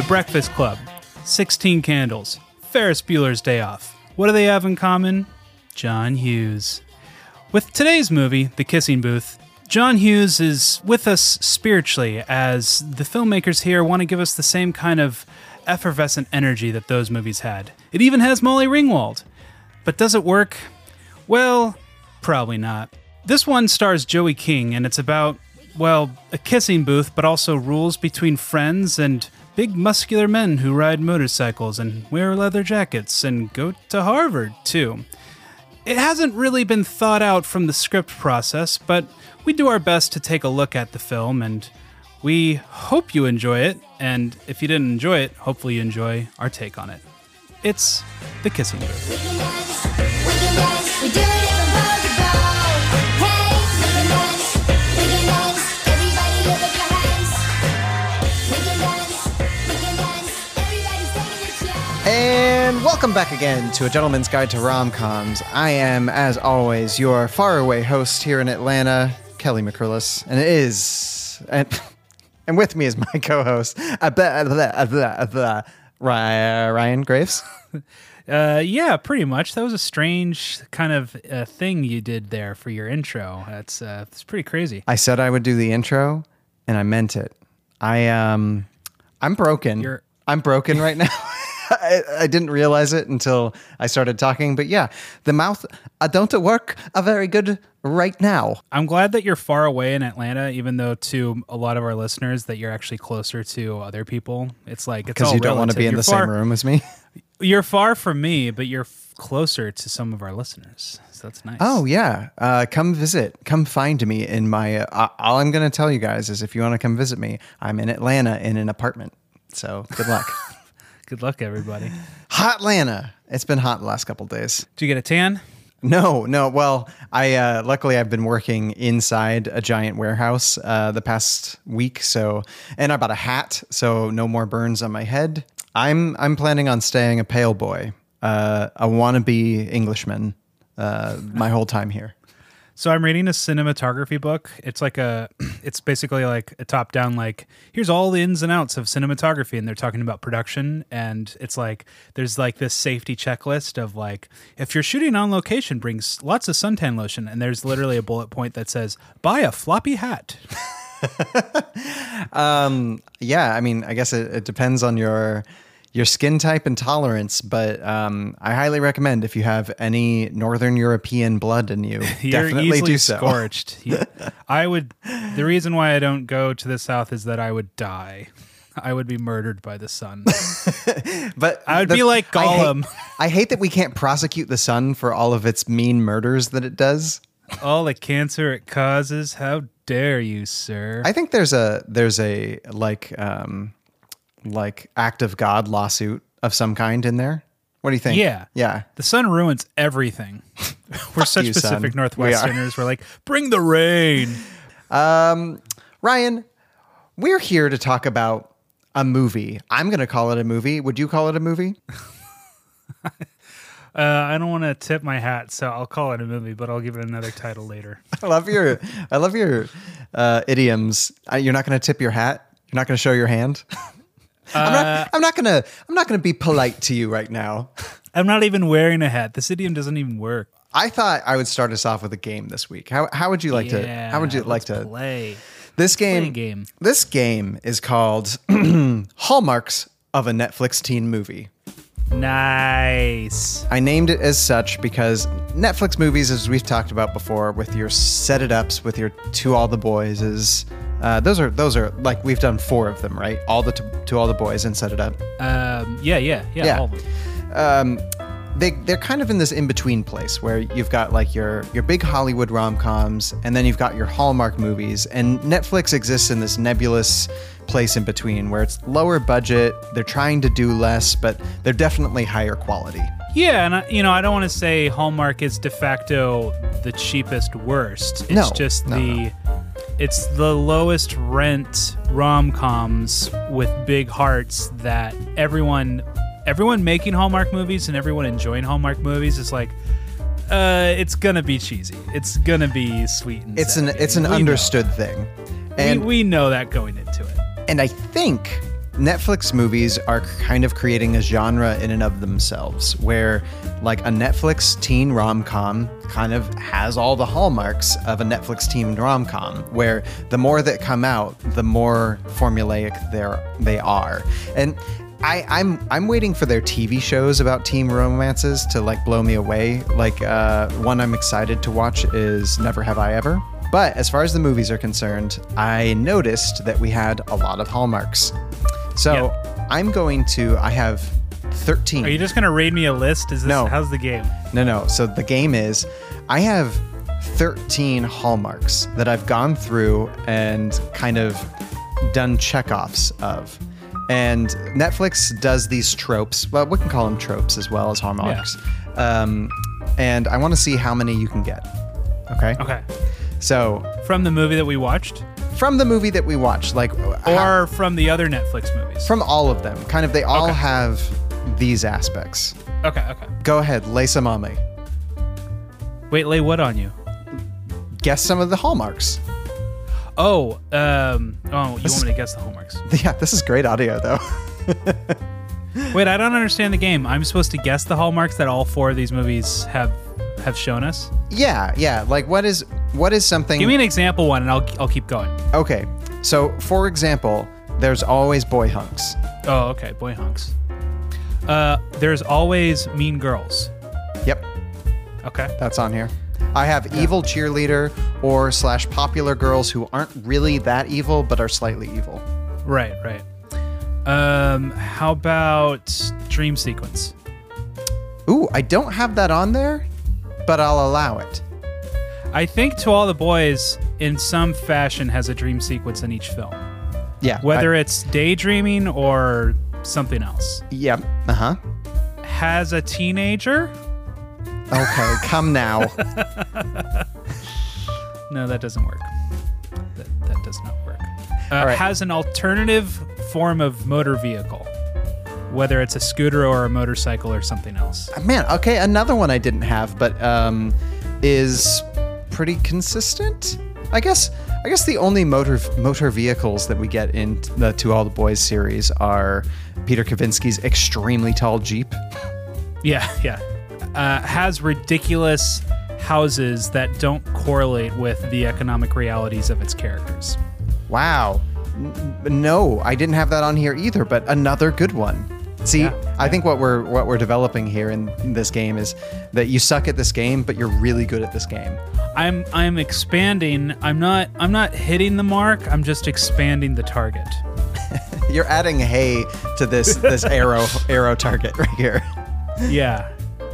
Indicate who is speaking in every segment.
Speaker 1: The Breakfast Club, 16 Candles, Ferris Bueller's Day Off. What do they have in common? John Hughes. With today's movie, The Kissing Booth, John Hughes is with us spiritually as the filmmakers here want to give us the same kind of effervescent energy that those movies had. It even has Molly Ringwald. But does it work? Well, probably not. This one stars Joey King, and it's about, well, a kissing booth, but also rules between friends and big muscular men who ride motorcycles and wear leather jackets and go to Harvard, too. It hasn't really been thought out from the script process, but we do our best to take a look at the film, and we hope you enjoy it. And if you didn't enjoy it, hopefully you enjoy our take on it. It's The Kissing Booth.
Speaker 2: And welcome back again to A Gentleman's Guide to Rom-Coms. I am, as always, your faraway host here in Atlanta, Kelly McCrillis, and it is, and, and with me is my co-host, uh, blah, blah, blah, blah, Ry- Ryan Graves.
Speaker 1: Uh, yeah, pretty much. That was a strange kind of uh, thing you did there for your intro. That's uh, it's pretty crazy.
Speaker 2: I said I would do the intro, and I meant it. I um, I'm broken.
Speaker 1: You're-
Speaker 2: I'm broken right now. I, I didn't realize it until I started talking, but yeah, the mouth uh, don't work uh, very good right now.
Speaker 1: I'm glad that you're far away in Atlanta, even though to a lot of our listeners that you're actually closer to other people. It's like it's
Speaker 2: because you don't want to be in
Speaker 1: You're
Speaker 2: the
Speaker 1: far,
Speaker 2: same room as me.
Speaker 1: You're far from me, but you're f- closer to some of our listeners. So that's nice.
Speaker 2: Oh yeah, uh, come visit. Come find me in my. Uh, all I'm going to tell you guys is if you want to come visit me, I'm in Atlanta in an apartment. So good luck.
Speaker 1: good luck, everybody.
Speaker 2: hot Atlanta. It's been hot the last couple days.
Speaker 1: Did you get a tan?
Speaker 2: No, no. Well, I uh, luckily I've been working inside a giant warehouse uh, the past week, so and I bought a hat, so no more burns on my head. I'm I'm planning on staying a pale boy, uh, a wannabe Englishman, uh, my whole time here.
Speaker 1: So I'm reading a cinematography book. It's like a, it's basically like a top down, like here's all the ins and outs of cinematography, and they're talking about production. And it's like there's like this safety checklist of like if you're shooting on location, brings lots of suntan lotion, and there's literally a bullet point that says buy a floppy hat.
Speaker 2: Um, yeah, I mean, I guess it, it depends on your your skin type and tolerance, but um, I highly recommend if you have any Northern European blood in you,
Speaker 1: You're
Speaker 2: definitely do so.
Speaker 1: scorched. You- I would. The reason why I don't go to the south is that I would die. I would be murdered by the sun.
Speaker 2: But
Speaker 1: I would be like
Speaker 2: I hate-
Speaker 1: Gollum.
Speaker 2: I hate that we can't prosecute the sun for all of its mean murders that it does.
Speaker 1: All the cancer it causes. How dare you, sir?
Speaker 2: I think there's a there's a like um like act of God lawsuit of some kind in there. What do you think?
Speaker 1: Yeah.
Speaker 2: Yeah.
Speaker 1: the sun ruins everything. We're such
Speaker 2: you, son.
Speaker 1: Pacific
Speaker 2: We are.
Speaker 1: We're like, bring the rain.
Speaker 2: Ryan, we're here to talk about a movie. I'm going to call it a movie. Would you call it a movie?
Speaker 1: Uh, I don't want to tip my hat, so I'll call it a movie, but I'll give it another title later.
Speaker 2: I love your I love your uh, idioms. Uh, you're not going to tip your hat. You're not going to show your hand. I'm not. Uh, I'm not gonna. I'm not gonna be polite to you right now.
Speaker 1: I'm not even wearing a hat. This idiom doesn't even work.
Speaker 2: I thought I would start us off with a game this week. How How would you like to? How would you like to?
Speaker 1: play?
Speaker 2: This game,
Speaker 1: game.
Speaker 2: This game is called Hallmarks of a Netflix teen movie.
Speaker 1: Nice.
Speaker 2: I named it as such because Netflix movies, as we've talked about before, with your set it ups, with your To All the Boys, is uh, those are those are like we've done four of them, right? All the to, to All the Boys and Set It Up.
Speaker 1: Um, yeah, yeah, yeah.
Speaker 2: Yeah.
Speaker 1: all of them.
Speaker 2: um, they they're kind of in this in between place where you've got like your your big Hollywood rom coms, and then you've got your Hallmark movies, and Netflix exists in this nebulous place in between where it's lower budget, they're trying to do less, but they're definitely higher quality.
Speaker 1: Yeah, and I, you know, I don't want to say Hallmark is de facto the cheapest worst. It's
Speaker 2: No,
Speaker 1: just
Speaker 2: no,
Speaker 1: the it's the lowest rent rom-coms with big hearts that everyone everyone making Hallmark movies and everyone enjoying Hallmark movies is like uh it's going to be cheesy. It's going to be sweet and
Speaker 2: It's an it's an
Speaker 1: We
Speaker 2: understood thing, and
Speaker 1: we, we know that going into it.
Speaker 2: and I think Netflix movies are kind of creating a genre in and of themselves, where like a Netflix teen rom com kind of has all the hallmarks of a Netflix teen rom com, where the more that come out, the more formulaic they are. And I, I'm I'm waiting for their TV shows about teen romances to like blow me away. Like uh, one I'm excited to watch is Never Have I Ever. But as far as the movies are concerned, I noticed that we had a lot of hallmarks. So I'm going to. I have 13.
Speaker 1: Are you just gonna raid me a list? Is this
Speaker 2: No.
Speaker 1: how's the game?
Speaker 2: No, no. So the game is I have 13 hallmarks that I've gone through and kind of done checkoffs of. And Netflix does these tropes. Well, we can call them tropes as well as hallmarks. Um, and I want to see how many you can get. Okay.
Speaker 1: Okay.
Speaker 2: So
Speaker 1: From the movie that we watched,
Speaker 2: from the movie that we watched, like, how-
Speaker 1: or from the other Netflix movies?
Speaker 2: from all of them, kind of, they all
Speaker 1: Okay.
Speaker 2: have these aspects.
Speaker 1: okay, okay.
Speaker 2: Go ahead, lay some on me.
Speaker 1: Wait, lay what on you?
Speaker 2: Guess some of the hallmarks.
Speaker 1: Oh, um, oh, you
Speaker 2: This
Speaker 1: want me to guess the hallmarks?
Speaker 2: Yeah, this is great audio, though.
Speaker 1: Wait, I don't understand the game. I'm supposed to guess the hallmarks that all four of these movies have have shown us.
Speaker 2: Yeah, yeah. Like what is what is something
Speaker 1: Give me an example one, and I'll I'll keep going.
Speaker 2: Okay. So for example, there's always boy hunks.
Speaker 1: Oh, okay, boy hunks. Uh, there's always mean girls.
Speaker 2: Yep,
Speaker 1: Okay.
Speaker 2: that's on here. I have evil cheerleader or slash popular girls who aren't really that evil but are slightly evil.
Speaker 1: Right, right. Um, how about dream sequence?
Speaker 2: Ooh, I don't have that on there, but I'll allow it.
Speaker 1: I think To All the Boys, in some fashion, has a dream sequence in each film.
Speaker 2: Yeah.
Speaker 1: Whether
Speaker 2: I,
Speaker 1: it's daydreaming or something else.
Speaker 2: Yep. Uh-huh.
Speaker 1: Has a teenager?
Speaker 2: Okay, come now.
Speaker 1: No, that doesn't work. That, that does not work. Uh,
Speaker 2: right.
Speaker 1: Has an alternative form of motor vehicle, whether it's a scooter or a motorcycle or something else.
Speaker 2: Man, okay, another one I didn't have, but um, is pretty consistent. I guess. I guess the only motor motor vehicles that we get in the To All the Boys series are Peter Kavinsky's extremely tall Jeep.
Speaker 1: Yeah, yeah. Uh, has ridiculous houses that don't correlate with the economic realities of its characters.
Speaker 2: Wow. N- no, I didn't have that on here either, but another good one. See,
Speaker 1: Yeah,
Speaker 2: I think what we're what we're developing here in, in this game is that you suck at this game, but you're really good at this game.
Speaker 1: I'm I'm expanding. I'm not I'm not hitting the mark. I'm just expanding the target.
Speaker 2: You're adding hay to this this arrow arrow target right here.
Speaker 1: Yeah.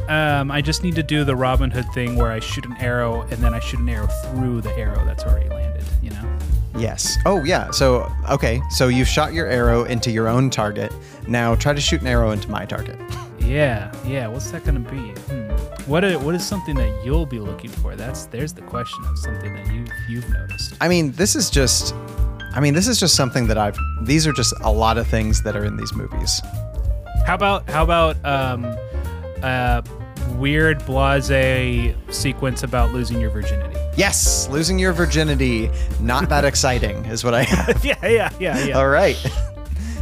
Speaker 1: Um, I just need to do the Robin Hood thing where I shoot an arrow and then I shoot an arrow through the arrow that's already landed. You know.
Speaker 2: Yes. Oh, yeah. So, okay. So you shot your arrow into your own target. Now try to shoot an arrow into my target.
Speaker 1: Yeah. Yeah. What's that gonna be? Hmm. What is, what is something that you'll be looking for? That's there's the question of something that you you've noticed.
Speaker 2: I mean, this is just. I mean, this is just something that I've. These are just a lot of things that are in these movies.
Speaker 1: How about how about um, a weird blase sequence about losing your virginity?
Speaker 2: Yes, losing your virginity, not that exciting, is what I have.
Speaker 1: yeah, yeah, yeah, yeah.
Speaker 2: All right.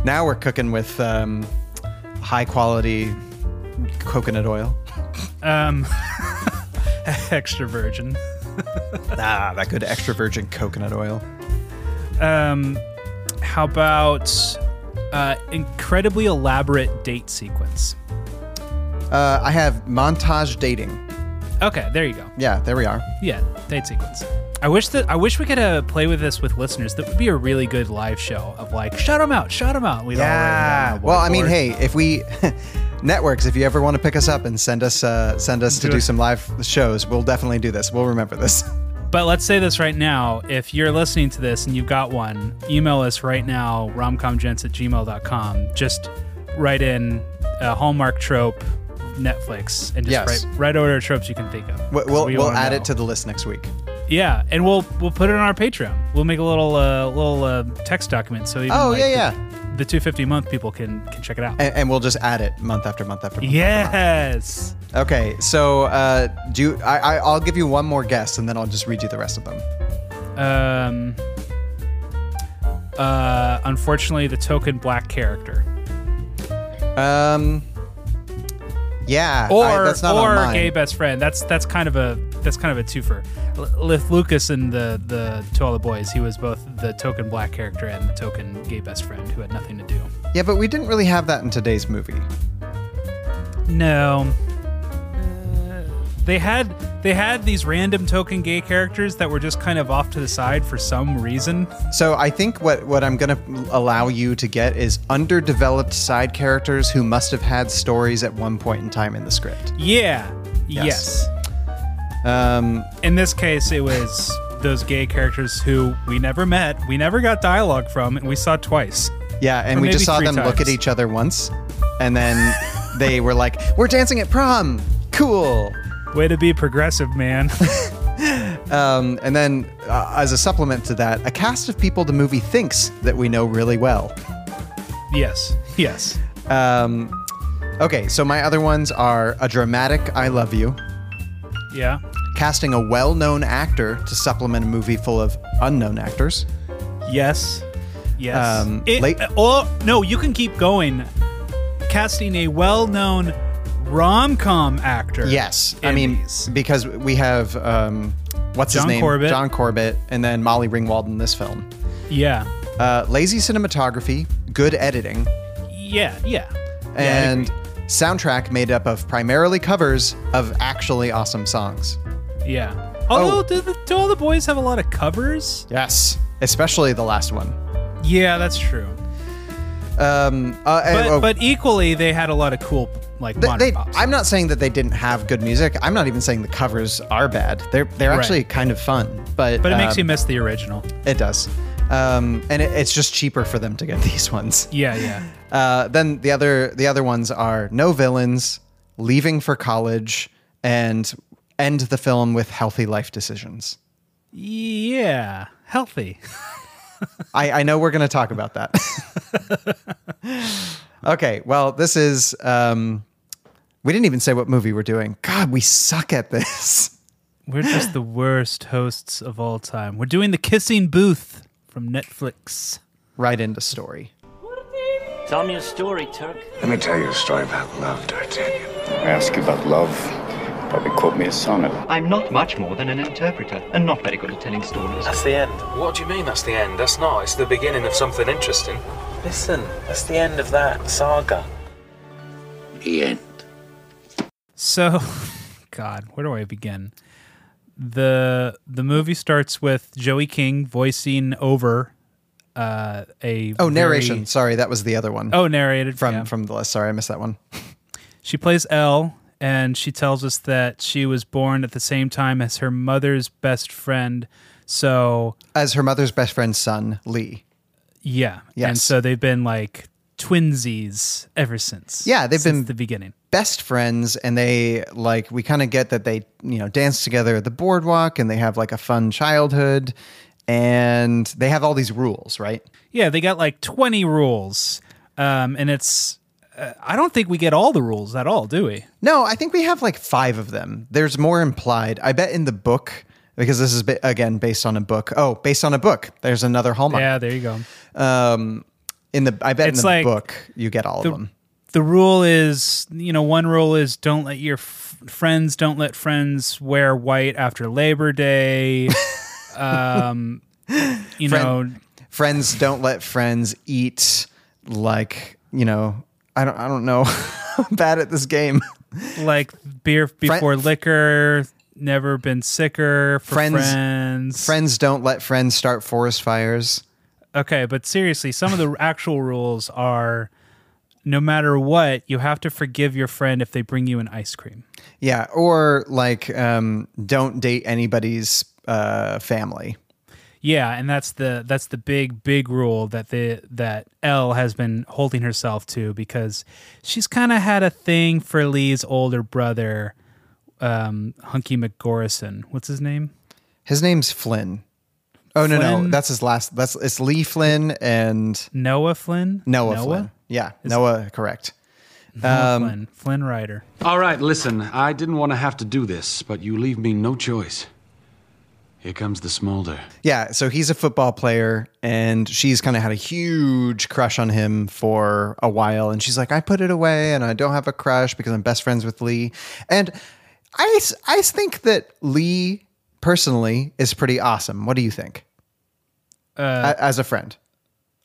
Speaker 2: Now we're cooking with um, high quality coconut oil.
Speaker 1: Um, extra virgin.
Speaker 2: Ah, that good extra virgin coconut oil.
Speaker 1: Um, how about uh, incredibly elaborate date sequence?
Speaker 2: Uh, I have montage dating.
Speaker 1: Okay, there you go.
Speaker 2: Yeah, there we are.
Speaker 1: Yeah, date sequence. I wish that I wish we could uh, play with this with listeners. That would be a really good live show of like, shout them out, shout them out. We'd all write 'em down on a
Speaker 2: Well, I mean, hey, if we networks, if you ever want to pick us up and send us uh, send us to
Speaker 1: Do
Speaker 2: do
Speaker 1: it.
Speaker 2: some live shows, we'll definitely do this. We'll remember this.
Speaker 1: But let's say this right now. If you're listening to this and you've got one, email us right now, romcomgents at gmail.com. Just write in a Hallmark trope, Netflix, and just
Speaker 2: Yes.
Speaker 1: write, write order tropes you can think of.
Speaker 2: We'll we'll,
Speaker 1: We
Speaker 2: we'll add
Speaker 1: know.
Speaker 2: it to the list next week.
Speaker 1: Yeah, and we'll we'll put it on our Patreon. We'll make a little uh, little uh, text document so even
Speaker 2: Oh,
Speaker 1: like,
Speaker 2: yeah,
Speaker 1: the,
Speaker 2: yeah.
Speaker 1: the 250 month people can can check it out.
Speaker 2: And, and we'll just add it month after month after month.
Speaker 1: yes.
Speaker 2: Okay, so uh, do you, I, I I'll give you one more guess and then I'll just read you the rest of them.
Speaker 1: Um. uh, unfortunately, the token black character,
Speaker 2: Um. Yeah,
Speaker 1: or
Speaker 2: I- that's not
Speaker 1: or gay best friend. That's that's kind of a that's kind of a twofer. L- With Lucas and the the to all the boys, he was both the token black character and the token gay best friend who had nothing to do.
Speaker 2: Yeah, but we didn't really have that in today's movie.
Speaker 1: No. They had they had these random token gay characters that were just kind of off to the side for some reason.
Speaker 2: So I think what what I'm gonna allow you to get is underdeveloped side characters who must have had stories at one point in time in the script.
Speaker 1: Yeah.
Speaker 2: Yes.
Speaker 1: yes.
Speaker 2: Um,
Speaker 1: In this case, it was those gay characters who we never met, we never got dialogue from, and we saw twice.
Speaker 2: yeah, and
Speaker 1: Or
Speaker 2: we just saw them look at each other once, and then they were like, "We're dancing at prom, cool."
Speaker 1: Way to be progressive, man.
Speaker 2: Um, and then, uh, as a supplement to that, a cast of people the movie thinks that we know really well.
Speaker 1: yes. Yes.
Speaker 2: Um, okay, so my other ones are a dramatic "I love you,"
Speaker 1: Yeah.
Speaker 2: casting a well-known actor to supplement a movie full of unknown actors.
Speaker 1: Yes. Yes.
Speaker 2: Um,
Speaker 1: It-
Speaker 2: late-
Speaker 1: oh no, you can keep going. Casting a well-known rom-com actor.
Speaker 2: Yes, I mean
Speaker 1: these.
Speaker 2: because we have um, what's his name,
Speaker 1: Corbett.
Speaker 2: John Corbett, and then Molly Ringwald in this film.
Speaker 1: Yeah.
Speaker 2: Uh, lazy cinematography, good editing,
Speaker 1: Yeah. Yeah. Yeah,
Speaker 2: and
Speaker 1: agree.
Speaker 2: soundtrack made up of primarily covers of actually awesome songs.
Speaker 1: yeah. Although,
Speaker 2: Oh.
Speaker 1: do, the, do all the boys have a lot of covers?
Speaker 2: Yes, especially the last one.
Speaker 1: Yeah, that's true.
Speaker 2: Um, uh,
Speaker 1: But
Speaker 2: oh,
Speaker 1: but equally, they had a lot of cool like
Speaker 2: They-
Speaker 1: modern
Speaker 2: they-
Speaker 1: pops.
Speaker 2: I'm not saying that they didn't have good music. I'm not even saying the covers are bad. They're they're
Speaker 1: Right.
Speaker 2: actually kind of fun, but
Speaker 1: but it makes
Speaker 2: um,
Speaker 1: you miss the original.
Speaker 2: It does, um, and it, it's just cheaper for them to get these ones.
Speaker 1: Yeah, yeah.
Speaker 2: Uh, then the other the other ones are no villains, leaving for college, and end the film with healthy life decisions.
Speaker 1: Yeah, healthy.
Speaker 2: I, I know we're going to talk about that. okay, well, this is. Um, we didn't even say what movie we're doing. God, we suck at this.
Speaker 1: We're just the worst hosts of all time. We're doing the kissing booth from Netflix.
Speaker 2: right into story.
Speaker 3: Tell me a story, Turk.
Speaker 4: Let me tell you a story about love, D'Artagnan.
Speaker 5: I ask you about love. Probably quote me a sonnet.
Speaker 6: I'm not much more than an interpreter, and not very good at telling stories.
Speaker 7: That's the end.
Speaker 8: What do you mean that's the end? That's not. It's the beginning of something interesting.
Speaker 7: Listen, that's the end of that saga.
Speaker 4: The end.
Speaker 1: So, God, where do I begin? the The movie starts with Joey King voicing over uh, a
Speaker 2: Oh,
Speaker 1: very-
Speaker 2: narration. Sorry, that was the other one.
Speaker 1: Oh, narrated
Speaker 2: from
Speaker 1: yeah.
Speaker 2: from the list. Sorry, I missed that one.
Speaker 1: She plays Elle, and she tells us that she was born at the same time as her mother's best friend. So,
Speaker 2: As her mother's best friend's son, Lee.
Speaker 1: yeah. And
Speaker 2: Yes.
Speaker 1: so they've been like twinsies ever since.
Speaker 2: Yeah, they've
Speaker 1: since
Speaker 2: been-
Speaker 1: the beginning.
Speaker 2: best friends and they like we kind of get that they you know dance together at the boardwalk and they have like a fun childhood and they have all these rules right
Speaker 1: Yeah, they got like 20 rules. Um, and it's, uh, I don't think we get all the rules at all, do we?
Speaker 2: no i think we have like five of them. There's more implied. I bet in the book because this is again based on a book. Oh based on a book. There's another hallmark.
Speaker 1: Yeah, there you go.
Speaker 2: um in the i bet
Speaker 1: It's
Speaker 2: in the
Speaker 1: like
Speaker 2: book you get all
Speaker 1: the-
Speaker 2: of them.
Speaker 1: The rule is, you know, one rule is don't let your f- friends, don't let friends wear white after Labor Day. um, you
Speaker 2: Friend-
Speaker 1: know,
Speaker 2: friends don't let friends eat like you know i don't i don't know I'm bad at this game
Speaker 1: like beer before liquor, never been sicker for
Speaker 2: Friends-
Speaker 1: friends.
Speaker 2: friends don't let friends start forest fires
Speaker 1: Okay, but seriously, some of the actual rules are no matter what, you have to forgive your friend if they bring you an ice cream.
Speaker 2: Yeah, or like um, don't date anybody's uh, family.
Speaker 1: Yeah, and that's the that's the big big rule that the that Elle has been holding herself to because she's kind of had a thing for Lee's older brother, um, Hunky McGorrison. What's his name?
Speaker 2: His name's Flynn. Oh no, no, that's his last. That's it's Lee Flynn and
Speaker 1: Noah Flynn.
Speaker 2: Noah, Flynn. Yeah, Noah, correct.
Speaker 1: Noah
Speaker 2: Um,
Speaker 1: Flynn. Flynn Rider.
Speaker 9: All right, listen, I didn't want to have to do this, but you leave me no choice. Here comes the smolder.
Speaker 2: Yeah, so he's a football player, and she's kind of had a huge crush on him for a while. And she's like, I put it away, and I don't have a crush because I'm best friends with Lee. And I, I think that Lee personally is pretty awesome. What do you think? Uh, As a friend,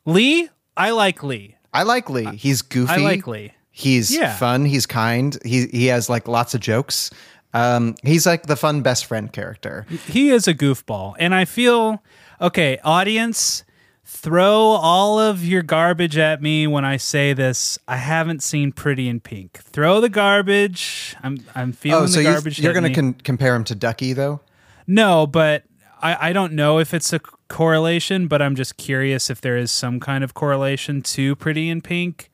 Speaker 1: Lee, I like Lee.
Speaker 2: I like Lee. He's goofy.
Speaker 1: I like Lee.
Speaker 2: He's
Speaker 1: Yeah.
Speaker 2: fun. He's kind. He he has like lots of jokes. Um, he's like the fun best friend character.
Speaker 1: He is a goofball. And I feel, okay, audience, throw all of your garbage at me when I say this. I haven't seen Pretty in Pink. Throw the garbage. I'm I'm feeling
Speaker 2: Oh, so
Speaker 1: the garbage.
Speaker 2: you're going to con- compare him to Ducky though?
Speaker 1: No, but I, I don't know if it's a correlation, but I'm just curious if there is some kind of correlation to Pretty in Pink.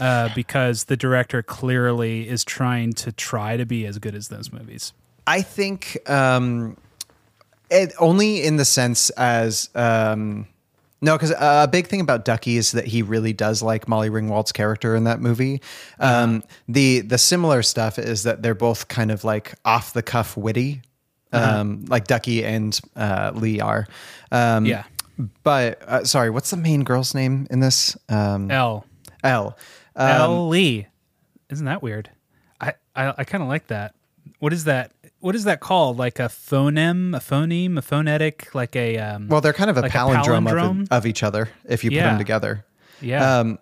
Speaker 1: Uh, because the director clearly is trying to try to be as good as those movies.
Speaker 2: I think um, it only in the sense as um, no, because a big thing about Ducky is that he really does like Molly Ringwald's character in that movie. Um, the the similar stuff is that they're both kind of like off the cuff witty, um, like Ducky and uh, Lee are. Um,
Speaker 1: Yeah.
Speaker 2: But uh, sorry, what's the main girl's name in this? Um,
Speaker 1: Elle.
Speaker 2: Elle.
Speaker 1: Elle. Lee. Isn't that weird? I, I, I kind of like that. What is that? What is that called? Like a phoneme, a phoneme, a phonetic, like a um,
Speaker 2: Well, they're kind of a
Speaker 1: like a
Speaker 2: palindrome,
Speaker 1: palindrome?
Speaker 2: Of, of each other if you put them together.
Speaker 1: yeah.
Speaker 2: Um,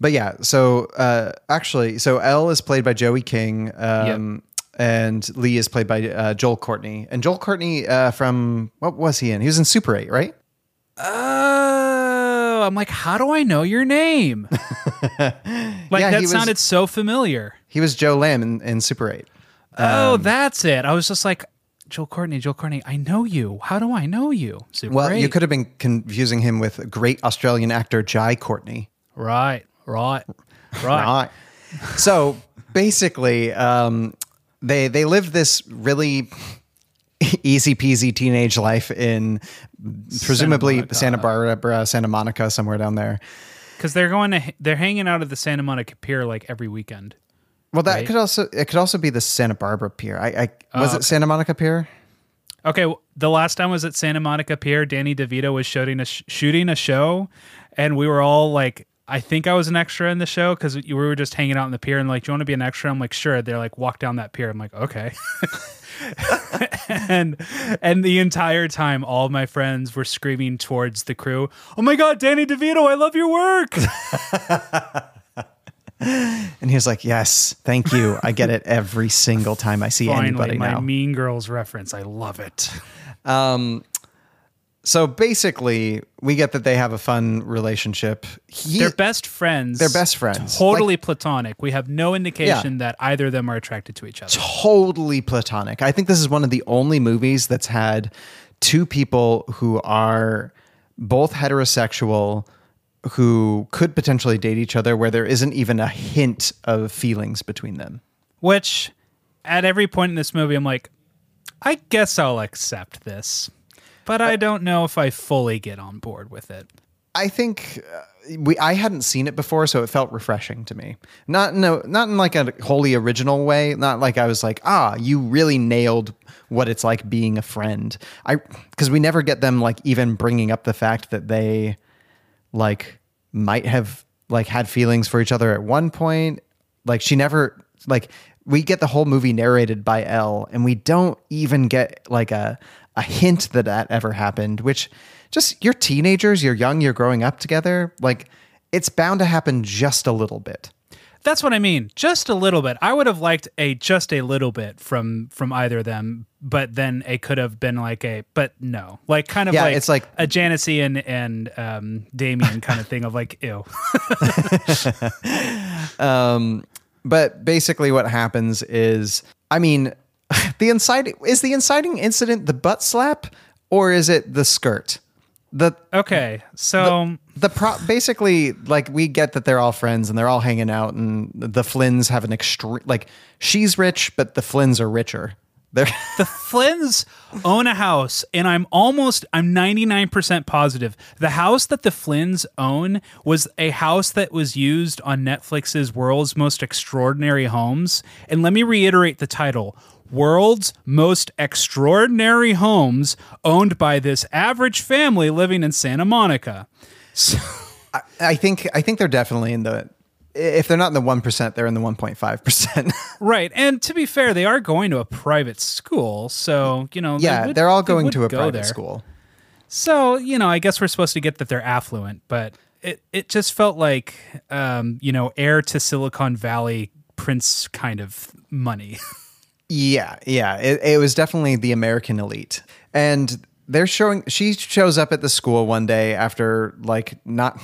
Speaker 2: but yeah, so uh, actually, so Elle is played by Joey King, um, and Lee is played by uh, Joel Courtney. And Joel Courtney uh, from what was he in? He was in Super Eight, right?
Speaker 1: oh, I'm like, how do I know your name? like
Speaker 2: Yeah,
Speaker 1: that
Speaker 2: was-
Speaker 1: sounded so familiar.
Speaker 2: He was Joe Lamb in, in Super Eight.
Speaker 1: oh, that's it. I was just like, Joel Courtney, Joel Courtney. I know you. How do I know you? Super
Speaker 2: Well, you could have been confusing him with great Australian actor Jai Courtney.
Speaker 1: right, right, right.
Speaker 2: Right. so basically, um, they they lived this really easy peasy teenage life in presumably
Speaker 1: Monica.
Speaker 2: Santa Barbara, uh, Santa Monica, somewhere down there.
Speaker 1: Because they're going to, they're hanging out at the Santa Monica Pier like every weekend.
Speaker 2: Well, that
Speaker 1: Right.
Speaker 2: could also it could also be the Santa Barbara Pier. I, I was
Speaker 1: Oh,
Speaker 2: it Santa Monica Pier?
Speaker 1: Okay, w- the last time I was at Santa Monica Pier. Danny DeVito was shooting a sh- shooting a show, and we were all like, I think I was an extra in the show because we were just hanging out in the pier and like, do you want to be an extra? I'm like, sure. They're like, walk down that pier. I'm like, okay. and and the entire time, all my friends were screaming towards the crew, "Oh my God, Danny DeVito, I love your work!"
Speaker 2: And he was like, "Yes, thank you. I get it every single time I see
Speaker 1: Finally,
Speaker 2: anybody
Speaker 1: my
Speaker 2: now."
Speaker 1: Mean Girls reference. I love it.
Speaker 2: Um, so basically, we get that they have a fun relationship. He,
Speaker 1: They're best friends.
Speaker 2: They're best friends.
Speaker 1: Totally
Speaker 2: Like-
Speaker 1: platonic. We have no indication that either of them are attracted to each other.
Speaker 2: totally platonic. I think this is one of the only movies that's had two people who are both heterosexual who could potentially date each other where there isn't even a hint of feelings between them.
Speaker 1: Which, at every point in this movie, I'm like, I guess I'll accept this, but I don't know if I fully get on board with it.
Speaker 2: I think uh, we I hadn't seen it before, so it felt refreshing to me. Not no, not in like a wholly original way. Not like I was like, ah, you really nailed what it's like being a friend. I because we never get them like even bringing up the fact that they like might have like had feelings for each other at one point. Like she never like we get the whole movie narrated by Elle, and we don't even get like a a hint that that ever happened. Which just you're teenagers, you're young, you're growing up together. Like it's bound to happen just a little bit.
Speaker 1: That's what I mean. Just a little bit. I would have liked a just a little bit from from either of them, but then it could have been like a but no, like kind of
Speaker 2: Yeah,
Speaker 1: like
Speaker 2: it's like-
Speaker 1: a Janis and and um, Damian kind of thing of like ew.
Speaker 2: um, But basically, what happens is, I mean, the inciting is the inciting incident the butt slap, or is it the skirt? The
Speaker 1: Okay, so
Speaker 2: the pro basically like we get that they're all friends and they're all hanging out and the Flynns have an extreme like she's rich but the Flynns are richer They're
Speaker 1: The Flynn's own a house, and I'm almost, I'm 99% positive. The house that the Flynn's own was a house that was used on Netflix's World's Most Extraordinary Homes. And let me reiterate the title World's Most Extraordinary Homes, owned by this average family living in Santa Monica. So,
Speaker 2: I think I think they're definitely in the if they're not in the one percent, they're in the one point five percent.
Speaker 1: right. And to be fair, they are going to a private school. So, you know, they
Speaker 2: Yeah,
Speaker 1: would-
Speaker 2: they're all going to a
Speaker 1: go
Speaker 2: private
Speaker 1: there.
Speaker 2: school.
Speaker 1: So, you know, I guess we're supposed to get that they're affluent, but it, it just felt like, um, you know, heir to Silicon Valley prince kind of money.
Speaker 2: Yeah, yeah. It, it was definitely the American elite. And they're showing she shows up at the school one day after like not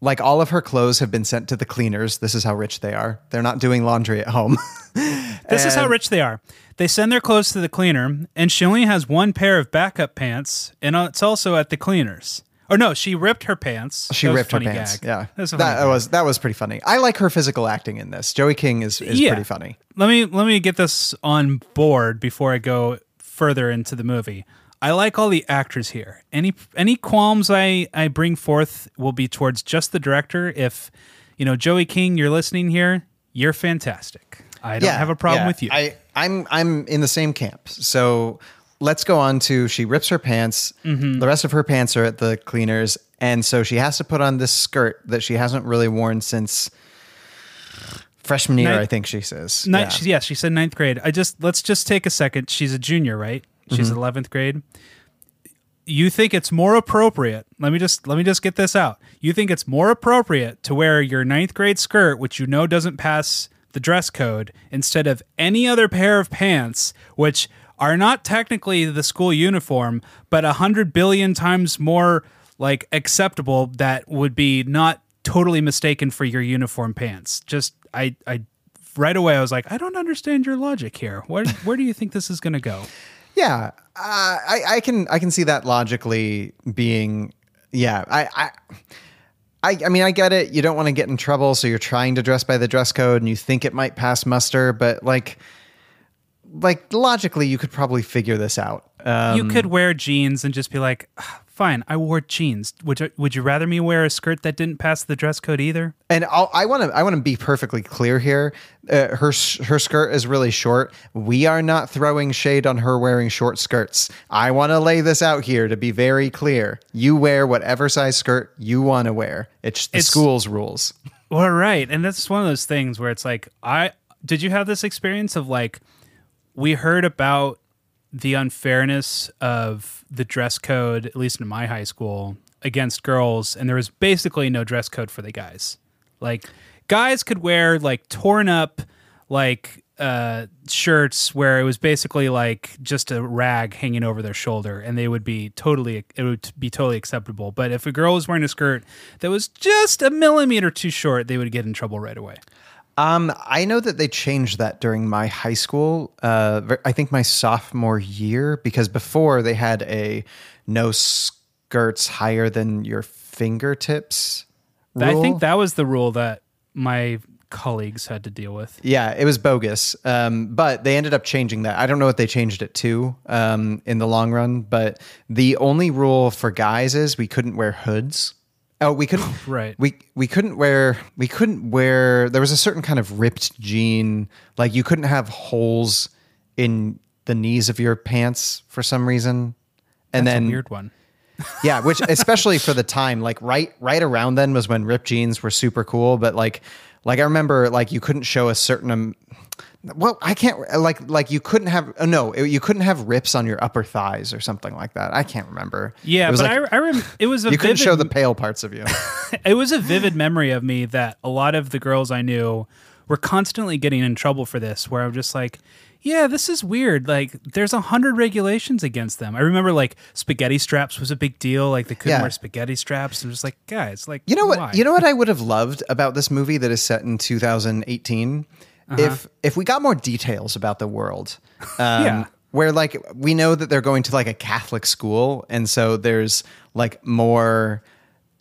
Speaker 2: like all of her clothes have been sent to the cleaners. This is how rich they are. They're not doing laundry at home.
Speaker 1: this is how rich they are. They send their clothes to the cleaner, and she only has one pair of backup pants, and it's also at the cleaners. Or no, she ripped her pants.
Speaker 2: She
Speaker 1: That
Speaker 2: ripped her pants.
Speaker 1: gag.
Speaker 2: Yeah.
Speaker 1: That
Speaker 2: that was that was pretty funny. I like her physical acting in this. Joey King is, is
Speaker 1: Yeah.
Speaker 2: pretty funny.
Speaker 1: Let me let me get this on board before I go further into the movie. I like all the actors here. Any any qualms I I bring forth will be towards just the director. If you know Joey King, you're listening here, you're fantastic. I don't have a problem
Speaker 2: yeah.
Speaker 1: with you.
Speaker 2: I, I'm I'm in the same camp. So let's go on to she rips her pants.
Speaker 1: Mm-hmm.
Speaker 2: The rest of her pants are at the cleaners, and so she has to put on this skirt that she hasn't really worn since freshman year.
Speaker 1: Ninth-
Speaker 2: I think she says.
Speaker 1: Ni-
Speaker 2: Yeah.
Speaker 1: she- yeah, she said ninth grade. I just let's just take a second. She's a junior, right? She's
Speaker 2: Mm-hmm.
Speaker 1: 11th grade. You think it's more appropriate? Let me just let me just get this out. You think it's more appropriate to wear your ninth grade skirt, which you know doesn't pass the dress code, instead of any other pair of pants, which are not technically the school uniform, but a hundred billion times more like acceptable that would be not totally mistaken for your uniform pants. Just I I right away I was like, I don't understand your logic here. Where where do you think this is to go?
Speaker 2: Yeah, uh, I, I can I can see that logically being. Yeah, I, I I I mean I get it. You don't want to get in trouble, so you're trying to dress by the dress code, and you think it might pass muster, but like like logically, you could probably figure this out. Um,
Speaker 1: you could wear jeans and just be like, "Ah, fine, I wore jeans. Would you, would you rather me wear a skirt that didn't pass the dress code either?
Speaker 2: And I'll, I want to I want to be perfectly clear here. Uh, her her skirt is really short. We are not throwing shade on her wearing short skirts. I want to lay this out here to be very clear. You wear whatever size skirt you want to wear. It's the
Speaker 1: It's-
Speaker 2: school's rules.
Speaker 1: Well, right. And that's one of those things where it's like, I did you have this experience of like, we heard about the unfairness of the dress code, at least in my high school, against girls, and there was basically no dress code for the guys. Like, guys could wear like torn up, like, uh, shirts where it was basically like just a rag hanging over their shoulder, and they would be totally, it would be totally acceptable. But if a girl was wearing a skirt that was just a millimeter too short, they would get in trouble right away.
Speaker 2: Um, I know that they changed that during my high school. Uh, I think my sophomore year because before they had a no skirts higher than your fingertips.
Speaker 1: I think that was the rule that my colleagues had to deal with.
Speaker 2: Yeah, it was bogus. Um, but they ended up changing that. I don't know what they changed it to um, in the long run, but the only rule for guys is we couldn't wear hoods. Oh, we couldn't.
Speaker 1: Right.
Speaker 2: We we couldn't wear. We couldn't wear. There was a certain kind of ripped jean. Like you couldn't have holes in the knees of your pants for some reason. And
Speaker 1: That's
Speaker 2: then
Speaker 1: a weird one.
Speaker 2: yeah, which especially for the time, like right right around then was when ripped jeans were super cool. But like like I remember like you couldn't show a certain um, well I can't like like you couldn't have oh, no you couldn't have rips on your upper thighs or something like that. I can't remember.
Speaker 1: Yeah, but
Speaker 2: like,
Speaker 1: I, I rem- it was a
Speaker 2: you couldn't
Speaker 1: vivid,
Speaker 2: show the pale parts of you.
Speaker 1: it was a vivid memory of me that a lot of the girls I knew were constantly getting in trouble for this. Where I'm just like, yeah, this is weird. Like, there's a hundred regulations against them. I remember like spaghetti straps was a big deal. Like they couldn't
Speaker 2: Yeah.
Speaker 1: wear spaghetti straps. I'm just like, guys, like,
Speaker 2: You know what?
Speaker 1: why?
Speaker 2: You know what I would have loved about this movie that is set in 2018
Speaker 1: Uh-huh.
Speaker 2: if if we got more details about the world. Um,
Speaker 1: Yeah.
Speaker 2: Where like we know that they're going to like a Catholic school, and so there's like more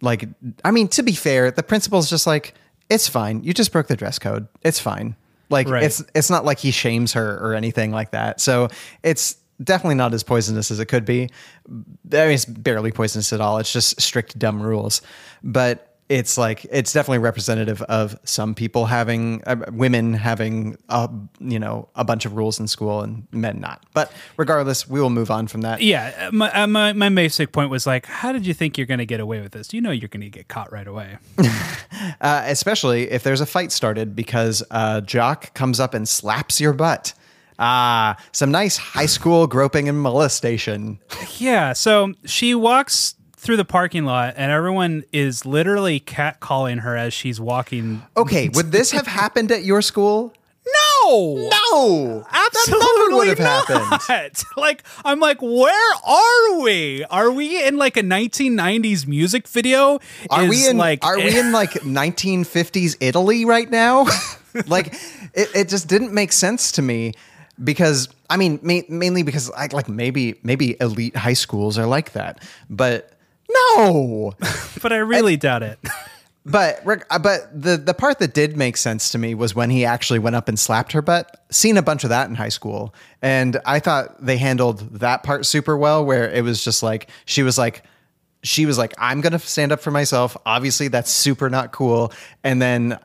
Speaker 2: like I mean to be fair, the principal's just like it's fine. You just broke the dress code. It's fine. Like
Speaker 1: Right.
Speaker 2: it's it's not like he shames her or anything like that. So it's definitely not as poisonous as it could be. I mean, it's barely poisonous at all. It's just strict dumb rules. But it's like it's definitely representative of some people having uh, women having a you know a bunch of rules in school and men not. But regardless, we will move on from that.
Speaker 1: Yeah, uh, my, uh, my my basic point was like, how did you think you're going to get away with this? You know you're going to get caught right away.
Speaker 2: uh, especially if there's a fight started because uh, Jock comes up and slaps your butt. Ah, some nice high school groping and molestation.
Speaker 1: yeah, so she walks through the parking lot, and everyone is literally catcalling her as she's walking.
Speaker 2: Okay, would this have happened at your school?
Speaker 1: No,
Speaker 2: No,
Speaker 1: absolutely
Speaker 2: would have
Speaker 1: not.
Speaker 2: happened.
Speaker 1: Like, I'm like, where are we? Are we in like a 1990s music video?
Speaker 2: Are
Speaker 1: Is,
Speaker 2: we in
Speaker 1: like?
Speaker 2: Are we in like 1950s Italy right now? like, it, it just didn't make sense to me because I mean, ma- mainly because I like maybe maybe elite high schools are like that, but no.
Speaker 1: but I really doubt it.
Speaker 2: But uh, but the the part that did make sense to me was when he actually went up and slapped her butt. Seen a bunch of that in high school, and I thought they handled that part super well. Where it was just like she was like she was like I'm gonna stand up for myself. Obviously, that's super not cool. And then uh,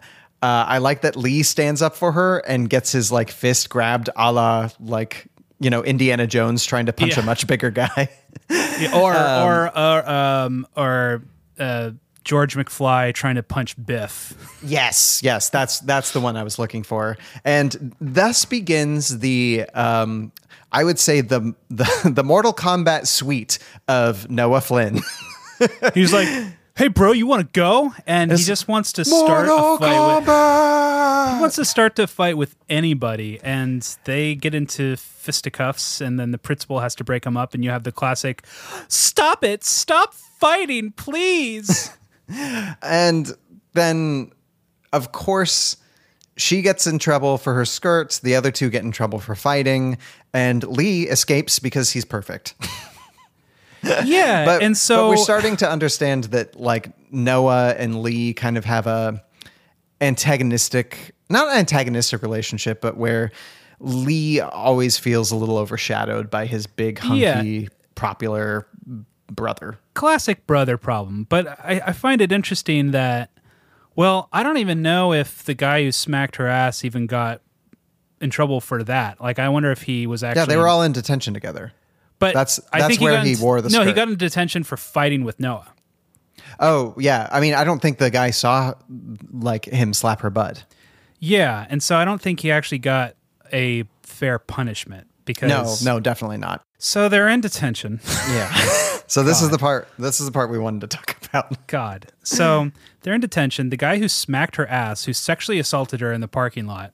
Speaker 2: I like that Lee stands up for her and gets his like fist grabbed, a la like you know Indiana Jones trying to punch
Speaker 1: Yeah.
Speaker 2: a much bigger guy.
Speaker 1: Yeah, or or or um or uh, George McFly trying to punch Biff.
Speaker 2: Yes, yes, that's that's the one I was looking for, and thus begins the um, I would say the the the Mortal Kombat suite of Noah Flynn.
Speaker 1: He's like, "Hey, bro, you want to go?" And he just wants to start a fight. With, he wants to start to fight with anybody, and they get into fisticuffs, and then the principal has to break them up, and you have the classic, "Stop it! Stop fighting, please!"
Speaker 2: and then of course she gets in trouble for her skirts the other two get in trouble for fighting and lee escapes because he's perfect
Speaker 1: yeah,
Speaker 2: but,
Speaker 1: and so
Speaker 2: but we're starting to understand that like noah and lee kind of have a antagonistic not an antagonistic relationship but where lee always feels a little overshadowed by his big hunky popular brother
Speaker 1: classic brother problem. But I, I find it interesting that, well, I don't even know if the guy who smacked her ass even got in trouble for that. Like, I wonder if he was actually.
Speaker 2: yeah they were all in detention together
Speaker 1: But
Speaker 2: that's-
Speaker 1: I
Speaker 2: that's
Speaker 1: think
Speaker 2: where he
Speaker 1: in-
Speaker 2: wore the
Speaker 1: No, he got in detention for fighting with Noah.
Speaker 2: Oh yeah, I mean, I don't think the guy saw like him slap her butt.
Speaker 1: Yeah, and so I don't think he actually got a fair punishment because
Speaker 2: No, no, definitely not.
Speaker 1: So they're in detention.
Speaker 2: Yeah. so this is the part. This is the part we wanted to talk about.
Speaker 1: God. So they're in detention. The guy who smacked her ass, who sexually assaulted her in the parking lot,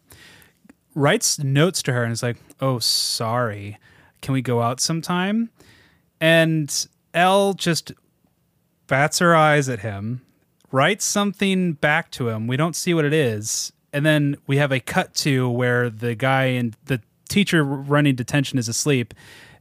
Speaker 1: writes notes to her and is like, "Oh, sorry. Can we go out sometime?" And Elle just bats her eyes at him, writes something back to him. We don't see what it is, and then we have a cut to where the guy and the teacher running detention is asleep.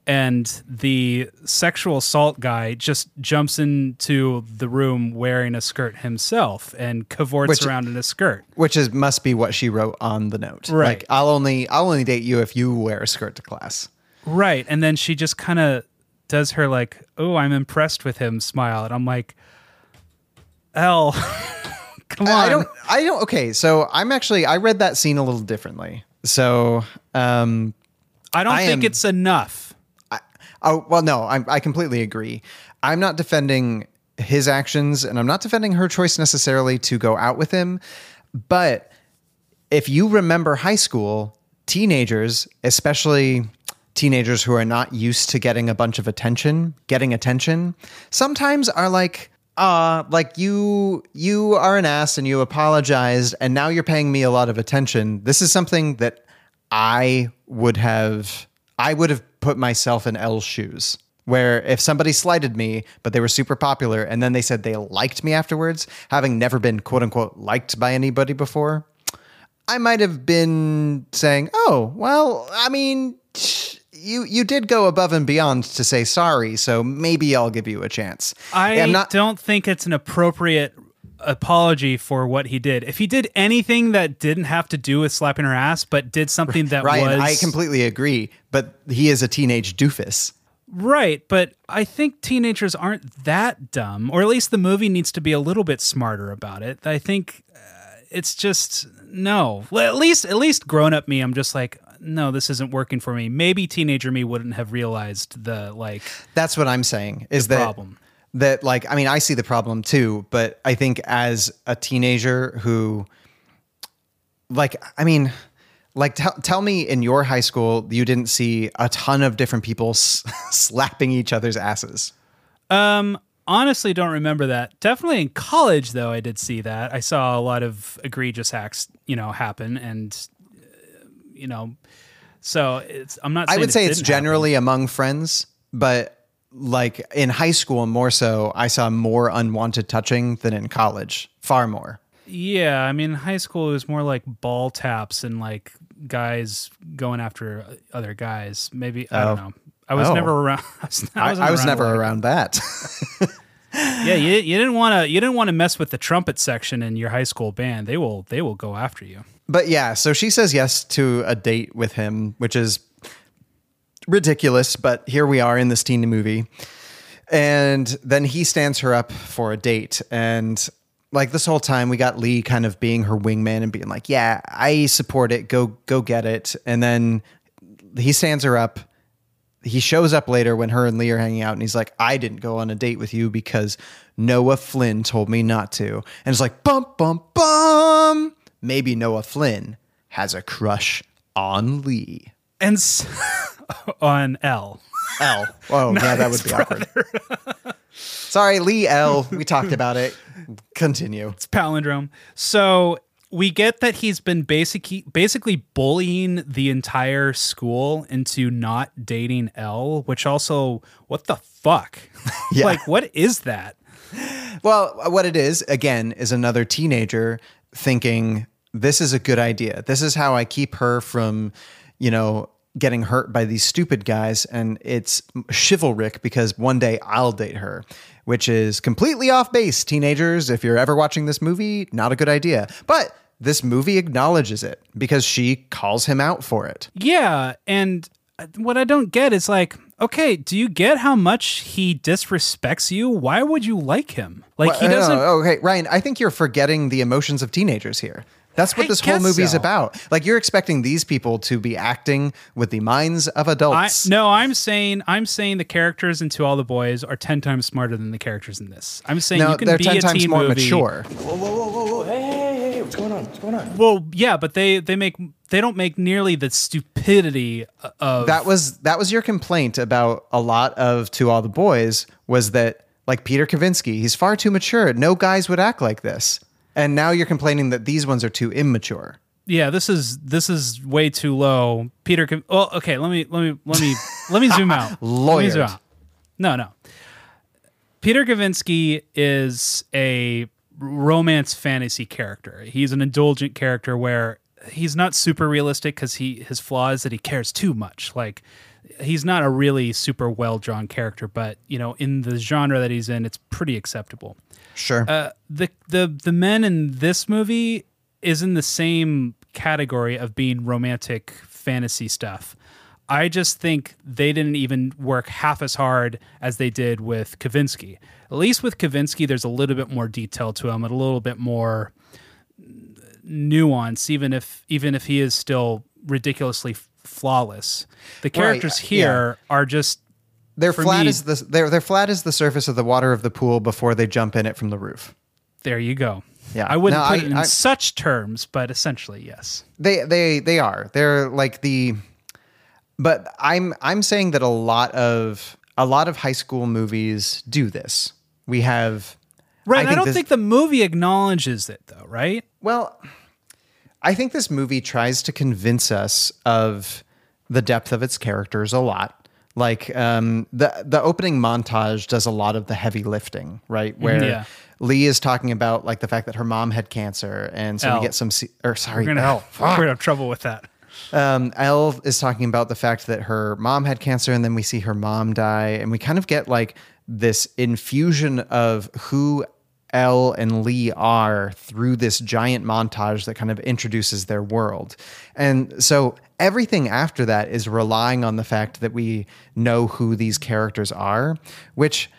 Speaker 1: And the sexual assault guy just jumps into the room wearing a skirt himself and cavorts
Speaker 2: Which-
Speaker 1: around in a skirt.
Speaker 2: Which is must be what she wrote on the note.
Speaker 1: Right.
Speaker 2: Like I'll only I'll only date you if you wear a skirt to class.
Speaker 1: Right. And then she just kind of does her like, oh, I'm impressed with him smile. And I'm like, Elle, come on.
Speaker 2: I, I don't. I don't. Okay, so I'm actually I read that scene a little differently. So um,
Speaker 1: I don't
Speaker 2: I
Speaker 1: think
Speaker 2: am-
Speaker 1: it's enough.
Speaker 2: Oh well, no, I, I completely agree. I'm not defending his actions, and I'm not defending her choice necessarily to go out with him. But if you remember high school, teenagers, especially teenagers who are not used to getting a bunch of attention, getting attention, sometimes are like, uh, like you you are an ass and you apologized, and now you're paying me a lot of attention. This is something that I would have I would have put myself in Elle's shoes. Where if somebody slighted me, but they were super popular, and then they said they liked me afterwards, having never been quote unquote liked by anybody before, I might have been saying, "Oh, well, I mean, you you did go above and beyond to say sorry, so maybe I'll give you a chance."
Speaker 1: I
Speaker 2: am not.
Speaker 1: don't think it's an appropriate apology for what he did. If he did anything that didn't have to do with slapping her ass, but did something that
Speaker 2: Ryan,
Speaker 1: was
Speaker 2: I completely agree, but he is a teenage doofus.
Speaker 1: Right, but I think teenagers aren't that dumb, or at least the movie needs to be a little bit smarter about it. I think uh, it's just no. Well, at least at least grown up me, I'm just like, no, this isn't working for me. Maybe teenager me wouldn't have realized the like
Speaker 2: That's what I'm saying. Is
Speaker 1: The
Speaker 2: that
Speaker 1: problem.
Speaker 2: that like I mean I see the problem too, but I think as a teenager who like I mean like tell tell me in your high school you didn't see a ton of different people s- slapping each other's asses.
Speaker 1: Um, honestly, don't remember that. Definitely in college, though, I did see that. I saw a lot of egregious acts, you know, happen, and you know, so it's. I'm not.
Speaker 2: I would
Speaker 1: it
Speaker 2: say it's
Speaker 1: didn't happen.
Speaker 2: generally among friends, but like in high school more so I saw more unwanted touching than in college. Far more.
Speaker 1: Yeah, I mean, high school was more like ball taps and like guys going after other guys. Maybe I don't
Speaker 2: Oh.
Speaker 1: know. I was
Speaker 2: Oh.
Speaker 1: never around. I was,
Speaker 2: I,
Speaker 1: wasn't
Speaker 2: I was
Speaker 1: around
Speaker 2: never
Speaker 1: lot.
Speaker 2: around that.
Speaker 1: Yeah, you, you didn't want to. You didn't want to mess with the trumpet section in your high school band. They will. They will go after you.
Speaker 2: But yeah, so she says yes to a date with him, which is ridiculous, but here we are in this teen movie. And then he stands her up for a date. And like this whole time, we got Lee kind of being her wingman and being like, Yeah, I support it. Go, go get it. And then he stands her up. He shows up later when her and Lee are hanging out, and he's like, I didn't go on a date with you because Noah Flynn told me not to. And it's like, bum, bum, bum. Maybe Noah Flynn has a crush on Lee.
Speaker 1: And s- on Elle.
Speaker 2: Elle. Oh, yeah, that would be awkward. Sorry, Lee Elle. We talked about it. Continue.
Speaker 1: It's palindrome. So we get that he's been basic, basically bullying the entire school into not dating Elle, which also, what the fuck?
Speaker 2: Yeah.
Speaker 1: like, what is that?
Speaker 2: Well, what it is, again, is another teenager thinking, this is a good idea. This is how I keep her from, you know, getting hurt by these stupid guys. And it's chivalric because one day I'll date her, which is completely off base. Teenagers, if you're ever watching this movie, not a good idea. But this movie acknowledges it because she calls him out for it.
Speaker 1: Yeah. And what I don't get is like, okay, do you get how much he disrespects you? Why would you like him? Like, he
Speaker 2: Well, no,
Speaker 1: doesn't.
Speaker 2: no, okay, Ryan, I think you're forgetting the emotions of teenagers here. That's what
Speaker 1: I
Speaker 2: this whole
Speaker 1: guess
Speaker 2: movie's
Speaker 1: so.
Speaker 2: about. Like you're expecting these people to be acting with the minds of
Speaker 1: I,
Speaker 2: adults.
Speaker 1: no, I'm saying I'm saying the characters in To All the Boys are ten times smarter than the characters in this. I'm saying
Speaker 2: no,
Speaker 1: you can
Speaker 2: they're
Speaker 1: be
Speaker 2: ten
Speaker 1: a
Speaker 2: times
Speaker 1: teen
Speaker 2: more
Speaker 1: movie.
Speaker 2: mature.
Speaker 8: Whoa, whoa, whoa, whoa, whoa. Hey, hey, hey, hey, what's going on? What's going on?
Speaker 1: Well, yeah, but they they make they don't make nearly the stupidity of
Speaker 2: That was that was your complaint about a lot of To All the Boys was that like Peter Kavinsky, he's far too mature. No guys would act like this. And now you're complaining that these ones are too immature.
Speaker 1: yeah. This is this is way too low. Peter, can, well, okay. Let me let me let me let me zoom out. Let me zoom out. No, no. Peter Kavinsky is a romance fantasy character. He's an indulgent character where he's not super realistic because he his flaw is that he cares too much. Like he's not a really super well drawn character, but you know, in the genre that he's in, it's pretty acceptable.
Speaker 2: Sure.
Speaker 1: Uh, the the the men in this movie is in the same category of being romantic fantasy stuff. I just think they didn't even work half as hard as they did with Kavinsky. At least with Kavinsky, there's a little bit more detail to him and a little bit more nuance, even if even if he is still ridiculously flawless. The characters
Speaker 2: yeah.
Speaker 1: here are just
Speaker 2: they're
Speaker 1: for
Speaker 2: flat
Speaker 1: me-
Speaker 2: as the they're they're flat as the surface of the water of the pool before they jump in it from the roof.
Speaker 1: there. You go.
Speaker 2: Yeah.
Speaker 1: I wouldn't
Speaker 2: No,
Speaker 1: put
Speaker 2: I-
Speaker 1: it in
Speaker 2: I-
Speaker 1: such terms, but essentially, yes.
Speaker 2: They they they are. They're like the but I'm I'm saying that a lot of a lot of high school movies do this. We have
Speaker 1: Right. I,
Speaker 2: think
Speaker 1: don't
Speaker 2: this-
Speaker 1: think the movie acknowledges it though, right?
Speaker 2: well I think this movie tries to convince us of the depth of its characters a lot. Like um, the the opening montage does a lot of the heavy lifting, right? Where
Speaker 1: Mm-hmm. Yeah.
Speaker 2: Lee is talking about like the fact that her mom had cancer, and so
Speaker 1: Elle.
Speaker 2: we get some. Or sorry,
Speaker 1: We're gonna,
Speaker 2: Elle.
Speaker 1: we're gonna have trouble with that.
Speaker 2: um, Elle is talking about the fact that her mom had cancer, and then we see her mom die, and we kind of get like this infusion of who Elle and Lee are through this giant montage that kind of introduces their world. And so everything after that is relying on the fact that we know who these characters are, which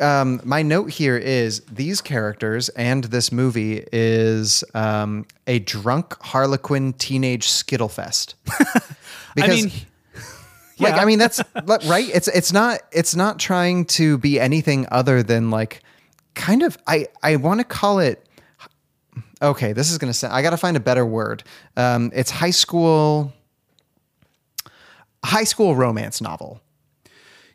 Speaker 2: um, my note here is these characters and this movie is um, a drunk Harlequin teenage skittlefest.
Speaker 1: I mean,
Speaker 2: like
Speaker 1: yeah.
Speaker 2: I mean that's right. It's it's not it's not trying to be anything other than like kind of I I want to call it. Okay, this is gonna sound. I got to find a better word. Um, it's high school. High school romance novel.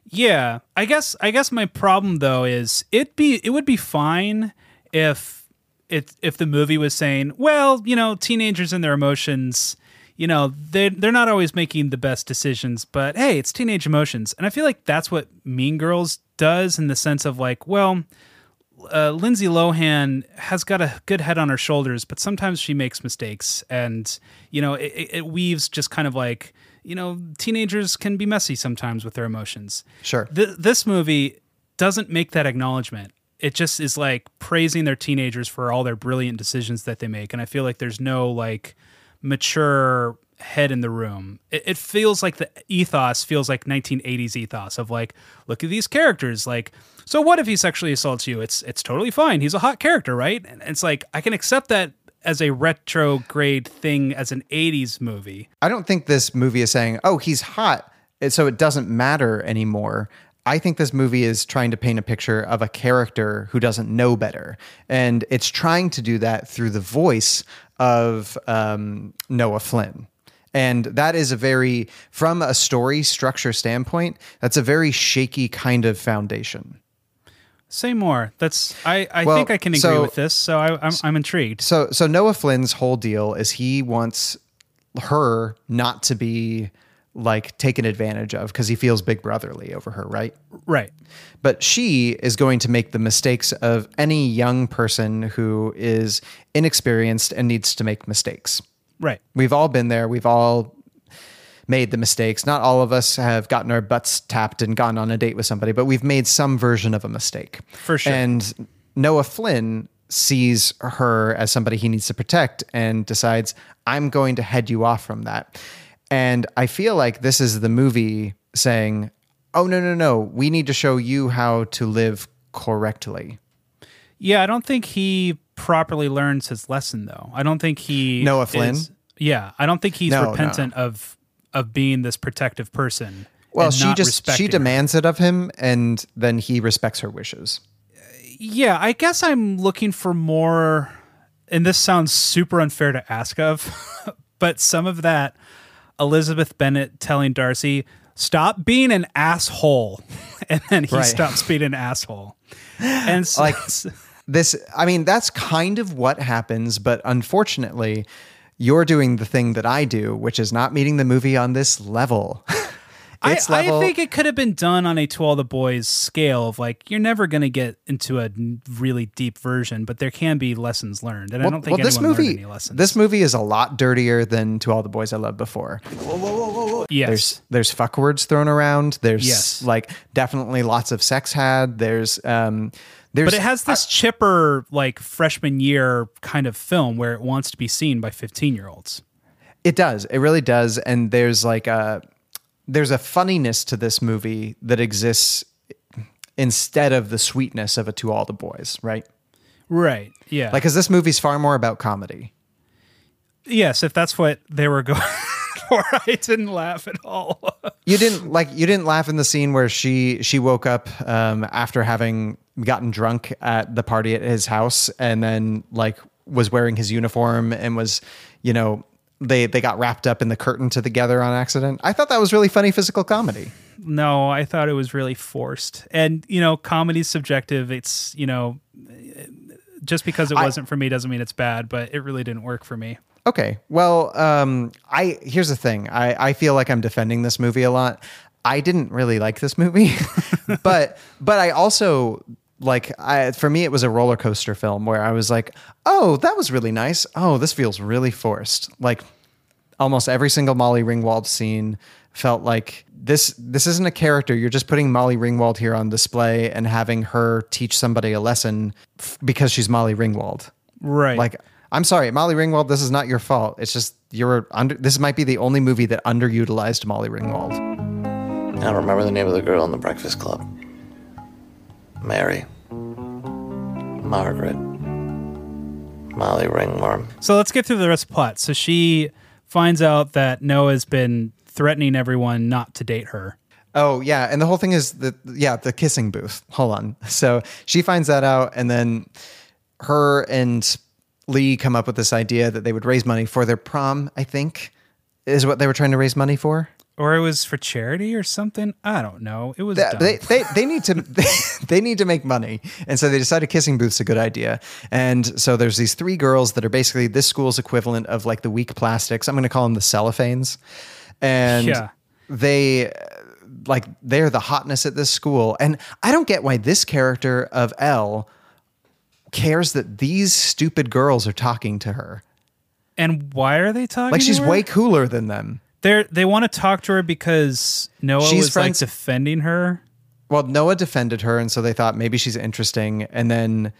Speaker 1: Yeah, I guess I guess my problem though is it be it would be fine if it if the movie was saying, well, you know, teenagers and their emotions, you know, they they're not always making the best decisions, but hey, it's teenage emotions. And I feel like that's what Mean Girls does in the sense of like, well, uh, Lindsay Lohan has got a good head on her shoulders, but sometimes she makes mistakes, and you know it, it- weaves just kind of like you know teenagers can be messy sometimes with their emotions.
Speaker 2: Sure.
Speaker 1: Th- this movie doesn't make that acknowledgement. It just is like praising their teenagers for all their brilliant decisions that they make, and I feel like there's no like mature head in the room. It, it feels like the ethos feels like 1980s ethos of like, look at these characters. Like, so what if he sexually assaults you? It's it's totally fine. He's a hot character, right? And it's like I can accept that as a retrograde thing as an 80s movie.
Speaker 2: I don't think this movie is saying, "Oh, he's hot," so it doesn't matter anymore. I think this movie is trying to paint a picture of a character who doesn't know better, and it's trying to do that through the voice of um, Noah Flynn. And that is a very, from a story structure standpoint, that's a very shaky kind of foundation.
Speaker 1: Say more. That's I. I
Speaker 2: Well,
Speaker 1: think I can agree
Speaker 2: so-
Speaker 1: with this. So I, I'm I'm intrigued.
Speaker 2: So so Noah Flynn's whole deal is he wants her not to be like taken advantage of because he feels big brotherly over her, right?
Speaker 1: Right.
Speaker 2: But she is going to make the mistakes of any young person who is inexperienced and needs to make mistakes.
Speaker 1: Right.
Speaker 2: We've all been there. We've all made the mistakes. Not all of us have gotten our butts tapped and gone on a date with somebody, but we've made some version of a mistake.
Speaker 1: For sure.
Speaker 2: And Noah Flynn sees her as somebody he needs to protect and decides, I'm going to head you off from that. And I feel like this is the movie saying, Oh, no, no, no. We need to show you how to live correctly.
Speaker 1: Yeah, I don't think he properly learns his lesson though. I don't think he
Speaker 2: Noah Flynn?
Speaker 1: is- yeah, I don't think he's
Speaker 2: No, no.
Speaker 1: repentant of of being this protective person.
Speaker 2: Well, she just she
Speaker 1: her.
Speaker 2: demands it of him and then he respects her wishes.
Speaker 1: Yeah, I guess I'm looking for more and this sounds super unfair to ask of, but some of that Elizabeth Bennet telling Darcy, "Stop being an asshole." And then he
Speaker 2: Right.
Speaker 1: stops being an asshole. And so,
Speaker 2: Like this i mean that's kind of what happens but unfortunately you're doing the thing that i do which is not meeting the movie on this level.
Speaker 1: I,
Speaker 2: level
Speaker 1: I think it could have been done on a to all the boys scale of like you're never going to get into a really deep version, but there can be lessons learned, and I don't think
Speaker 2: this
Speaker 1: anyone
Speaker 2: movie
Speaker 1: learned any lessons.
Speaker 2: this movie is a lot dirtier than to all the boys i loved before.
Speaker 1: Yes,
Speaker 2: there's there's fuck words thrown around. There's
Speaker 1: Yes.
Speaker 2: like definitely lots of sex had. There's um there's
Speaker 1: but it has this chipper like freshman year kind of film where it wants to be seen by 15 year olds.
Speaker 2: It does. It really does. And there's like a there's a funniness to this movie that exists instead of the sweetness of a To All the Boys, right?
Speaker 1: Right. Yeah.
Speaker 2: Like, because this movie's far more about comedy.
Speaker 1: yes, if that's what they were going for, I didn't laugh at all.
Speaker 2: You didn't like you didn't laugh in the scene where she she woke up um, after having gotten drunk at the party at his house and then like was wearing his uniform and was you know they they got wrapped up in the curtain to together on accident. I thought that was really funny physical comedy.
Speaker 1: no, I thought it was really forced. And, you know, comedy's subjective. It's, you know, just because it
Speaker 2: I-
Speaker 1: wasn't for me doesn't mean it's bad, but it really didn't work for me.
Speaker 2: Okay. Well, um, I here's the thing. I, I feel like I'm defending this movie a lot. I didn't really like this movie, but but I also like I for me it was a roller coaster film where I was like, oh, that was really nice. Oh, this feels really forced. Like almost every single Molly Ringwald scene felt like this this isn't a character. You're just putting Molly Ringwald here on display and having her teach somebody a lesson f- because she's Molly Ringwald.
Speaker 1: Right.
Speaker 2: Like, I'm sorry, Molly Ringwald. This is not your fault. It's just you're under. This might be the only movie that underutilized Molly Ringwald.
Speaker 9: I don't remember the name of the girl in the Breakfast Club. Mary. Margaret. Molly Ringworm.
Speaker 1: So let's get through the rest of the plot. So she finds out that Noah's been threatening everyone not to date her.
Speaker 2: Oh yeah, and the whole thing is that yeah, the kissing booth. Hold on. So she finds that out, and then her and Lee come up with this idea that they would raise money for their prom. I think is what they were trying to raise money for.
Speaker 1: Or it was for charity or something. I don't know. It was
Speaker 2: They,
Speaker 1: dumb.
Speaker 2: they, they, they need to they, they need to make money, and so they decided kissing booth's a good idea. And so there's these three girls that are basically this school's equivalent of like the weak plastics. I'm going to call them the cellophanes, and
Speaker 1: Yeah.
Speaker 2: they like they're the hotness at this school. And I don't get why this character of Elle cares that these stupid girls are talking to her.
Speaker 1: and why are they talking?
Speaker 2: Like she's way cooler than them.
Speaker 1: They they want to talk to her because Noah
Speaker 2: She's
Speaker 1: was
Speaker 2: friends-
Speaker 1: like defending her.
Speaker 2: Well, Noah defended her, and so they thought maybe she's interesting. And then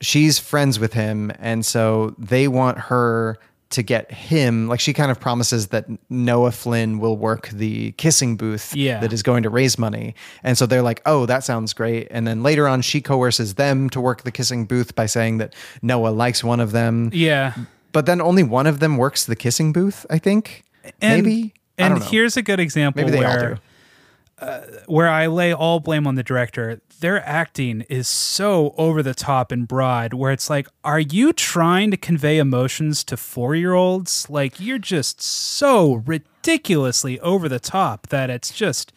Speaker 2: she's friends with him, and so they want her to get him. Like she kind of promises that Noah Flynn will work the kissing booth
Speaker 1: Yeah.
Speaker 2: that is going to raise money. And so they're like, oh, that sounds great. And then later on, she coerces them to work the kissing booth by saying that Noah likes one of them.
Speaker 1: Yeah.
Speaker 2: But then only one of them works the kissing booth, I think.
Speaker 1: And,
Speaker 2: maybe.
Speaker 1: And here's a good example
Speaker 2: Maybe they all
Speaker 1: where
Speaker 2: do.
Speaker 1: Uh, where I lay all blame on the director. Their acting is so over the top and broad where it's like, are you trying to convey emotions to four year olds? Like, you're just so ridiculously over the top that it's just,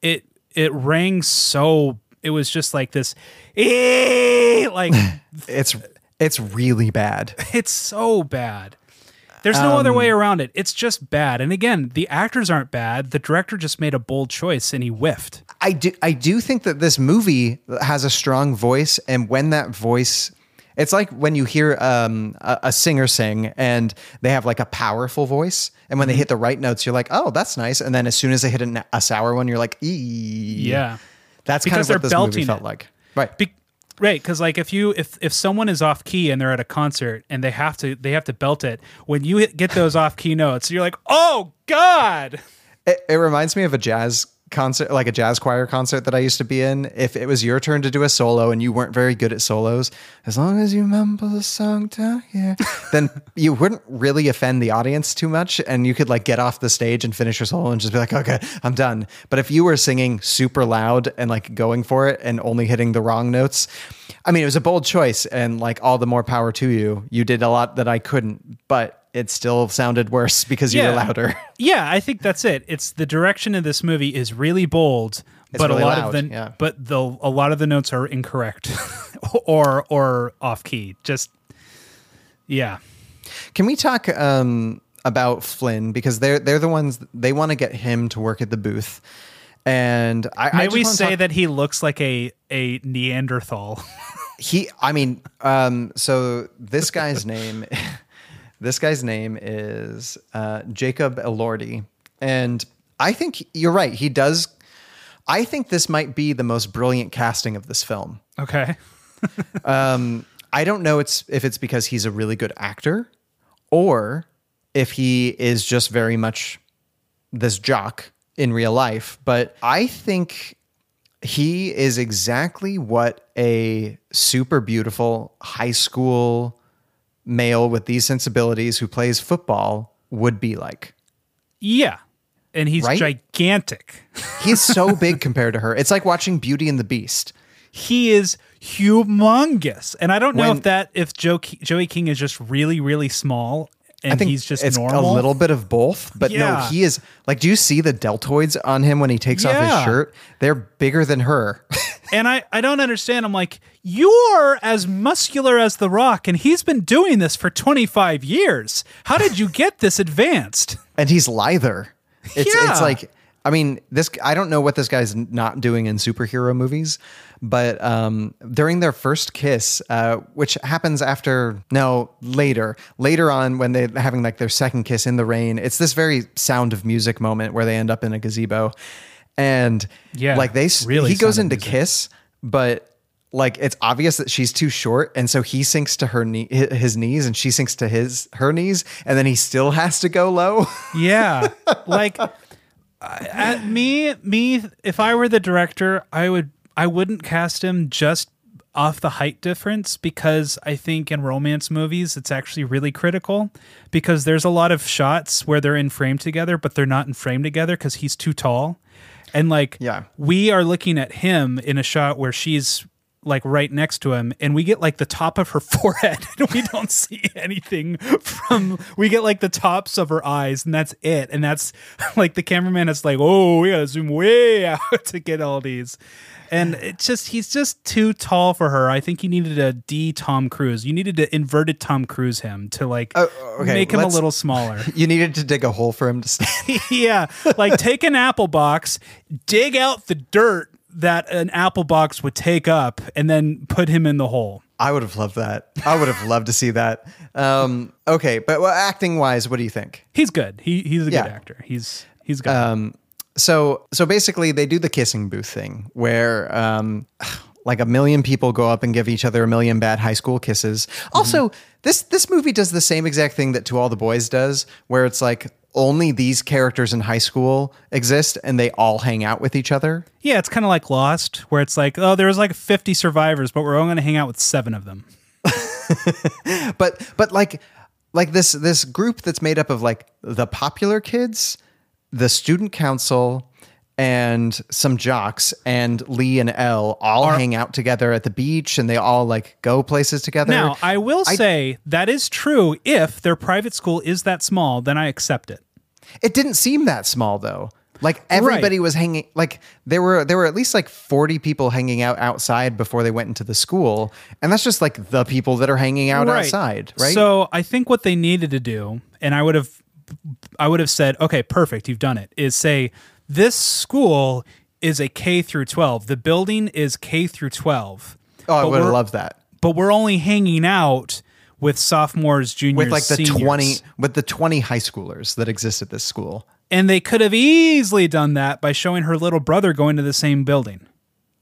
Speaker 1: it, it rang so, it was just like this, like,
Speaker 2: It's it's really bad.
Speaker 1: it's so bad. There's no other
Speaker 2: Um,
Speaker 1: way around it. It's just bad. And again, the actors aren't bad. The director just made a bold choice and he whiffed.
Speaker 2: I do I do think that this movie has a strong voice, and when that voice, it's like when you hear um, a, a singer sing and they have like a powerful voice, and when they
Speaker 1: Mm-hmm.
Speaker 2: hit the right notes, you're like, oh, that's nice, and then as soon as they hit a, a sour one, you're like, ee.
Speaker 1: Yeah.
Speaker 2: that's
Speaker 1: Because
Speaker 2: kind of
Speaker 1: they're
Speaker 2: what this
Speaker 1: belting
Speaker 2: movie felt
Speaker 1: it.
Speaker 2: like. Right.
Speaker 1: Be- right, because like if you if if someone is off key and they're at a concert and they have to they have to belt it when you get those off key notes, you're like, oh god.
Speaker 2: It, it reminds me of a jazz concert, like a jazz choir concert that I used to be in. If it was your turn to do a solo and you weren't very good at solos, as long as you mumble the song down here, then you wouldn't really offend the audience too much, and you could like get off the stage and finish your solo and just be like, okay, I'm done. But if you were singing super loud and like going for it and only hitting the wrong notes, I mean, it was a bold choice, and like all the more power to you. You did a lot that I couldn't, but it still sounded worse because you were louder.
Speaker 1: Yeah, I think that's it. It's the direction of this movie is really bold,
Speaker 2: It's
Speaker 1: but
Speaker 2: really
Speaker 1: a lot
Speaker 2: loud,
Speaker 1: of the
Speaker 2: yeah.
Speaker 1: but the a lot of the notes are incorrect or or off key. Just yeah.
Speaker 2: Can we talk um, about Flynn because they're they're the ones they want to get him to work at the booth, and I
Speaker 1: May
Speaker 2: I
Speaker 1: we say
Speaker 2: talk-
Speaker 1: that he looks like a a Neanderthal?
Speaker 2: he. I mean, um, so this guy's name, this guy's name is uh, Jacob Elordi, and I think you're right. He does. I think this might be the most brilliant casting of this film.
Speaker 1: Okay.
Speaker 2: um, I don't know it's if it's because he's a really good actor or if he is just very much this jock in real life, but I think he is exactly what a super beautiful high school male with these sensibilities who plays football would be like.
Speaker 1: Yeah. And he's
Speaker 2: Right?
Speaker 1: gigantic.
Speaker 2: He's so big compared to her. It's like watching Beauty and the Beast.
Speaker 1: He is humongous. And I don't know
Speaker 2: When-
Speaker 1: if that if Joe Joey King is just really really small and
Speaker 2: I think
Speaker 1: he's just
Speaker 2: it's
Speaker 1: normal.
Speaker 2: a little bit of both, but no, he is like. Do you see the deltoids on him when he takes off his shirt? They're bigger than her.
Speaker 1: and I, I don't understand. I'm like, you're as muscular as The Rock, and he's been doing this for 25 years. How did you get this advanced?
Speaker 2: and he's lither. It's
Speaker 1: Yeah.
Speaker 2: it's like I mean, this I don't know what this guy's not doing in superhero movies, but um, during their first kiss, uh, which happens after no later later on when they're having like their second kiss in the rain, it's this very Sound of Music moment where they end up in a gazebo, and
Speaker 1: Yeah,
Speaker 2: like they
Speaker 1: really
Speaker 2: he goes into kiss, but. Like it's obvious that she's too short, and so he sinks to her knee, his knees, and she sinks to his her knees, and then he still has to go low.
Speaker 1: Yeah, like I- at me, me. If I were the director, I would. I wouldn't cast him just off the height difference because I think in romance movies it's actually really critical because there's a lot of shots where they're in frame together, but they're not in frame together because he's too tall, and like
Speaker 2: Yeah.
Speaker 1: we are looking at him in a shot where she's like right next to him and we get like the top of her forehead and we don't see anything from we get like the tops of her eyes and that's it. And that's like the cameraman is like oh we gotta zoom way out to get all these. And it's just he's just too tall for her. I think you needed a d tom cruise. You needed to inverted tom cruise him to like oh, oh,
Speaker 2: okay,
Speaker 1: make him a little smaller.
Speaker 2: You needed to dig a hole for him to stand.
Speaker 1: yeah, like take an apple box, dig out the dirt that an apple box would take up, and then put him in the hole.
Speaker 2: I would have loved that. I would have loved to see that. Um, okay, but well, acting wise, what do you think?
Speaker 1: He's good. He he's a
Speaker 2: Yeah.
Speaker 1: good actor. He's he's good.
Speaker 2: Um, so so basically, they do the kissing booth thing where um, like a million people go up and give each other a million bad high school kisses. Also, this this movie does the same exact thing that To All the Boys does, where it's like only these characters in high school exist and they all hang out with each other.
Speaker 1: yeah, it's kind of like Lost, where it's like, oh, there was like 50 survivors, but we're only going to hang out with seven of them.
Speaker 2: but but like like this this group that's made up of like the popular kids, the student council, and some jocks and Lee and Elle all hang out together at the beach and they all like go places together.
Speaker 1: Now, I will say that is true. If their private school is that small, then I accept it.
Speaker 2: it didn't seem that small though. Like everybody was hanging like there were there were at least like 40 people hanging out outside before they went into the school and that's just like the people that are hanging out outside, right?
Speaker 1: So I think what they needed to do, and I would have, I would have said, okay, perfect, you've done it. Is say this school is a K through twelve. The building is K through twelve.
Speaker 2: oh, I would have loved that.
Speaker 1: But we're only hanging out with sophomores, juniors,
Speaker 2: With like the
Speaker 1: seniors.
Speaker 2: 20 with the 20 high schoolers that exist at this school.
Speaker 1: and they could have easily done that by showing her little brother going to the same building.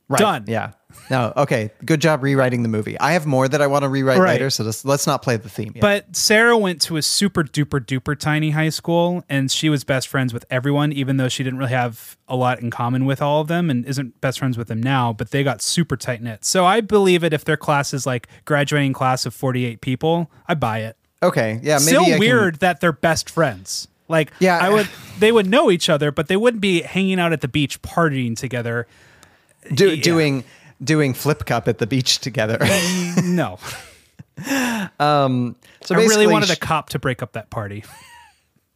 Speaker 2: Right.
Speaker 1: Done.
Speaker 2: Yeah. No. Okay. Good job rewriting the movie. I have more that I want to rewrite
Speaker 1: Right.
Speaker 2: later, so let's, let's not play the theme yet.
Speaker 1: But Sarah went to a super duper duper tiny high school and she was best friends with everyone, even though she didn't really have a lot in common with all of them and isn't best friends with them now, but they got super tight knit. So I believe it if their class is like graduating class of 48 people, I buy it.
Speaker 2: okay. Yeah. Maybe
Speaker 1: Still
Speaker 2: I can-
Speaker 1: weird that they're best friends. Like,
Speaker 2: Yeah.
Speaker 1: I would, they would know each other, but they wouldn't be hanging out at the beach partying together.
Speaker 2: do,
Speaker 1: yeah.
Speaker 2: doing doing flip cup at the beach together.
Speaker 1: No, Um,
Speaker 2: so
Speaker 1: I really wanted a cop to break up that party.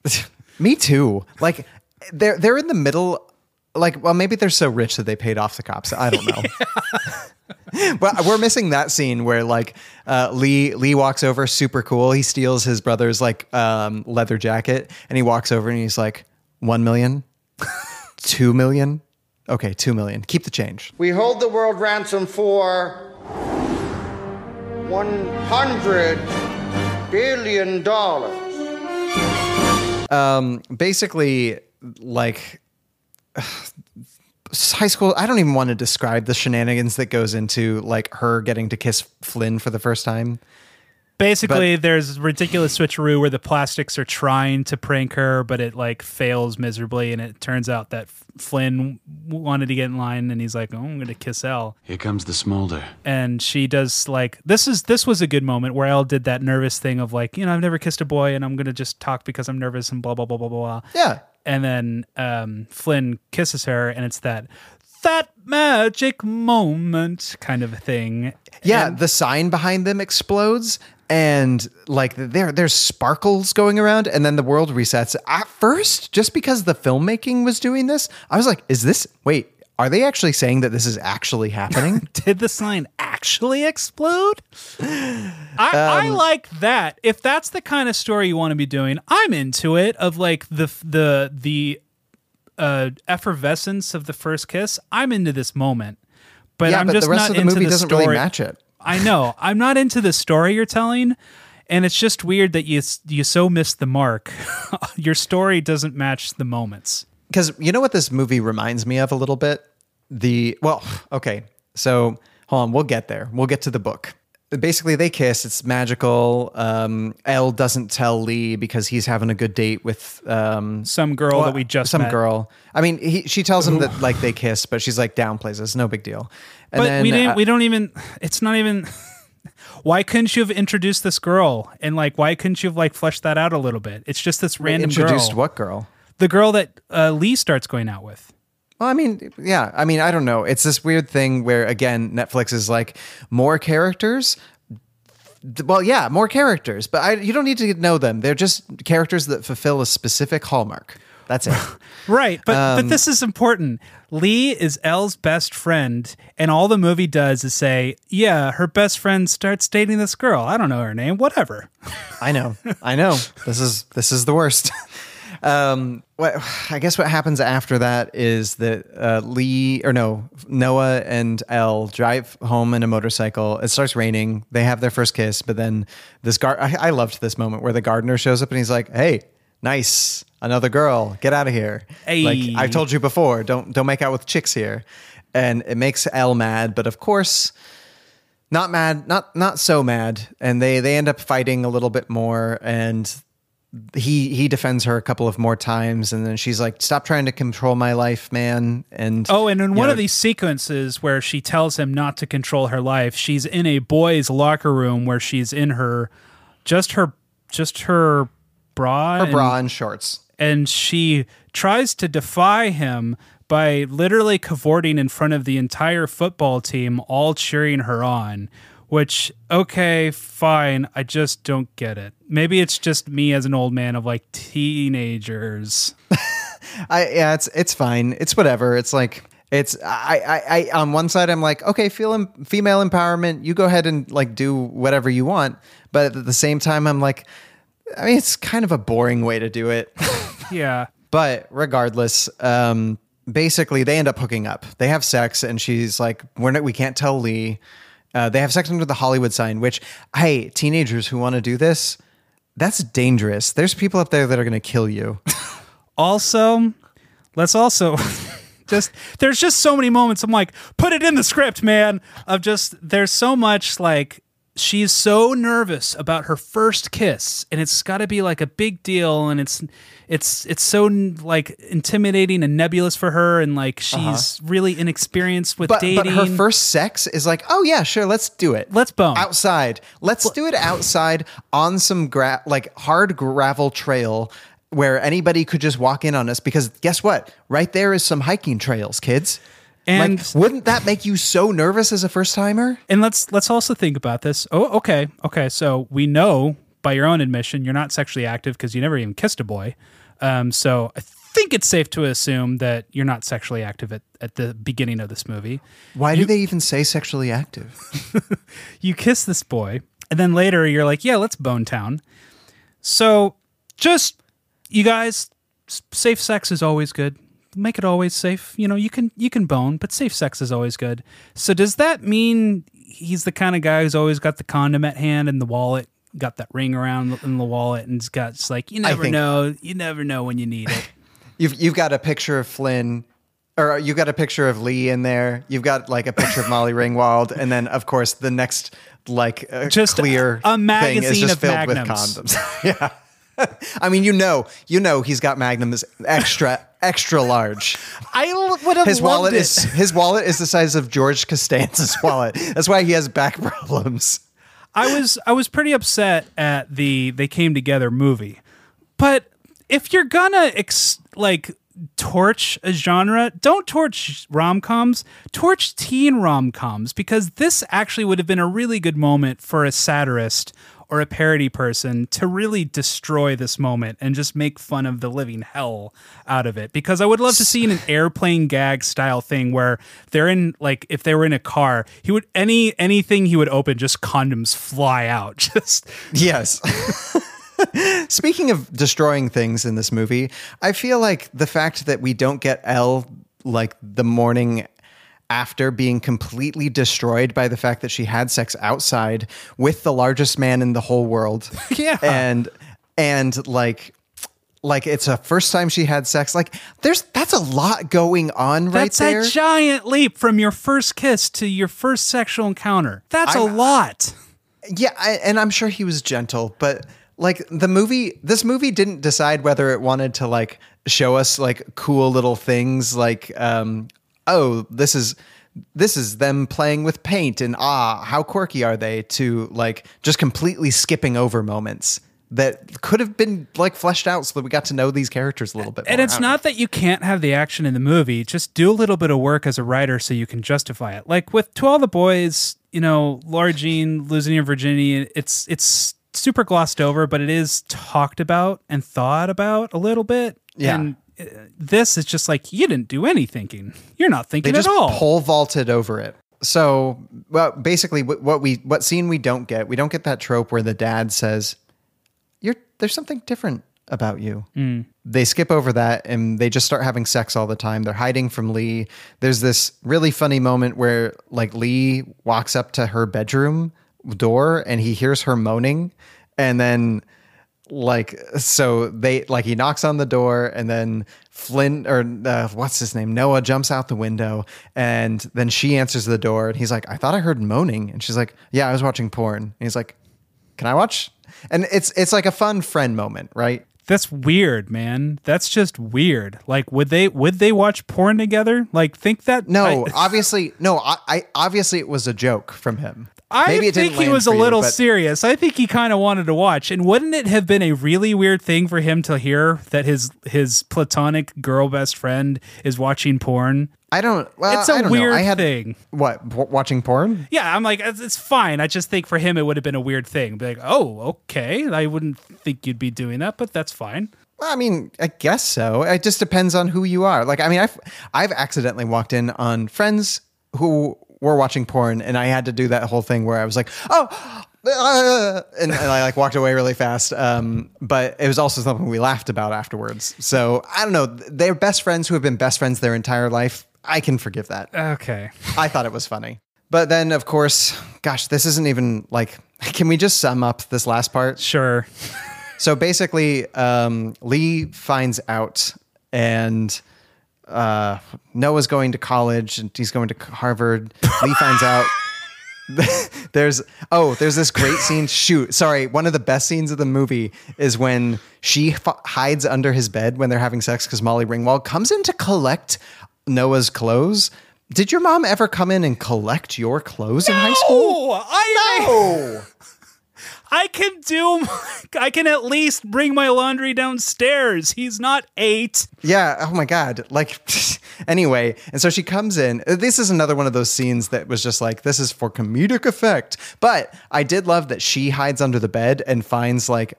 Speaker 2: Me too. Like they're they're in the middle. Like, well, maybe they're so rich that they paid off the cops. I don't know. but we're missing that scene where like uh, Lee Lee walks over, super cool. He steals his brother's like um, leather jacket, and he walks over and he's like, one million, two million. Okay, two million. Keep the change.
Speaker 10: We hold the world ransom for one hundred billion dollars.
Speaker 2: Um, basically, like high school. I don't even want to describe the shenanigans that goes into like her getting to kiss Flynn for the first time.
Speaker 1: Basically, there's ridiculous switcheroo where the plastics are trying to prank her, but it like fails miserably, and it turns out that Flynn wanted to get in line, and he's like, "Oh, I'm going to kiss Elle,"
Speaker 11: Here comes the smolder.
Speaker 1: and she does like this is this was a good moment where Elle did that nervous thing of like, you know, I've never kissed a boy, and I'm going to just talk because I'm nervous and blah blah blah blah blah.
Speaker 2: Yeah.
Speaker 1: and then um, Flynn kisses her, and it's that that magic moment kind of thing.
Speaker 2: Yeah, the sign behind them explodes and like there there's sparkles going around and then the world resets. At first, just because the filmmaking was doing this, I was like, is this wait, are they actually saying that this is actually happening?
Speaker 1: Did the sign actually explode? I, I
Speaker 2: Um,
Speaker 1: like that. If that's the kind of story you want to be doing, I'm into it. Of like the the the uh, effervescence of the first kiss, I'm into this moment. But
Speaker 2: yeah,
Speaker 1: I'm
Speaker 2: but
Speaker 1: just
Speaker 2: the rest
Speaker 1: not
Speaker 2: of the movie doesn't
Speaker 1: story.
Speaker 2: really match it.
Speaker 1: I know. I'm not into the story you're telling, and it's just weird that you you so missed the mark. Your story doesn't match the moments.
Speaker 2: Because you know what this movie reminds me of a little bit? The well, okay. So hold on, we'll get there. We'll get to the book. Basically, they kiss. It's magical. Um, Elle doesn't tell Lee because he's having a good date with um,
Speaker 1: Some girl
Speaker 2: well,
Speaker 1: that we just
Speaker 2: some
Speaker 1: met.
Speaker 2: girl. I mean, he, she tells him that like they kiss, but she's like downplays it. It's no big deal. And
Speaker 1: but
Speaker 2: then,
Speaker 1: we didn't.
Speaker 2: uh,
Speaker 1: we don't even. It's not even. Why couldn't you have introduced this girl and like why couldn't you have like fleshed that out a little bit? It's just this random
Speaker 2: introduced
Speaker 1: girl.
Speaker 2: what girl?
Speaker 1: The girl that uh, Lee starts going out with.
Speaker 2: Well, I mean, yeah. I mean, I don't know. It's this weird thing where, again, Netflix is like more characters. Well, yeah, more characters, but I, you don't need to know them. They're just characters that fulfill a specific hallmark. That's it.
Speaker 1: Right, but
Speaker 2: Um,
Speaker 1: but this is important. Lee is Elle's best friend, and all the movie does is say, "Yeah, her best friend starts dating this girl. I don't know her name. Whatever."
Speaker 2: I know. I know. This is this is the worst. Um, what I guess what happens after that is that uh, Lee or no Noah and Elle drive home in a motorcycle. It starts raining. They have their first kiss, but then this guard. I, I loved this moment where the gardener shows up and he's like, "Hey, nice, another girl. Get out of here."
Speaker 1: Hey.
Speaker 2: Like I've told you before, don't don't make out with chicks here. And it makes Elle mad, but of course not mad, not not so mad, and they they end up fighting a little bit more, and he he defends her a couple of more times, and then she's like, "Stop trying to control my life, man." And
Speaker 1: Oh, and in one
Speaker 2: know,
Speaker 1: of these sequences where she tells him not to control her life, she's in a boys' locker room where she's in her just her just her bra
Speaker 2: her
Speaker 1: and-
Speaker 2: bra and shorts.
Speaker 1: and she tries to defy him by literally cavorting in front of the entire football team, all cheering her on. Which, okay, fine. I just don't get it. Maybe it's just me as an old man of like teenagers.
Speaker 2: I yeah, it's it's fine. It's whatever. It's like it's I I, I on one side I'm like okay, feel em- female empowerment. You go ahead and like do whatever you want, but at the same time I'm like, I mean, it's kind of a boring way to do it.
Speaker 1: Yeah.
Speaker 2: But regardless, um, basically they end up hooking up. They have sex, and she's like, "We're not, we can't tell Lee." Uh, they have sex under the Hollywood sign. Which, hey, teenagers who want to do this, that's dangerous. There's people up there that are going to kill you.
Speaker 1: Also, let's also just there's just so many moments I'm like, put it in the script, man. Of just there's so much like she's so nervous about her first kiss and it's got to be like a big deal and it's it's it's so like intimidating and nebulous for her and like she's really inexperienced with
Speaker 2: Uh-huh. But,
Speaker 1: dating.
Speaker 2: but her first sex is like, oh yeah, sure, let's do it.
Speaker 1: Let's bone.
Speaker 2: outside. Let's do it outside on some gra- like hard gravel trail where anybody could just walk in on us. Because guess what? Right there is some hiking trails, kids.
Speaker 1: And-
Speaker 2: like, wouldn't that make you so nervous as a first timer?
Speaker 1: And let's let's also think about this. Oh, okay, okay. So we know by your own admission you're not sexually active because you never even kissed a boy. Um, so I think it's safe to assume that you're not sexually active at, at the beginning of this movie.
Speaker 2: Why do they even say sexually active?
Speaker 1: You kiss this boy, and then later you're like, yeah, let's bone town. So just you guys, safe sex is always good. Make it always safe. You know, you can you can bone, but safe sex is always good. So does that mean he's the kind of guy who's always got the condom at hand and the wallet, got that ring around in the wallet, and it's got it's like you never
Speaker 2: think-
Speaker 1: know, you never know when you need it.
Speaker 2: You've you've got a picture of Flynn, or you've got a picture of Lee in there. You've got like a picture of Molly Ringwald, and then of course the next like uh,
Speaker 1: Just
Speaker 2: clear
Speaker 1: a
Speaker 2: thing is
Speaker 1: magazine
Speaker 2: just
Speaker 1: of
Speaker 2: filled with condoms. yeah. I mean, you know, you know, he's got magnums extra, extra large.
Speaker 1: I would have
Speaker 2: His
Speaker 1: loved
Speaker 2: wallet
Speaker 1: it.
Speaker 2: is his wallet is the size of George Costanza's wallet. That's why he has back problems.
Speaker 1: I was I was pretty upset at the they came together movie. But if you're gonna ex- like torch a genre, don't torch rom-coms, torch teen rom-coms because this actually would have been a really good moment for a satirist or a parody person to really destroy this moment and just make fun of the living hell out of it because I would love to see an airplane gag style thing where they're in like if they were in a car he would any anything he would open just condoms fly out just
Speaker 2: Yes. Speaking of destroying things in this movie, I feel like the fact that we don't get Elle like the morning after being completely destroyed by the fact that she had sex outside with the largest man in the whole world.
Speaker 1: Yeah.
Speaker 2: And and like like it's a first time she had sex. Like there's that's a lot going on right
Speaker 1: That's
Speaker 2: there.
Speaker 1: a giant leap from your first kiss to your first sexual encounter. That's a lot.
Speaker 2: Yeah, I, and I'm sure he was gentle, but like the movie, this movie didn't decide whether it wanted to like show us like cool little things, like um, oh, this is this is them playing with paint, and ah, how quirky are they? To like just completely skipping over moments that could have been like fleshed out so that we got to know these characters a little bit.
Speaker 1: And
Speaker 2: more. I
Speaker 1: it's
Speaker 2: know.
Speaker 1: that you can't have the action in the movie. Just do a little bit of work as a writer so you can justify it. Like with To All the Boys, you know, Lara Jean losing her virginity, it's it's super glossed over, but it is talked about and thought about a little bit.
Speaker 2: Yeah.
Speaker 1: And this is just like you didn't do any thinking. You're not
Speaker 2: they
Speaker 1: thinking
Speaker 2: just
Speaker 1: at all.
Speaker 2: pole vaulted over it. So, well, basically, what, what we what scene we don't get, we don't get that trope where the dad says, "You're there's something different about you." Mm. They skip over that and they just start having sex all the time. They're hiding from Lee. There's this really funny moment where like Lee walks up to her bedroom door and he hears her moaning, and then like so they like he knocks on the door and then Flynn or uh, what's his name? Noah jumps out the window and then she answers the door and he's like I thought I heard moaning. And she's like yeah I was watching porn. And he's like can I watch? And it's it's like a fun friend moment right
Speaker 1: That's weird, man. That's just weird. Like, would they would they watch porn together? Like, think that?
Speaker 2: no
Speaker 1: I,
Speaker 2: obviously no I, I obviously it was a joke from him
Speaker 1: I think he was a
Speaker 2: for you,
Speaker 1: little
Speaker 2: but-
Speaker 1: serious. I think he kind of wanted to watch. And wouldn't it have been a really weird thing for him to hear that his his platonic girl best friend is watching porn?
Speaker 2: I don't well
Speaker 1: It's a weird
Speaker 2: know. I had
Speaker 1: thing.
Speaker 2: what w- watching porn
Speaker 1: Yeah, I'm like, it's it's fine. I just think for him it would have been a weird thing. Be like, oh, okay. I wouldn't think you'd be doing that, but that's fine.
Speaker 2: Well, I mean, I guess so. It just depends on who you are. Like, I mean, I've I've accidentally walked in on friends who were watching porn, and I had to do that whole thing where I was like, "Oh," uh, and, and I like walked away really fast. Um, but it was also something we laughed about afterwards. So I don't know. They're best friends who have been best friends their entire life. I can forgive that.
Speaker 1: Okay.
Speaker 2: I thought it was funny. But then, of course, gosh, this isn't even like. Can we just sum up this last part?
Speaker 1: Sure.
Speaker 2: So basically, um, Lee finds out, and uh, Noah's going to college, and he's going to Harvard. Lee finds out. there's oh, there's this great scene. Shoot, sorry. One of the best scenes of the movie is when she f- hides under his bed when they're having sex because Molly Ringwald comes in to collect Noah's clothes. Did your mom ever come in and collect your clothes in high school?
Speaker 1: I
Speaker 2: No.
Speaker 1: I can do. I can at least bring my laundry downstairs. He's not eight.
Speaker 2: Yeah. Oh my God. Like, anyway. And so she comes in. Uh, this is another one of those scenes that was just like, this is for comedic effect. But I did love that she hides under the bed and finds like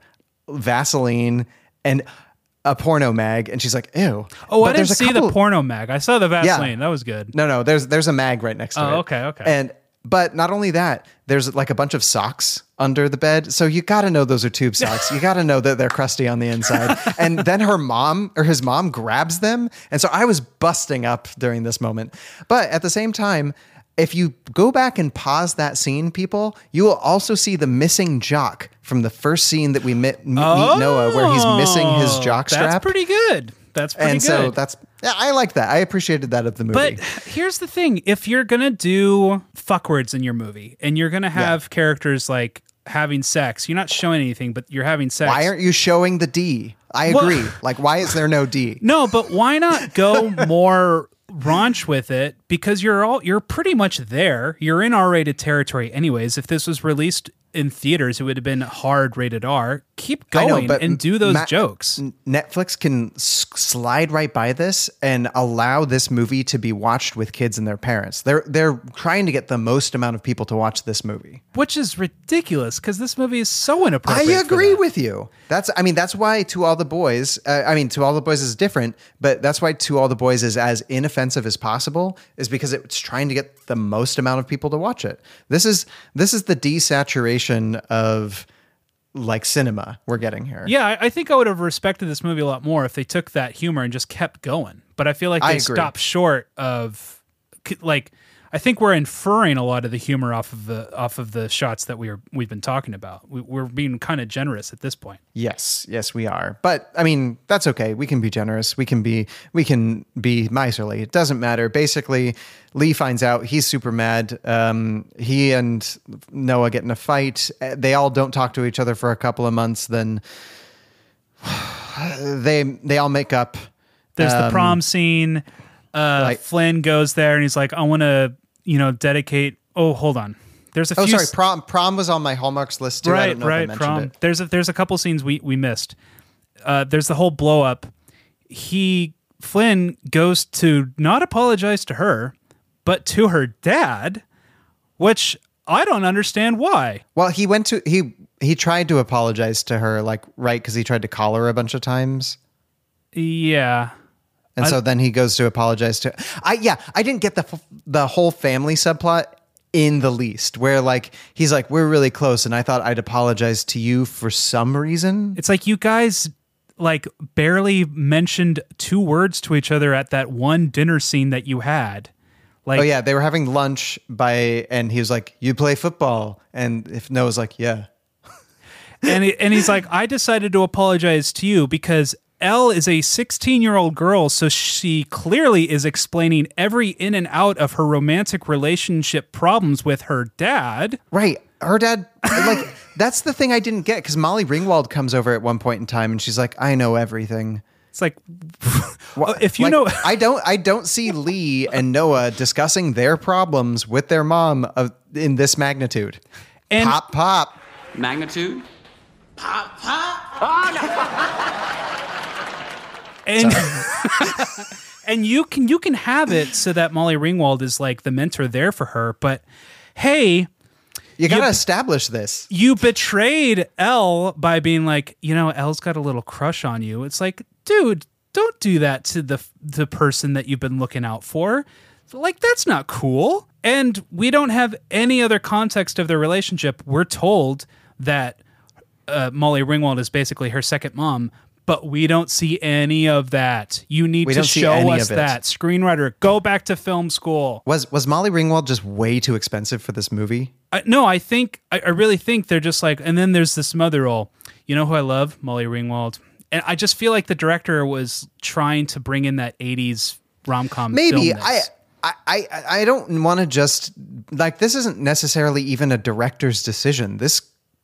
Speaker 2: Vaseline and a porno mag. And she's like, ew.
Speaker 1: Oh, I didn't
Speaker 2: a
Speaker 1: see
Speaker 2: couple-
Speaker 1: the porno mag. I saw the Vaseline. That was good.
Speaker 2: No, no, there's there's a mag right next to
Speaker 1: Oh,
Speaker 2: it.
Speaker 1: okay, okay.
Speaker 2: And but not only that, there's like a bunch of socks under the bed. So you got to know those are tube socks. You got to know that they're crusty on the inside. and then her mom or his mom grabs them. And so I was busting up during this moment. But at the same time, if you go back and pause that scene, people, you will also see the missing jock from the first scene that we meet, meet Noah, where he's missing his oh, jock strap.
Speaker 1: Oh, That's pretty good. That's pretty
Speaker 2: and
Speaker 1: good.
Speaker 2: so that's yeah, I like that. I appreciated that of the movie.
Speaker 1: But here's the thing: if you're gonna do fuckwords in your movie, and you're gonna have characters like having sex, you're not showing anything, but you're having sex.
Speaker 2: Why aren't you showing the D? I
Speaker 1: Well-
Speaker 2: agree. like, why is there no D?
Speaker 1: No, but why not go more raunch with it? Because you're all you're pretty much there. You're in R-rated territory, anyways. If this was released in theaters, it would have been hard rated R. Keep going
Speaker 2: know,
Speaker 1: and do those
Speaker 2: Ma-
Speaker 1: jokes.
Speaker 2: Netflix can s- slide right by this and allow this movie to be watched with kids and their parents. They're they're trying to get the most amount of people to watch this movie.
Speaker 1: Which is ridiculous because this movie is so inappropriate.
Speaker 2: I agree with you. That's I mean that's why To All the Boys. Uh, I mean To All the Boys is different, but that's why To All the Boys is as inoffensive as possible. Is because it's trying to get the most amount of people to watch it. This is this is the desaturation of like cinema we're getting here.
Speaker 1: Yeah, I, I think I would have respected this movie a lot more if they took that humor and just kept going. But I feel like they stopped short of like I think we're inferring a lot of the humor off of the off of the shots that we are we've been talking about. We, we're being kind of generous at this point.
Speaker 2: Yes, yes, we are. But I mean, that's okay. We can be generous. We can be we can be miserly. It doesn't matter. Basically, Lee finds out he's super mad. Um, he and Noah get in a fight. Uh, They all don't talk to each other for a couple of months. Then they they all make up.
Speaker 1: There's the
Speaker 2: Um,
Speaker 1: prom scene. Uh,
Speaker 2: like-
Speaker 1: Flynn goes there and he's like, I want to, you know, dedicate. Oh, hold on. There's a
Speaker 2: Oh,
Speaker 1: few.
Speaker 2: sorry. Prom prom was on my hallmarks list too. I
Speaker 1: right,
Speaker 2: don't know if I
Speaker 1: right.
Speaker 2: mentioned
Speaker 1: Prom.
Speaker 2: it.
Speaker 1: There's a there's a couple scenes we we missed. Uh, there's the whole blow up. He Flynn goes to not apologize to her, but to her dad, which I don't understand why.
Speaker 2: Well, he went to he he tried to apologize to her, like right because he tried to call her a bunch of times.
Speaker 1: Yeah.
Speaker 2: And
Speaker 1: I-
Speaker 2: so then he goes to apologize to I yeah, I didn't get the the whole family subplot in the least where like he's like we're really close and I thought I'd apologize to you for some reason.
Speaker 1: It's like you guys like barely mentioned two words to each other at that one dinner scene that you had. Like
Speaker 2: oh yeah, they were having lunch by and he was like you play football and if Noah's like yeah.
Speaker 1: and he, and he's like, I decided to apologize to you because Elle is a 16 year old girl, so she clearly is explaining every in and out of her romantic relationship problems with her dad.
Speaker 2: Right. Her dad, like, that's the thing I didn't get because Molly Ringwald comes over at one point in time and she's like, I know everything.
Speaker 1: It's like, if you
Speaker 2: Like,
Speaker 1: know,
Speaker 2: I don't, I don't see Lee and Noah discussing their problems with their mom of, in this magnitude.
Speaker 1: And-
Speaker 2: pop, pop
Speaker 11: Magnitude. pop. Magnitude?
Speaker 1: and and you can you can have it so that Molly Ringwald is like the mentor there for her, but hey,
Speaker 2: You got to establish this.
Speaker 1: you betrayed Elle by being like, you know, Elle's got a little crush on you. It's like, dude, don't do that to the the person that you've been looking out for. Like that's not cool. And we don't have any other context of their relationship. We're told that uh, Molly Ringwald is basically her second mom, but we don't see any of that. You need
Speaker 2: We
Speaker 1: to show us that. Screenwriter, go back to film school.
Speaker 2: Was, was Molly Ringwald just way too expensive for this movie?
Speaker 1: I, no, I think I, I really think they're just like, and then there's this mother role. You know who I love? Molly Ringwald. And I just feel like the director was trying to bring in that '80s rom com.
Speaker 2: Maybe I, I, I, I don't want to just like this isn't necessarily even a director's decision. This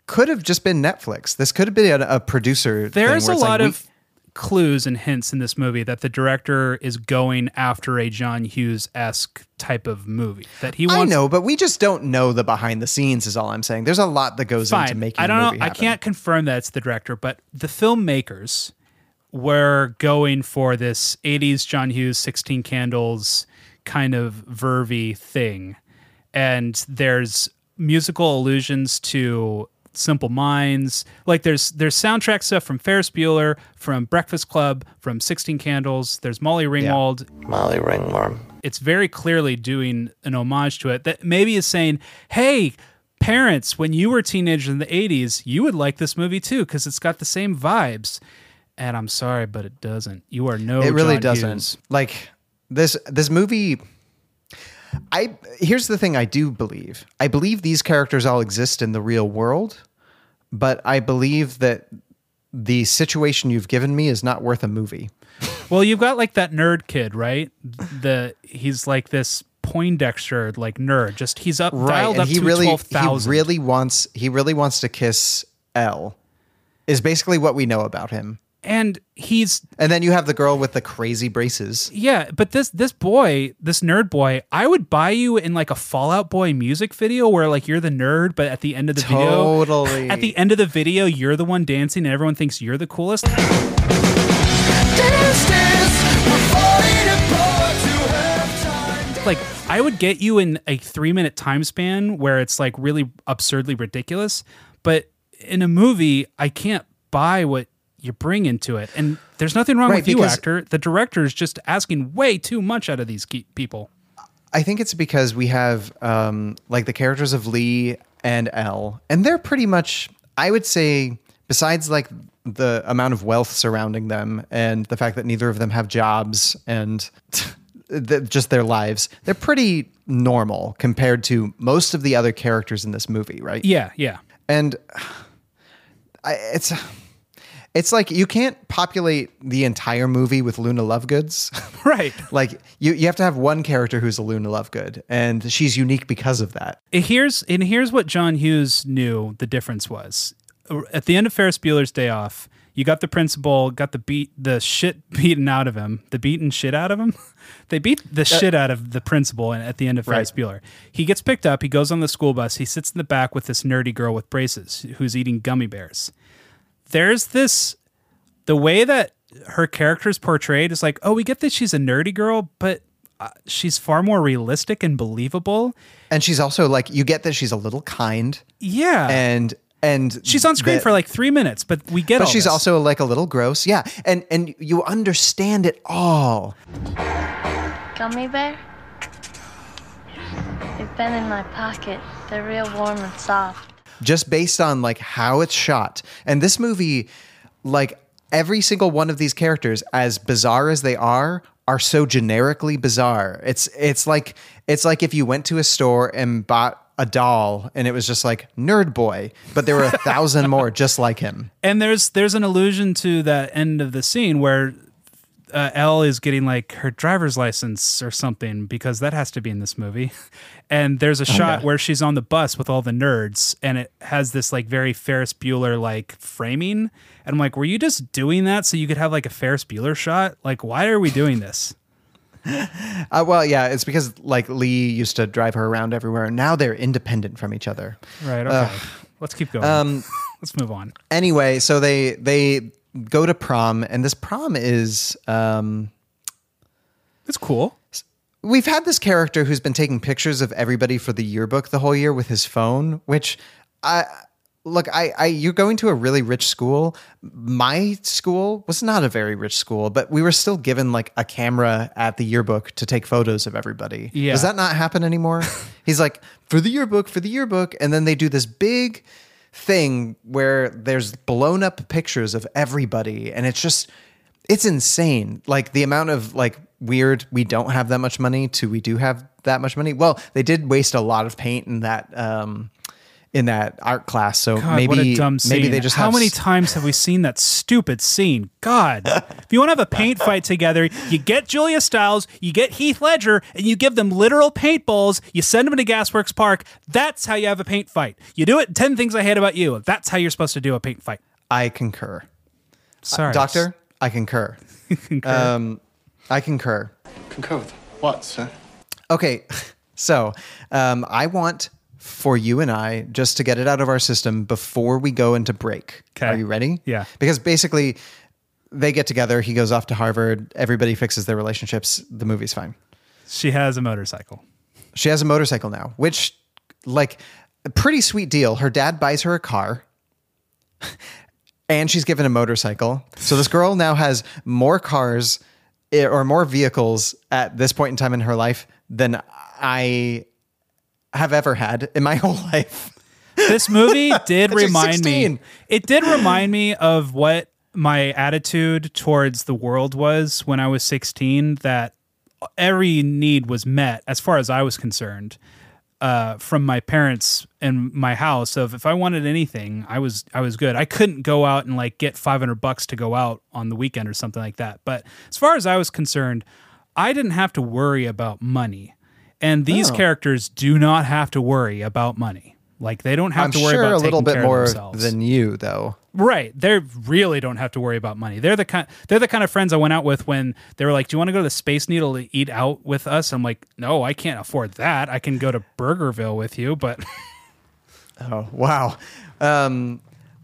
Speaker 2: could have just been Netflix. This could have been a, a producer.
Speaker 1: There's a
Speaker 2: it's like,
Speaker 1: lot
Speaker 2: we-
Speaker 1: of clues and hints in this movie that the director is going after a John Hughes esque type of movie that he wants.
Speaker 2: I know, but we just don't know the behind the scenes. Is all I'm saying. There's a lot that goes into making.
Speaker 1: I don't
Speaker 2: a
Speaker 1: know.
Speaker 2: movie
Speaker 1: I can't confirm that it's the director, but the filmmakers were going for this 80s John Hughes 16 candles kind of vervy thing. And there's musical allusions to Simple Minds. Like there's there's soundtrack stuff from Ferris Bueller, from Breakfast Club, from 16 Candles. There's Molly Ringwald
Speaker 9: Molly Ringworm.
Speaker 1: it's very clearly doing an homage to it that maybe is saying, hey, parents, when you were teenagers in the 80s, you would like this movie too because it's got the same vibes. And I'm sorry, but it doesn't. You are no
Speaker 2: it really
Speaker 1: John
Speaker 2: doesn't.
Speaker 1: Hughes.
Speaker 2: Like this this movie I here's the thing I do believe. I believe these characters all exist in the real world, but I believe that the situation you've given me is not worth a movie.
Speaker 1: Well, you've got like that nerd kid, right? The he's like this Poindexter like nerd. Just he's up dialed
Speaker 2: and
Speaker 1: up
Speaker 2: he
Speaker 1: to
Speaker 2: really
Speaker 1: twelve
Speaker 2: he really wants he really wants to kiss Elle. Is basically what we know about him.
Speaker 1: And he's
Speaker 2: And then you have the girl with the crazy braces.
Speaker 1: Yeah, but this this boy, this nerd boy, I would buy you in like a Fall Out Boy music video where like you're the nerd, but at the end of the
Speaker 2: Totally.
Speaker 1: video, at the end of the video, you're the one dancing, and everyone thinks you're the coolest. Like I would get you in a three minute time span where it's like really absurdly ridiculous, but in a movie, I can't buy what you bring into it, and there's nothing wrong
Speaker 2: Right,
Speaker 1: with you, actor. The director is just asking way too much out of these ke- people.
Speaker 2: I think it's because we have um, like the characters of Lee and Elle, and they're pretty much I would say, besides like the amount of wealth surrounding them and the fact that neither of them have jobs and the, just their lives, they're pretty normal compared to most of the other characters in this movie, right?
Speaker 1: Yeah, yeah.
Speaker 2: And I, it's it's like you can't populate the entire movie with Luna Lovegoods.
Speaker 1: Right.
Speaker 2: like you, you have to have one character who's a Luna Lovegood, and she's unique because of that.
Speaker 1: Here's and here's what John Hughes knew the difference was. At the end of Ferris Bueller's Day Off, you got the principal, got the beat the shit beaten out of him, the beaten shit out of him. they beat the uh, shit out of the principal and at the end of Ferris
Speaker 2: Right.
Speaker 1: Bueller. He gets picked up, he goes on the school bus, he sits in the back with this nerdy girl with braces who's eating gummy bears. There's this the way that her character is portrayed is like, oh, we get that she's a nerdy girl, but uh, she's far more realistic and believable.
Speaker 2: And she's also like you get that she's a little kind.
Speaker 1: Yeah.
Speaker 2: And and
Speaker 1: She's on screen
Speaker 2: that-
Speaker 1: for like three minutes, but we get.
Speaker 2: But
Speaker 1: all
Speaker 2: she's
Speaker 1: this.
Speaker 2: also like a little gross. Yeah. And and you understand it all.
Speaker 11: Gummy bear? They've been in my pocket. They're real warm and soft.
Speaker 2: Just based on like how it's shot. And this movie, like every single one of these characters, as bizarre as they are, are so generically bizarre. It's it's like it's like if you went to a store and bought a doll and it was just like nerd boy, but there were a thousand more just like him.
Speaker 1: and there's there's an allusion to that end of the scene where uh, Elle is getting like her driver's license or something because that has to be in this movie. And there's a shot
Speaker 2: yeah.
Speaker 1: where she's on the bus with all the nerds, and it has this like very Ferris Bueller like framing. And I'm like, were you just doing that so you could have like a Ferris Bueller shot? Like, why are we doing this?
Speaker 2: Uh, well, yeah, it's because like Lee used to drive her around everywhere. and Now they're independent from each other.
Speaker 1: Right. Okay. Let's keep going.
Speaker 2: Um,
Speaker 1: Let's move on.
Speaker 2: anyway, so they they go to prom, and this prom is um,
Speaker 1: It's cool.
Speaker 2: we've had this character who's been taking pictures of everybody for the yearbook the whole year with his phone, which I look, I, I you're going to a really rich school. My school was not a very rich school, but we were still given like a camera at the yearbook to take photos of everybody.
Speaker 1: Yeah.
Speaker 2: Does that not happen anymore? He's like, for the yearbook, for the yearbook, and then they do this big thing where there's blown up pictures of everybody, and it's just it's insane. Like the amount of like weird we don't have that much money to we do have that much money. Well, they did waste a lot of paint in that um in that art class. So
Speaker 1: God,
Speaker 2: maybe
Speaker 1: what a dumb scene.
Speaker 2: maybe they just
Speaker 1: how
Speaker 2: have
Speaker 1: many
Speaker 2: s-
Speaker 1: times have we seen that stupid scene? God, if you want to have a paint fight together, you get Julia Stiles, you get Heath Ledger, and you give them literal paintballs. You send them to Gas Works Park. That's how you have a paint fight. You do it. Ten things I hate about you. That's how you're supposed to do a paint fight.
Speaker 2: I concur.
Speaker 1: Sorry,
Speaker 2: Doctor, I concur. Um I concur.
Speaker 4: Concur with what, sir?
Speaker 2: Okay, so um, I want for you and I just to get it out of our system before we go into break.
Speaker 1: Okay.
Speaker 2: Are you ready?
Speaker 1: Yeah.
Speaker 2: Because basically, they get together. He goes off to Harvard. Everybody fixes their relationships. The movie's fine.
Speaker 1: She has a motorcycle.
Speaker 2: She has a motorcycle now, which, like, a pretty sweet deal. Her dad buys her a car. And she's given a motorcycle. So this girl now has more cars eh, or more vehicles at this point in time in her life than I have ever had in my whole life.
Speaker 1: This movie did remind me. It did remind me of what my attitude towards the world was when I was 16. That every need was met, as far as I was concerned, uh, from my parents and my house. Of if I wanted anything, I was I was good. I couldn't go out and like get 500 bucks to go out on the weekend or something like that. But as far as I was concerned, I didn't have to worry about money. And these
Speaker 2: Oh.
Speaker 1: characters do not have to worry about money. Like they don't have
Speaker 2: I'm
Speaker 1: to worry
Speaker 2: sure
Speaker 1: about
Speaker 2: a little bit more
Speaker 1: themselves.
Speaker 2: than you, though.
Speaker 1: Right. They really don't have to worry about money. They're the kind they're the kind of friends I went out with when they were like, "Do you want to go to the Space Needle to eat out with us?" I'm like, "No, I can't afford that. I can go to Burgerville with you, but
Speaker 2: Oh wow. Um,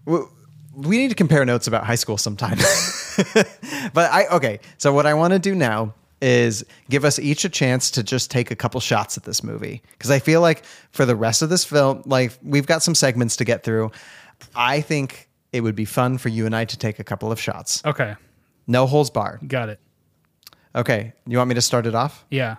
Speaker 2: we need to compare notes about high school sometime. but I okay. So what I want to do now is give us each a chance to just take a couple shots at this movie because I feel like for the rest of this film, like we've got some segments to get through. I think it would be fun for you and I to take a couple of shots.
Speaker 1: okay,
Speaker 2: No holes barred.
Speaker 1: got it.
Speaker 2: Okay. You want me to start it off?
Speaker 1: Yeah.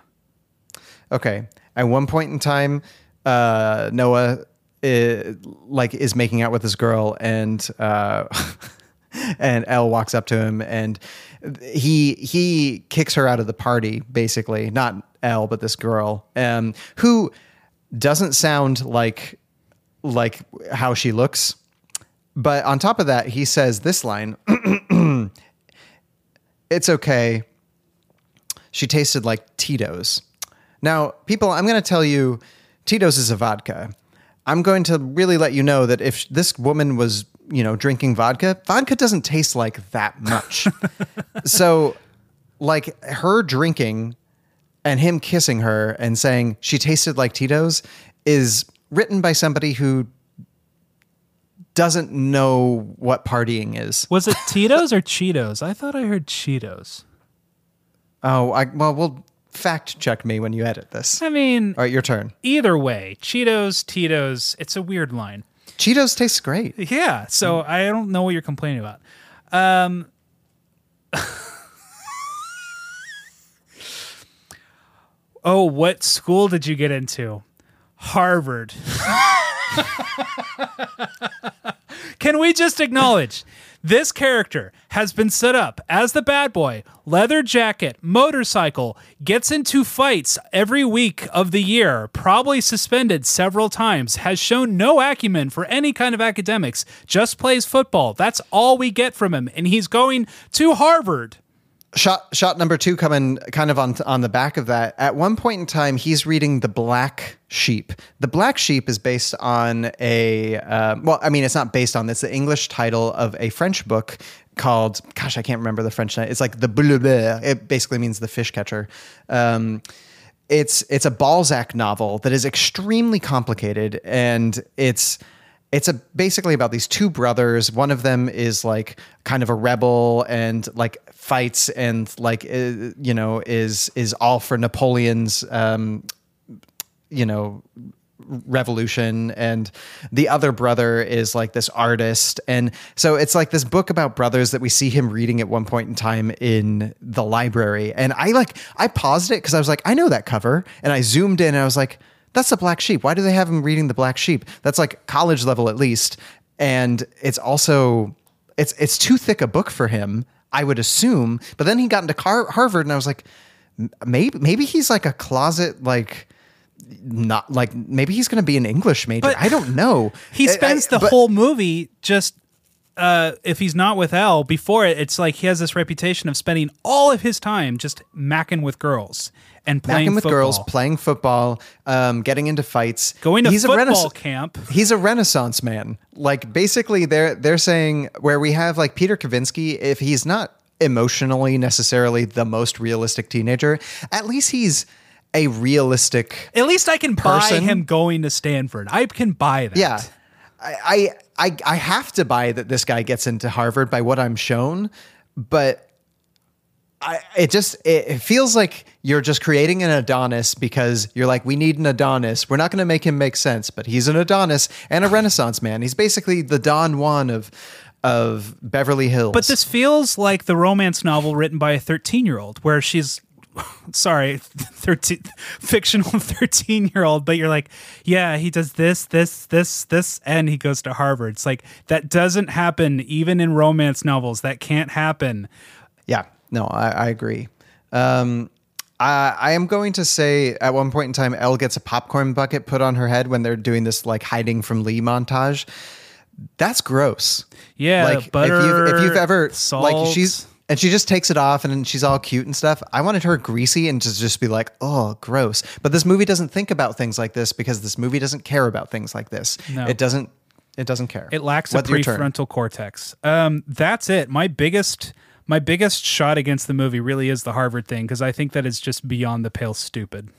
Speaker 2: Okay. At one point in time, uh, Noah uh, like is making out with this girl and uh and Elle walks up to him and he he kicks her out of the party basically not Elle but this girl um who doesn't sound like like how she looks but on top of that he says this line it's okay she tasted like Tito's. Now, people, I'm going to tell you Tito's is a vodka. I'm going to really let you know that if this woman was, you know, drinking vodka, vodka doesn't taste like that much. so, like her drinking and him kissing her and saying she tasted like Tito's is written by somebody who doesn't know what partying is.
Speaker 1: Was it Tito's or Cheetos? I thought I heard Cheetos.
Speaker 2: Oh, I, well, we'll fact check me when you edit this.
Speaker 1: I mean,
Speaker 2: All right, your turn.
Speaker 1: either way, Cheetos, Tito's, it's a weird line.
Speaker 2: Cheetos tastes great.
Speaker 1: Yeah, so I don't know what you're complaining about. Um, oh, what school did you get into? Harvard. Can we just acknowledge this character has been set up as the bad boy, leather jacket, motorcycle, gets into fights every week of the year, probably suspended several times, has shown no acumen for any kind of academics, just plays football. That's all we get from him. And he's going to Harvard.
Speaker 2: Shot shot number two coming kind of on on the back of that. At one point in time, he's reading the Black Sheep. The Black Sheep is based on a uh, well, I mean, it's not based on. It's the English title of a French book called. Gosh, I can't remember the French name. It's like the Bleu. It basically means the fish catcher. Um, it's it's a Balzac novel that is extremely complicated, and it's it's a basically about these two brothers. One of them is like kind of a rebel and like fights and like uh, you know is is all for Napoleon's um, you know revolution. And the other brother is like this artist. And so it's like this book about brothers that we see him reading at one point in time in the library. And i like i paused it because i was like i know that cover. And i zoomed in and i was like that's the black sheep. Why do they have him reading the black sheep? That's like college level at least. And it's also it's it's too thick a book for him i would assume. But then he got into Car- harvard and i was like maybe maybe he's like a closet like not like maybe he's going to be an English major.
Speaker 1: But
Speaker 2: I don't know.
Speaker 1: He
Speaker 2: I-
Speaker 1: spends
Speaker 2: I-
Speaker 1: the
Speaker 2: but-
Speaker 1: whole movie just uh, if he's not with Elle before it, it's like he has this reputation of spending all of his time just macking with girls and playing
Speaker 2: Macking with
Speaker 1: football.
Speaker 2: girls, playing football, um, getting into fights,
Speaker 1: Going to
Speaker 2: he's
Speaker 1: football
Speaker 2: a renaissance
Speaker 1: camp.
Speaker 2: He's a renaissance man. Like basically, they're they're saying where we have like Peter Kavinsky, if he's not emotionally necessarily the most realistic teenager, at least he's a realistic.
Speaker 1: At least I can
Speaker 2: person.
Speaker 1: buy him going to Stanford. I can buy that.
Speaker 2: Yeah. I I I have to buy that this guy gets into Harvard by what I'm shown, but I it just it, it feels like you're just creating an Adonis because you're like we need an Adonis. We're not going to make him make sense, but he's an Adonis and a Renaissance man. He's basically the Don Juan of of Beverly Hills.
Speaker 1: But this feels like the romance novel written by a 13 year old where she's sorry 13 fictional 13 year old but you're like yeah he does this this this this and he goes to harvard it's like that doesn't happen even in romance novels that can't happen
Speaker 2: Yeah, no, I, I agree. Um, I, I am going to say at one point in time, Elle gets a popcorn bucket put on her head when they're doing this like hiding from Lee montage. That's gross.
Speaker 1: Yeah,
Speaker 2: like
Speaker 1: butter,
Speaker 2: if you've if you've ever
Speaker 1: salt.
Speaker 2: like she's and she just takes it off and she's all cute and stuff. I wanted her greasy and to just be like, oh, gross. But this movie doesn't think about things like this because this movie doesn't care about things like this.
Speaker 1: No.
Speaker 2: It doesn't. It doesn't care.
Speaker 1: It lacks
Speaker 2: What's
Speaker 1: a prefrontal cortex. Um, that's it. My biggest my biggest shot against the movie really is the Harvard thing because I think that is just beyond the pale stupid.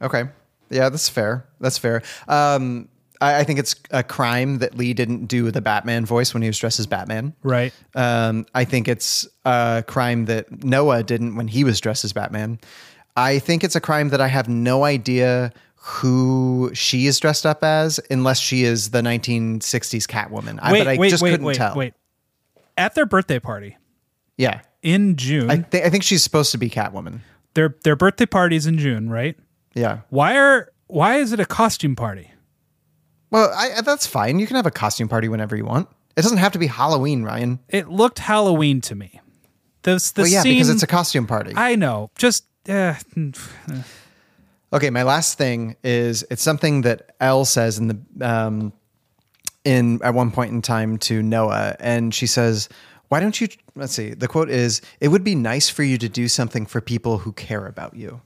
Speaker 2: Okay. Yeah, that's fair. That's fair. Um, I, I think it's a crime that Lee didn't do the Batman voice when he was dressed as Batman.
Speaker 1: Right.
Speaker 2: Um, I think it's a crime that Noah didn't when he was dressed as Batman. I think it's a crime that I have no idea who she is dressed up as unless she is the 1960s Catwoman. I,
Speaker 1: Wait,
Speaker 2: but I
Speaker 1: wait,
Speaker 2: just
Speaker 1: wait,
Speaker 2: couldn't
Speaker 1: wait,
Speaker 2: tell.
Speaker 1: wait. At their birthday party
Speaker 2: Yeah.
Speaker 1: in June,
Speaker 2: I, th- I think she's supposed to be Catwoman.
Speaker 1: their their birthday party's in June, right?
Speaker 2: Yeah.
Speaker 1: Why are why is it a costume party?
Speaker 2: Well, I, that's fine. You can have a costume party whenever you want. It doesn't have to be Halloween, Ryan.
Speaker 1: It looked Halloween to me. The, the
Speaker 2: well, yeah,
Speaker 1: scene,
Speaker 2: because it's a costume party.
Speaker 1: I know. Just uh,
Speaker 2: Okay, my last thing is it's something that Elle says in the um, in at one point in time to Noah, and she says, "Why don't you?" Let's see. The quote is, "It would be nice for you to do something for people who care about you,"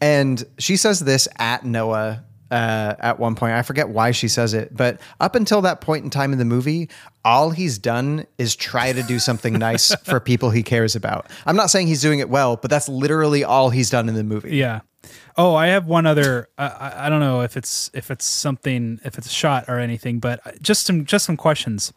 Speaker 2: and she says this at Noah. Uh, at one point, I forget why she says it, but up until that point in time in the movie, all he's done is try to do something nice for people he cares about. I'm not saying he's doing it well, but that's literally all he's done in the movie.
Speaker 1: yeah. Oh, I have one other. I, I don't know if it's if it's something if it's a shot or anything, but just some just some questions.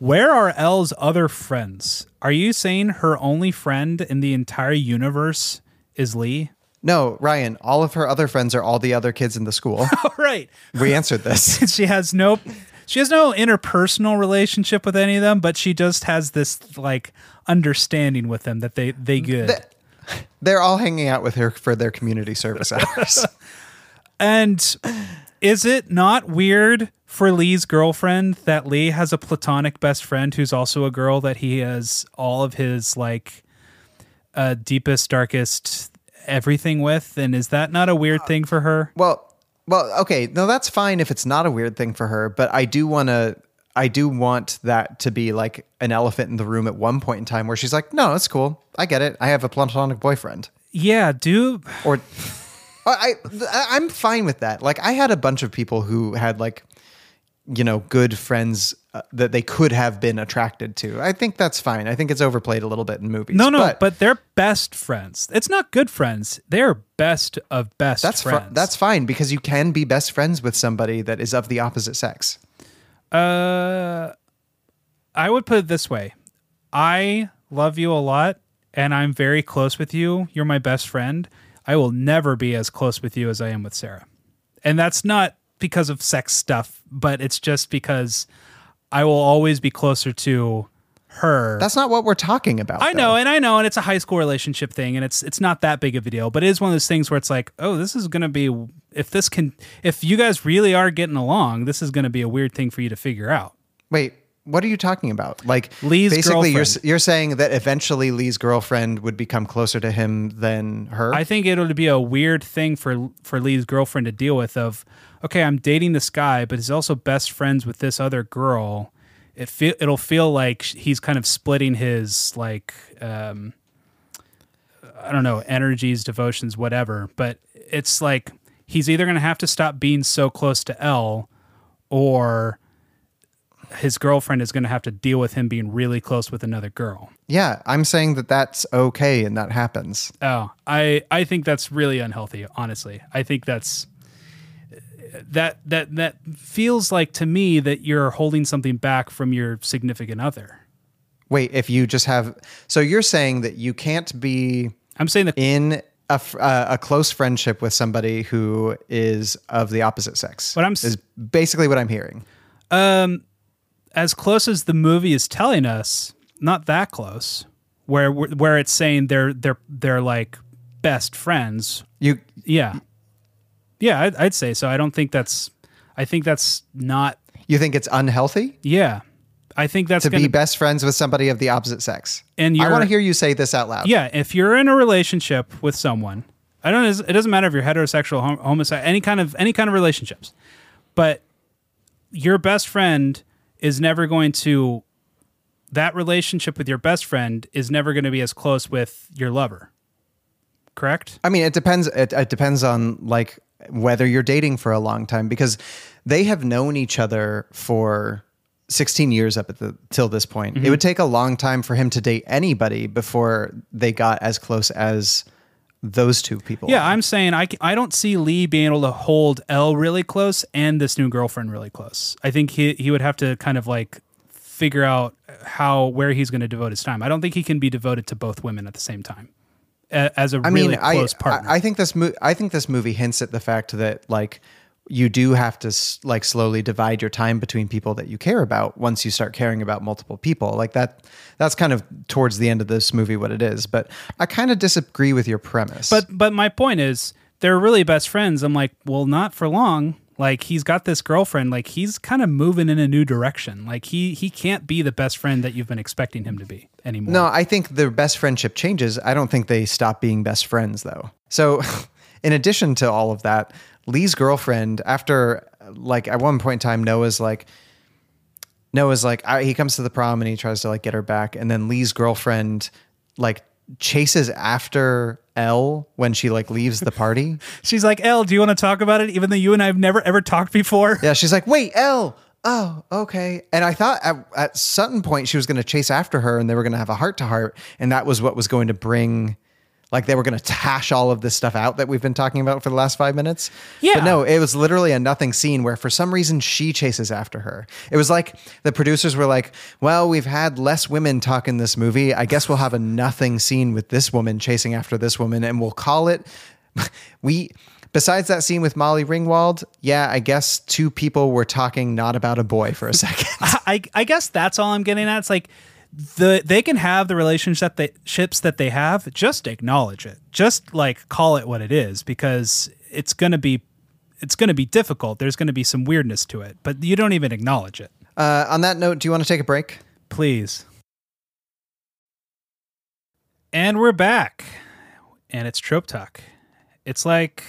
Speaker 1: Where are Elle's other friends? Are you saying her only friend in the entire universe is Lee?
Speaker 2: No, Ryan, all of her other friends are all the other kids in the school.
Speaker 1: All right.
Speaker 2: we answered this.
Speaker 1: she has no she has no interpersonal relationship with any of them, but she just has this like understanding with them that they they good.
Speaker 2: They're all hanging out with her for their community service hours.
Speaker 1: and is it not weird for Lee's girlfriend that Lee has a platonic best friend who's also a girl that he has all of his like uh deepest darkest everything with and is that not a weird thing for her?
Speaker 2: well, well, okay, no, that's fine if it's not a weird thing for her, but I do want to. I do want that to be like an elephant in the room at one point in time where she's like, "No, it's cool. I get it. I have a platonic boyfriend."
Speaker 1: Yeah, do
Speaker 2: Or I, I I'm fine with that. Like I had a bunch of people who had like you know good friends uh, that they could have been attracted to. I think that's fine. I think it's overplayed a little bit in movies.
Speaker 1: No, no,
Speaker 2: but,
Speaker 1: but, they're best friends. It's not good friends. They're best of best
Speaker 2: that's fr- that's fine because you can be best friends with somebody that is of the opposite sex.
Speaker 1: Uh, I would put it this way: I love you a lot, and I'm very close with you. You're my best friend. I will never be as close with you as I am with Sarah, and that's not because of sex stuff, but it's just because I will always be closer to her.
Speaker 2: That's not what we're talking about.
Speaker 1: I
Speaker 2: though.
Speaker 1: know, and I know, and it's a high school relationship thing, and it's it's not that big of a deal, but it is one of those things where it's like, oh, this is gonna be if this can if you guys really are getting along, this is gonna be a weird thing for you to figure out.
Speaker 2: Wait, what are you talking about? Like
Speaker 1: Lee's
Speaker 2: basically you're you're saying that eventually Lee's girlfriend would become closer to him than her?
Speaker 1: I think it'll be a weird thing for for Lee's girlfriend to deal with. Of okay, I'm dating this guy, but he's also best friends with this other girl. It feel it'll feel like he's kind of splitting his like um, I don't know energies, devotions, whatever. But it's like he's either gonna have to stop being so close to Elle, or his girlfriend is gonna have to deal with him being really close with another girl.
Speaker 2: yeah, I'm saying that that's okay and that happens.
Speaker 1: Oh, I I think that's really unhealthy. Honestly, I think that's that that that feels like to me that you're holding something back from your significant other.
Speaker 2: Wait, if you just have so you're saying that you can't be
Speaker 1: I'm saying that
Speaker 2: in a, uh, a close friendship with somebody who is of the opposite sex.
Speaker 1: What I'm
Speaker 2: is basically what I'm hearing.
Speaker 1: um, as close as the movie is telling us, not that close. Where where it's saying they're they're they're like best friends.
Speaker 2: You
Speaker 1: Yeah, yeah, I'd, I'd say so. I don't think that's. I think that's not.
Speaker 2: you think it's unhealthy
Speaker 1: Yeah, I think that's
Speaker 2: to
Speaker 1: gonna
Speaker 2: be best friends with somebody of the opposite sex?
Speaker 1: And
Speaker 2: I want to hear you say this out loud.
Speaker 1: Yeah, if you're in a relationship with someone, I don't. It doesn't matter if you're heterosexual, hom- homosexual, any kind of any kind of relationships, but your best friend is never going to. That relationship with your best friend is never going to be as close with your lover. Correct.
Speaker 2: I mean, it depends. It, it depends on like whether you're dating for a long time because they have known each other for 16 years up at the till this point.
Speaker 1: Mm-hmm.
Speaker 2: It would take a long time for him to date anybody before they got as close as those two people.
Speaker 1: Yeah, I'm saying I, I don't see Lee being able to hold Elle really close and this new girlfriend really close. I think he he would have to kind of like figure out how where he's going to devote his time. I don't think he can be devoted to both women at the same time as a
Speaker 2: I
Speaker 1: really
Speaker 2: mean, I,
Speaker 1: close partner.
Speaker 2: I I think this mo- I think this movie hints at the fact that like you do have to like slowly divide your time between people that you care about once you start caring about multiple people. Like that that's kind of towards the end of this movie what it is. But I kind of disagree with your premise.
Speaker 1: but but my point is they're really best friends. I'm like, well, not for long. Like he's got this girlfriend. Like he's kind of moving in a new direction. Like he he can't be the best friend that you've been expecting him to be anymore.
Speaker 2: No, I think their best friendship changes. I don't think they stop being best friends though. So, in addition to all of that, Lee's girlfriend, after like at one point in time, Noah's like, Noah's like, I, he comes to the prom and he tries to like get her back, and then Lee's girlfriend like chases after Elle when she like leaves the party.
Speaker 1: She's like, Elle, do you want to talk about it? Even though you and I have never ever talked before.
Speaker 2: Yeah, she's like, wait, Elle. Oh, okay. And I thought at, at some point she was going to chase after her and they were going to have a heart to heart. And that was what was going to bring, like, they were going to hash all of this stuff out that we've been talking about for the last five minutes.
Speaker 1: Yeah.
Speaker 2: But no, it was literally a nothing scene where for some reason she chases after her. It was like the producers were like, well, we've had less women talk in this movie. I guess we'll have a nothing scene with this woman chasing after this woman and we'll call it. We. Besides that scene with Molly Ringwald, yeah, I guess two people were talking not about a boy for a second.
Speaker 1: I I guess that's all I'm getting at. It's like the they can have the relationship that ships that they have. Just acknowledge it. Just like call it what it is because it's gonna be it's gonna be difficult. There's gonna be some weirdness to it, but you don't even acknowledge it.
Speaker 2: Uh, on that note, do you want to take a break?
Speaker 1: Please. And we're back. And it's Trope Talk. It's like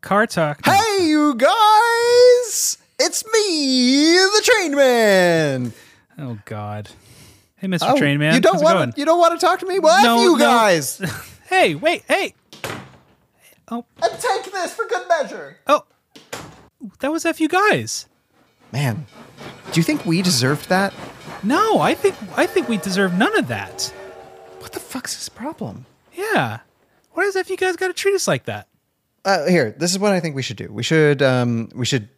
Speaker 1: car talk.
Speaker 2: Hey, you guys! It's me, the Train Man.
Speaker 1: Oh God. Hey, Mr.
Speaker 2: Oh,
Speaker 1: Train Man.
Speaker 2: You don't want you don't want to talk to me? Well,
Speaker 1: No,
Speaker 2: you
Speaker 1: no.
Speaker 2: guys.
Speaker 1: Hey, wait, hey. Oh.
Speaker 2: And take this for good measure.
Speaker 1: Oh, that was F you guys.
Speaker 2: Man, do you think we deserved that?
Speaker 1: No, I think I think we deserve none of that.
Speaker 2: What the fuck's his problem?
Speaker 1: Yeah. Why does F you guys got to treat us like that?
Speaker 2: Uh, here, this is what I think we should do. We should um, we should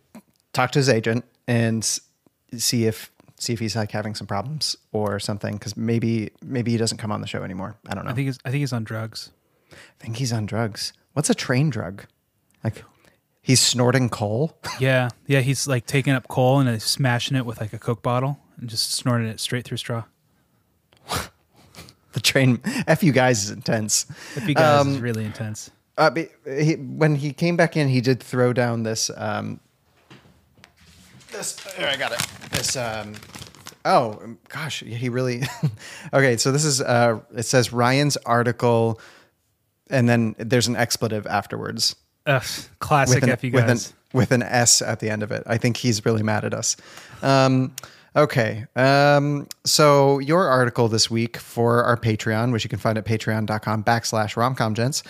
Speaker 2: talk to his agent and see if see if he's like having some problems or something. Because maybe maybe he doesn't come on the show anymore. I don't know.
Speaker 1: I think he's, I think he's on drugs.
Speaker 2: I think he's on drugs. What's a train drug? Like he's snorting coal.
Speaker 1: Yeah, yeah. He's like taking up coal and uh, smashing it with like a Coke bottle and just snorting it straight through straw.
Speaker 2: the train f you guys is intense.
Speaker 1: F you guys is
Speaker 2: Um,
Speaker 1: really intense.
Speaker 2: Uh, he, when he came back in, he did throw down this. Um, this here, I got it. This. Um, oh gosh, he really. okay, so this is. Uh, it says Ryan's article, and then there's an expletive afterwards.
Speaker 1: Ugh, classic
Speaker 2: with an,
Speaker 1: F you
Speaker 2: with an,
Speaker 1: guys.
Speaker 2: with an S at the end of it. I think he's really mad at us. Um, okay. Um, so your article this week for our Patreon, which you can find at patreon.com backslash romcomgents,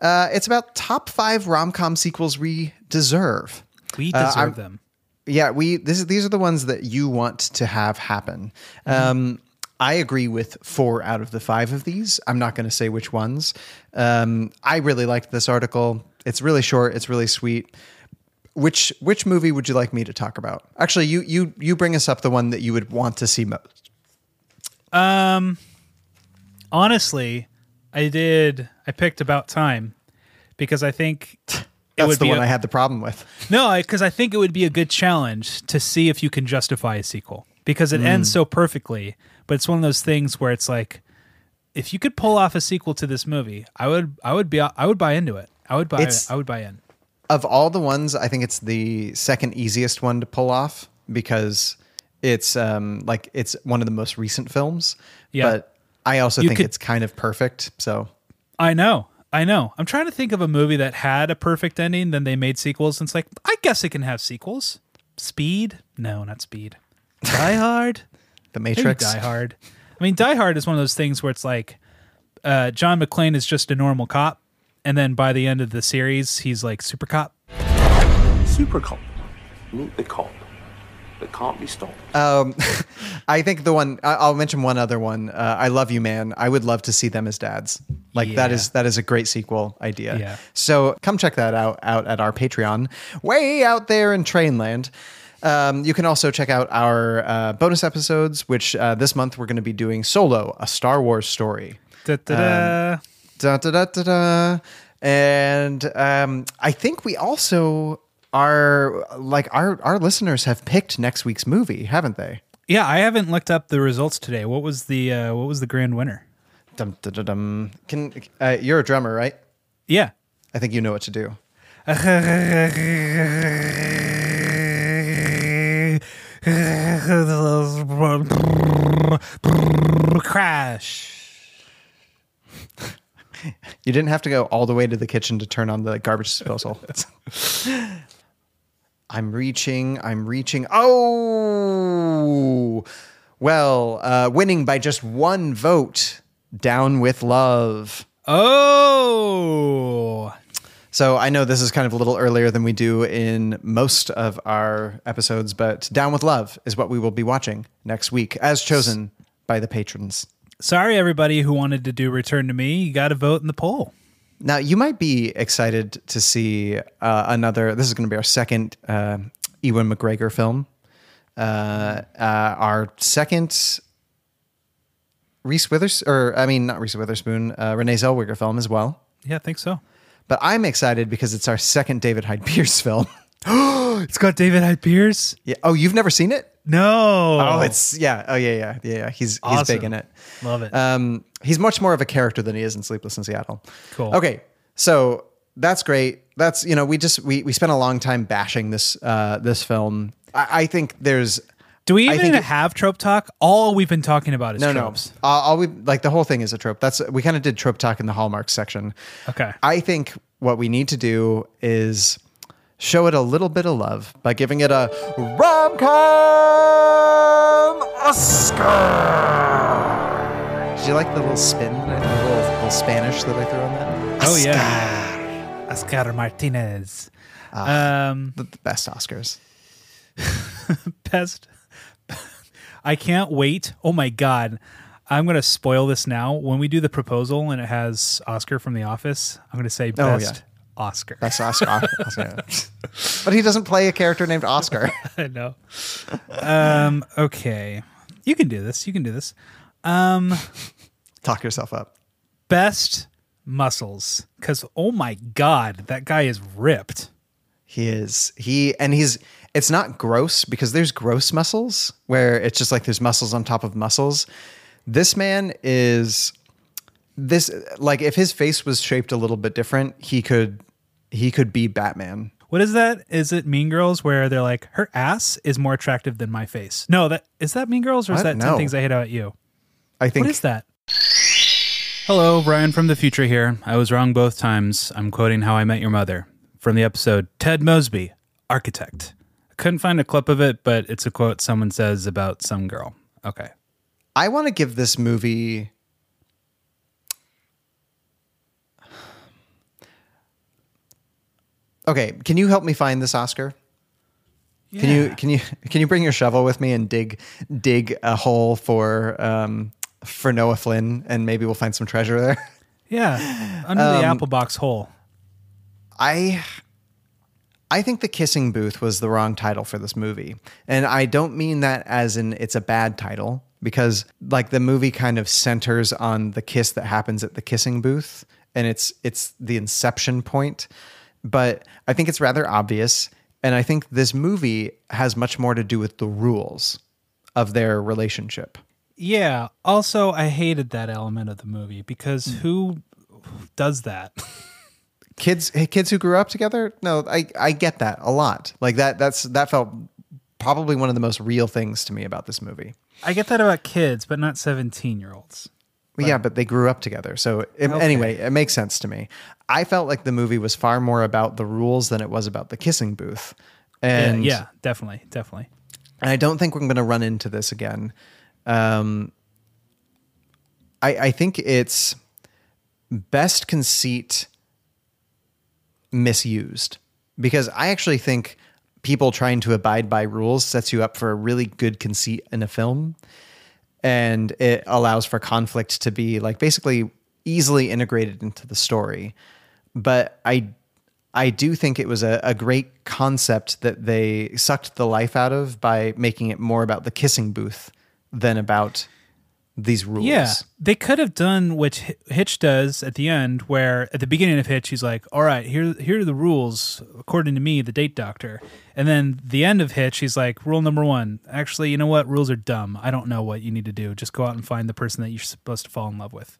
Speaker 2: uh, it's about top five rom-com sequels we deserve.
Speaker 1: We
Speaker 2: Uh,
Speaker 1: deserve
Speaker 2: I'm-
Speaker 1: them.
Speaker 2: Yeah, we this is, these are the ones that you want to have happen. Um, I agree with four out of the five of these. I'm not going to say which ones. Um, I really liked this article. It's really short. It's really sweet. Which which movie would you like me to talk about? Actually, you you you bring us up the one that you would want to see most.
Speaker 1: Um, honestly, I did. I picked about time because I think
Speaker 2: That's
Speaker 1: would
Speaker 2: the one
Speaker 1: a-
Speaker 2: I had the problem with.
Speaker 1: No, because I think it would be a good challenge to see if you can justify a sequel because it ends
Speaker 2: Mm.
Speaker 1: so perfectly. But it's one of those things where it's like, if you could pull off a sequel to this movie, I would, I would be, I would buy into it. I would buy,
Speaker 2: It's-
Speaker 1: I would buy in.
Speaker 2: Of all the ones, I think it's the second easiest one to pull off because it's um like it's one of the most recent films.
Speaker 1: Yeah.
Speaker 2: But I also
Speaker 1: You
Speaker 2: think
Speaker 1: could-
Speaker 2: it's kind of perfect. So
Speaker 1: I know, I know. I'm trying to think of a movie that had a perfect ending, then they made sequels. And it's like, I guess it can have sequels. Speed? No, not Speed. Die Hard.
Speaker 2: The
Speaker 1: Maybe
Speaker 2: Matrix.
Speaker 1: Die Hard. I mean, Die Hard is one of those things where it's like uh, John McClane is just a normal cop, and then by the end of the series, he's like super cop.
Speaker 12: Super cop. Meet the cop. That can't be stopped.
Speaker 2: Um, I think the one I- I'll mention one other one. Uh, I love you, man. I would love to see them as dads. Like that
Speaker 1: Yeah.
Speaker 2: is that is a great sequel idea.
Speaker 1: Yeah.
Speaker 2: So come check that out out at our Patreon, way out there in Trainland. Um, you can also check out our uh, bonus episodes, which uh, this month we're going to be doing Solo, a Star Wars story.
Speaker 1: Da-da-da.
Speaker 2: Um, da da da da da. And um, I think we also are like our our listeners have picked next week's movie, haven't they?
Speaker 1: Yeah, I haven't looked up the results today. What was the uh, what was the grand winner?
Speaker 2: Dum, dum, dum, dum. Can uh, you're a drummer, right?
Speaker 1: Yeah.
Speaker 2: I think you know what to do.
Speaker 1: Crash.
Speaker 2: You didn't have to go all the way to the kitchen to turn on the garbage disposal. I'm reaching. I'm reaching. Oh, well, uh, winning by just one vote. Down with love.
Speaker 1: Oh.
Speaker 2: So I know this is kind of a little earlier than we do in most of our episodes, but Down with Love is what we will be watching next week, as chosen by the patrons.
Speaker 1: Sorry, everybody who wanted to do Return to Me. You got to vote in the poll.
Speaker 2: Now, you might be excited to see uh, another. This is going to be our second uh, Ewan McGregor film. Uh, uh, our second Reese Withers, or I mean, not Reese Witherspoon, uh, Renee Zellweger film as well.
Speaker 1: Yeah, I think so.
Speaker 2: But I'm excited because it's our second David Hyde Pierce film.
Speaker 1: it's got David Hyde Pierce.
Speaker 2: Yeah. Oh, you've never seen it?
Speaker 1: No.
Speaker 2: Oh, it's yeah. Oh, yeah, yeah, yeah. yeah. He's he's big in it.
Speaker 1: Love it.
Speaker 2: Um, he's much more of a character than he is in Sleepless in Seattle.
Speaker 1: Cool.
Speaker 2: Okay, so that's great. That's you know we just we we spent a long time bashing this uh this film. I, I think there's.
Speaker 1: Do we
Speaker 2: I
Speaker 1: even
Speaker 2: think it-
Speaker 1: have trope talk? All we've been talking about is
Speaker 2: no
Speaker 1: tropes.
Speaker 2: no. Uh, all we like the whole thing is a trope. That's we kind of did trope talk in the Hallmark section.
Speaker 1: Okay.
Speaker 2: I think what we need to do is show it a little bit of love by giving it a rom com Oscar. Did you like the little spin, that I- the little, little Spanish that I threw on that?
Speaker 1: Oh yeah. Oscar Martinez. um,
Speaker 2: The, the best Oscars.
Speaker 1: best. I can't wait. Oh my god. I'm going to spoil this now. When we do the proposal and it has Oscar from The Office, I'm going to say
Speaker 2: Oh,
Speaker 1: best
Speaker 2: yeah.
Speaker 1: Oscar.
Speaker 2: Best Oscar. Oscar. but he doesn't play a character named Oscar.
Speaker 1: I know. Um, okay. You can do this. You can do this. Um,
Speaker 2: Talk yourself up.
Speaker 1: best muscles. Because, oh my God, that guy is ripped.
Speaker 2: He is. He and he's it's not gross because there's gross muscles where it's just like there's muscles on top of muscles. This man is this like if his face was shaped a little bit different, he could he could be Batman.
Speaker 1: What is that? Is it Mean Girls where they're like, her ass is more attractive than my face? No, that is that Mean Girls or is that
Speaker 2: don't
Speaker 1: 10. Things I Hate About You?
Speaker 2: I think
Speaker 1: What is that? Hello, Brian from the future here. I was wrong both times. I'm quoting How I Met Your Mother from the episode Ted Mosby, Architect. I couldn't find a clip of it, but it's a quote someone says about some girl. Okay.
Speaker 2: I want to give this movie Okay, can you help me find this Oscar? Can you can you can you bring your shovel with me and dig dig a hole for um for Noah Flynn and maybe we'll find some treasure there?
Speaker 1: Yeah, under the
Speaker 2: Um,
Speaker 1: apple box hole.
Speaker 2: I I think the kissing booth was the wrong title for this movie. And I don't mean that as in it's a bad title because like the movie kind of centers on the kiss that happens at the kissing booth and it's it's the inception point. But I think it's rather obvious and I think this movie has much more to do with the rules of their relationship.
Speaker 1: Yeah. Also, I hated that element of the movie because
Speaker 2: Hmm.
Speaker 1: who does that?
Speaker 2: kids kids who grew up together no i i get that a lot like that that's that felt probably one of the most real things to me about this movie
Speaker 1: I get that about kids, but not 17 year olds.
Speaker 2: Well, yeah but they grew up together so it,
Speaker 1: Okay.
Speaker 2: anyway it makes sense to me i felt like the movie was far more about the rules than it was about the kissing booth and
Speaker 1: yeah, definitely. Definitely.
Speaker 2: and I don't think we're going to run into this again. Um, I, I think it's best conceit misused because I actually think people trying to abide by rules sets you up for a really good conceit in a film and it allows for conflict to be like basically easily integrated into the story. But i i do think it was a, a great concept that they sucked the life out of by making it more about the kissing booth than about these rules
Speaker 1: Yeah, they could have done what Hitch does at the end, where at the beginning of Hitch, he's like, "All right, here, here are the rules according to me, the date doctor," and then the end of Hitch, he's like, "Rule number one: actually, you know what? Rules are dumb. I don't know what you need to do. Just go out and find the person that you're supposed to fall in love with."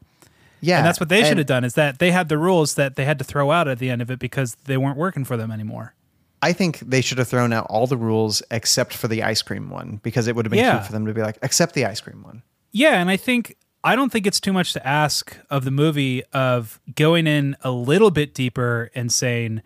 Speaker 2: Yeah,
Speaker 1: and that's what they should have done. Is that they had the rules that they had to throw out at the end of it because they weren't working for them anymore.
Speaker 2: I think they should have thrown out all the rules except for the ice cream one because it would have been
Speaker 1: Yeah.
Speaker 2: cute for them to be like, accept the ice cream one.
Speaker 1: Yeah, and I think I don't think it's too much to ask of the movie of going in a little bit deeper and saying,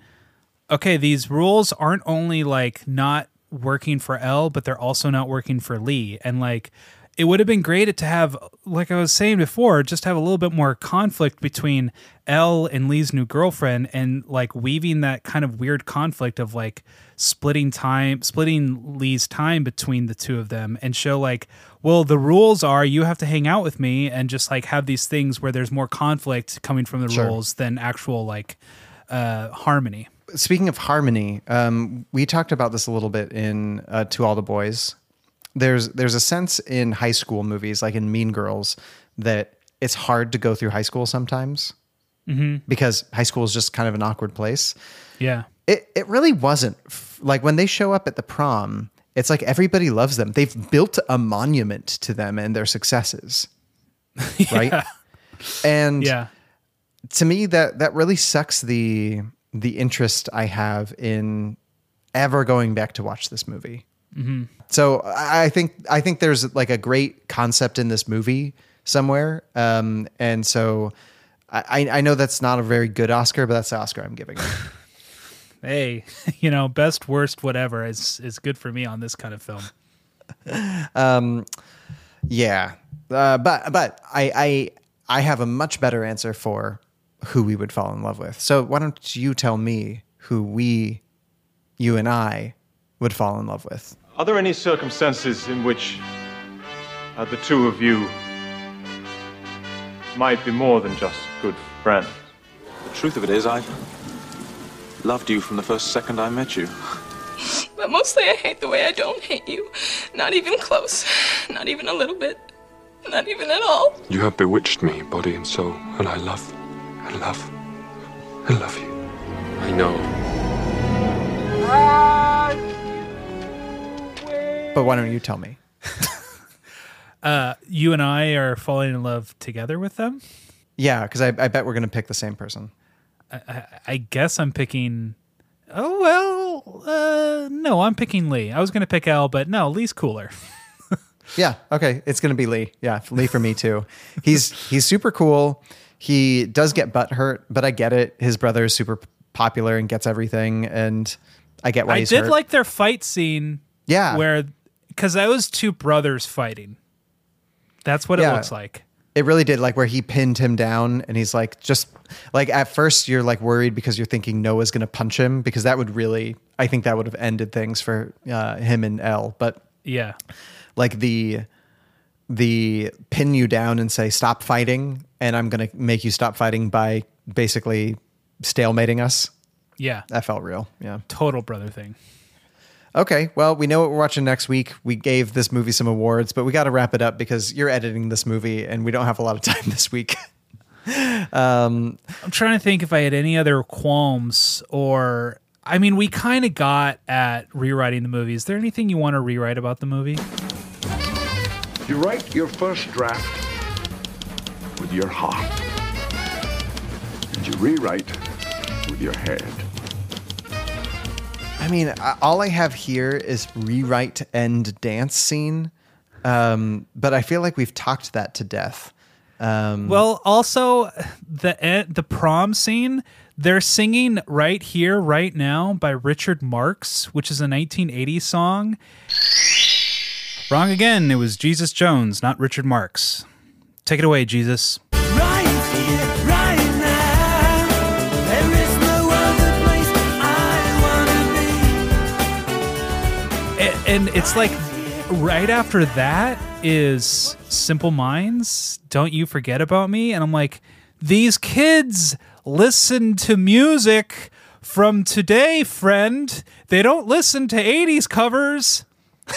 Speaker 1: okay, these rules aren't only like not working for Elle, but they're also not working for Lee. And like it would have been great to have, like I was saying before, just have a little bit more conflict between Elle and Lee's new girlfriend and like weaving that kind of weird conflict of like splitting time, splitting Lee's time between the two of them and show like, well, the rules are you have to hang out with me and just like have these things where there's more conflict coming from the
Speaker 2: Sure.
Speaker 1: rules than actual like uh, harmony.
Speaker 2: Speaking of harmony, um, we talked about this a little bit in uh, To All the Boys. There's there's a sense in high school movies, like in Mean Girls, that it's hard to go through high school sometimes
Speaker 1: Mhm.
Speaker 2: because high school is just kind of an awkward place.
Speaker 1: Yeah.
Speaker 2: It it really wasn't like when they show up at the prom. It's like everybody loves them. They've built a monument to them and their successes, right? And
Speaker 1: Yeah.
Speaker 2: to me, that that really sucks the the interest I have in ever going back to watch this movie.
Speaker 1: hmm
Speaker 2: So I I think I think there's like a great concept in this movie somewhere, um, and so I, I know that's not a very good Oscar, but that's the Oscar I'm giving. it.
Speaker 1: Hey, you know, best, worst, whatever is is good for me on this kind of film.
Speaker 2: um, yeah, uh, but but I, I I have a much better answer for who we would fall in love with. So why don't you tell me who we, you and I, would fall in love with?
Speaker 13: Are there any circumstances in which uh, the two of you might be more than just good friends?
Speaker 12: The truth of it is, I loved you from the first second I met you.
Speaker 14: But mostly I hate the way I don't hate you. Not even close. Not even a little bit. Not even at all.
Speaker 15: You have bewitched me, body and soul, and I love, and love, and love you. I know.
Speaker 2: But why don't you tell me?
Speaker 1: Uh, you and I are falling in love together with them.
Speaker 2: Yeah, because I, I bet we're gonna pick the same person.
Speaker 1: I, I, guess I'm picking. Oh well, uh, no, I'm picking Lee. I was gonna pick Elle, but no, Lee's cooler.
Speaker 2: Yeah, okay, it's gonna be Lee. Yeah, Lee for me too. He's he's super cool. He does get butt hurt, but I get it. His brother is super popular and gets everything, and I get why
Speaker 1: I
Speaker 2: he's
Speaker 1: did
Speaker 2: hurt.
Speaker 1: like their fight scene.
Speaker 2: Yeah.
Speaker 1: where because that was two brothers fighting. That's what it looks like.
Speaker 2: It really did, like where he pinned him down, and he's like, just like at first you're like worried because you're thinking Noah's gonna punch him because that would really, I think that would have ended things for uh, him and Elle. But
Speaker 1: Yeah.
Speaker 2: like the the pin you down and say stop fighting, and I'm gonna make you stop fighting by basically stalemating us.
Speaker 1: Yeah.
Speaker 2: That felt real. Yeah.
Speaker 1: Total brother thing.
Speaker 2: Okay, well, we know what we're watching next week. We gave this movie some awards, but we got to wrap it up because you're editing this movie and we don't have a lot of time this week. um,
Speaker 1: I'm trying to think if I had any other qualms or I mean, we kind of got at rewriting the movie. Is there anything you want to rewrite about the movie?
Speaker 16: You write your first draft with your heart, and you rewrite with your head.
Speaker 2: I mean, all I have here is rewrite end dance scene, um, but I feel like we've talked that to death. Um,
Speaker 1: Well, also the e- the prom scene, they're singing right here, right now by Richard Marx, which is a 1980 song. Wrong again. It was Jesus Jones, not Richard Marx. Take it away, Jesus. A- And it's like right after that is Simple Minds, Don't You Forget About Me. And I'm like, these kids listen to music from today, friend. They don't listen to 80s covers.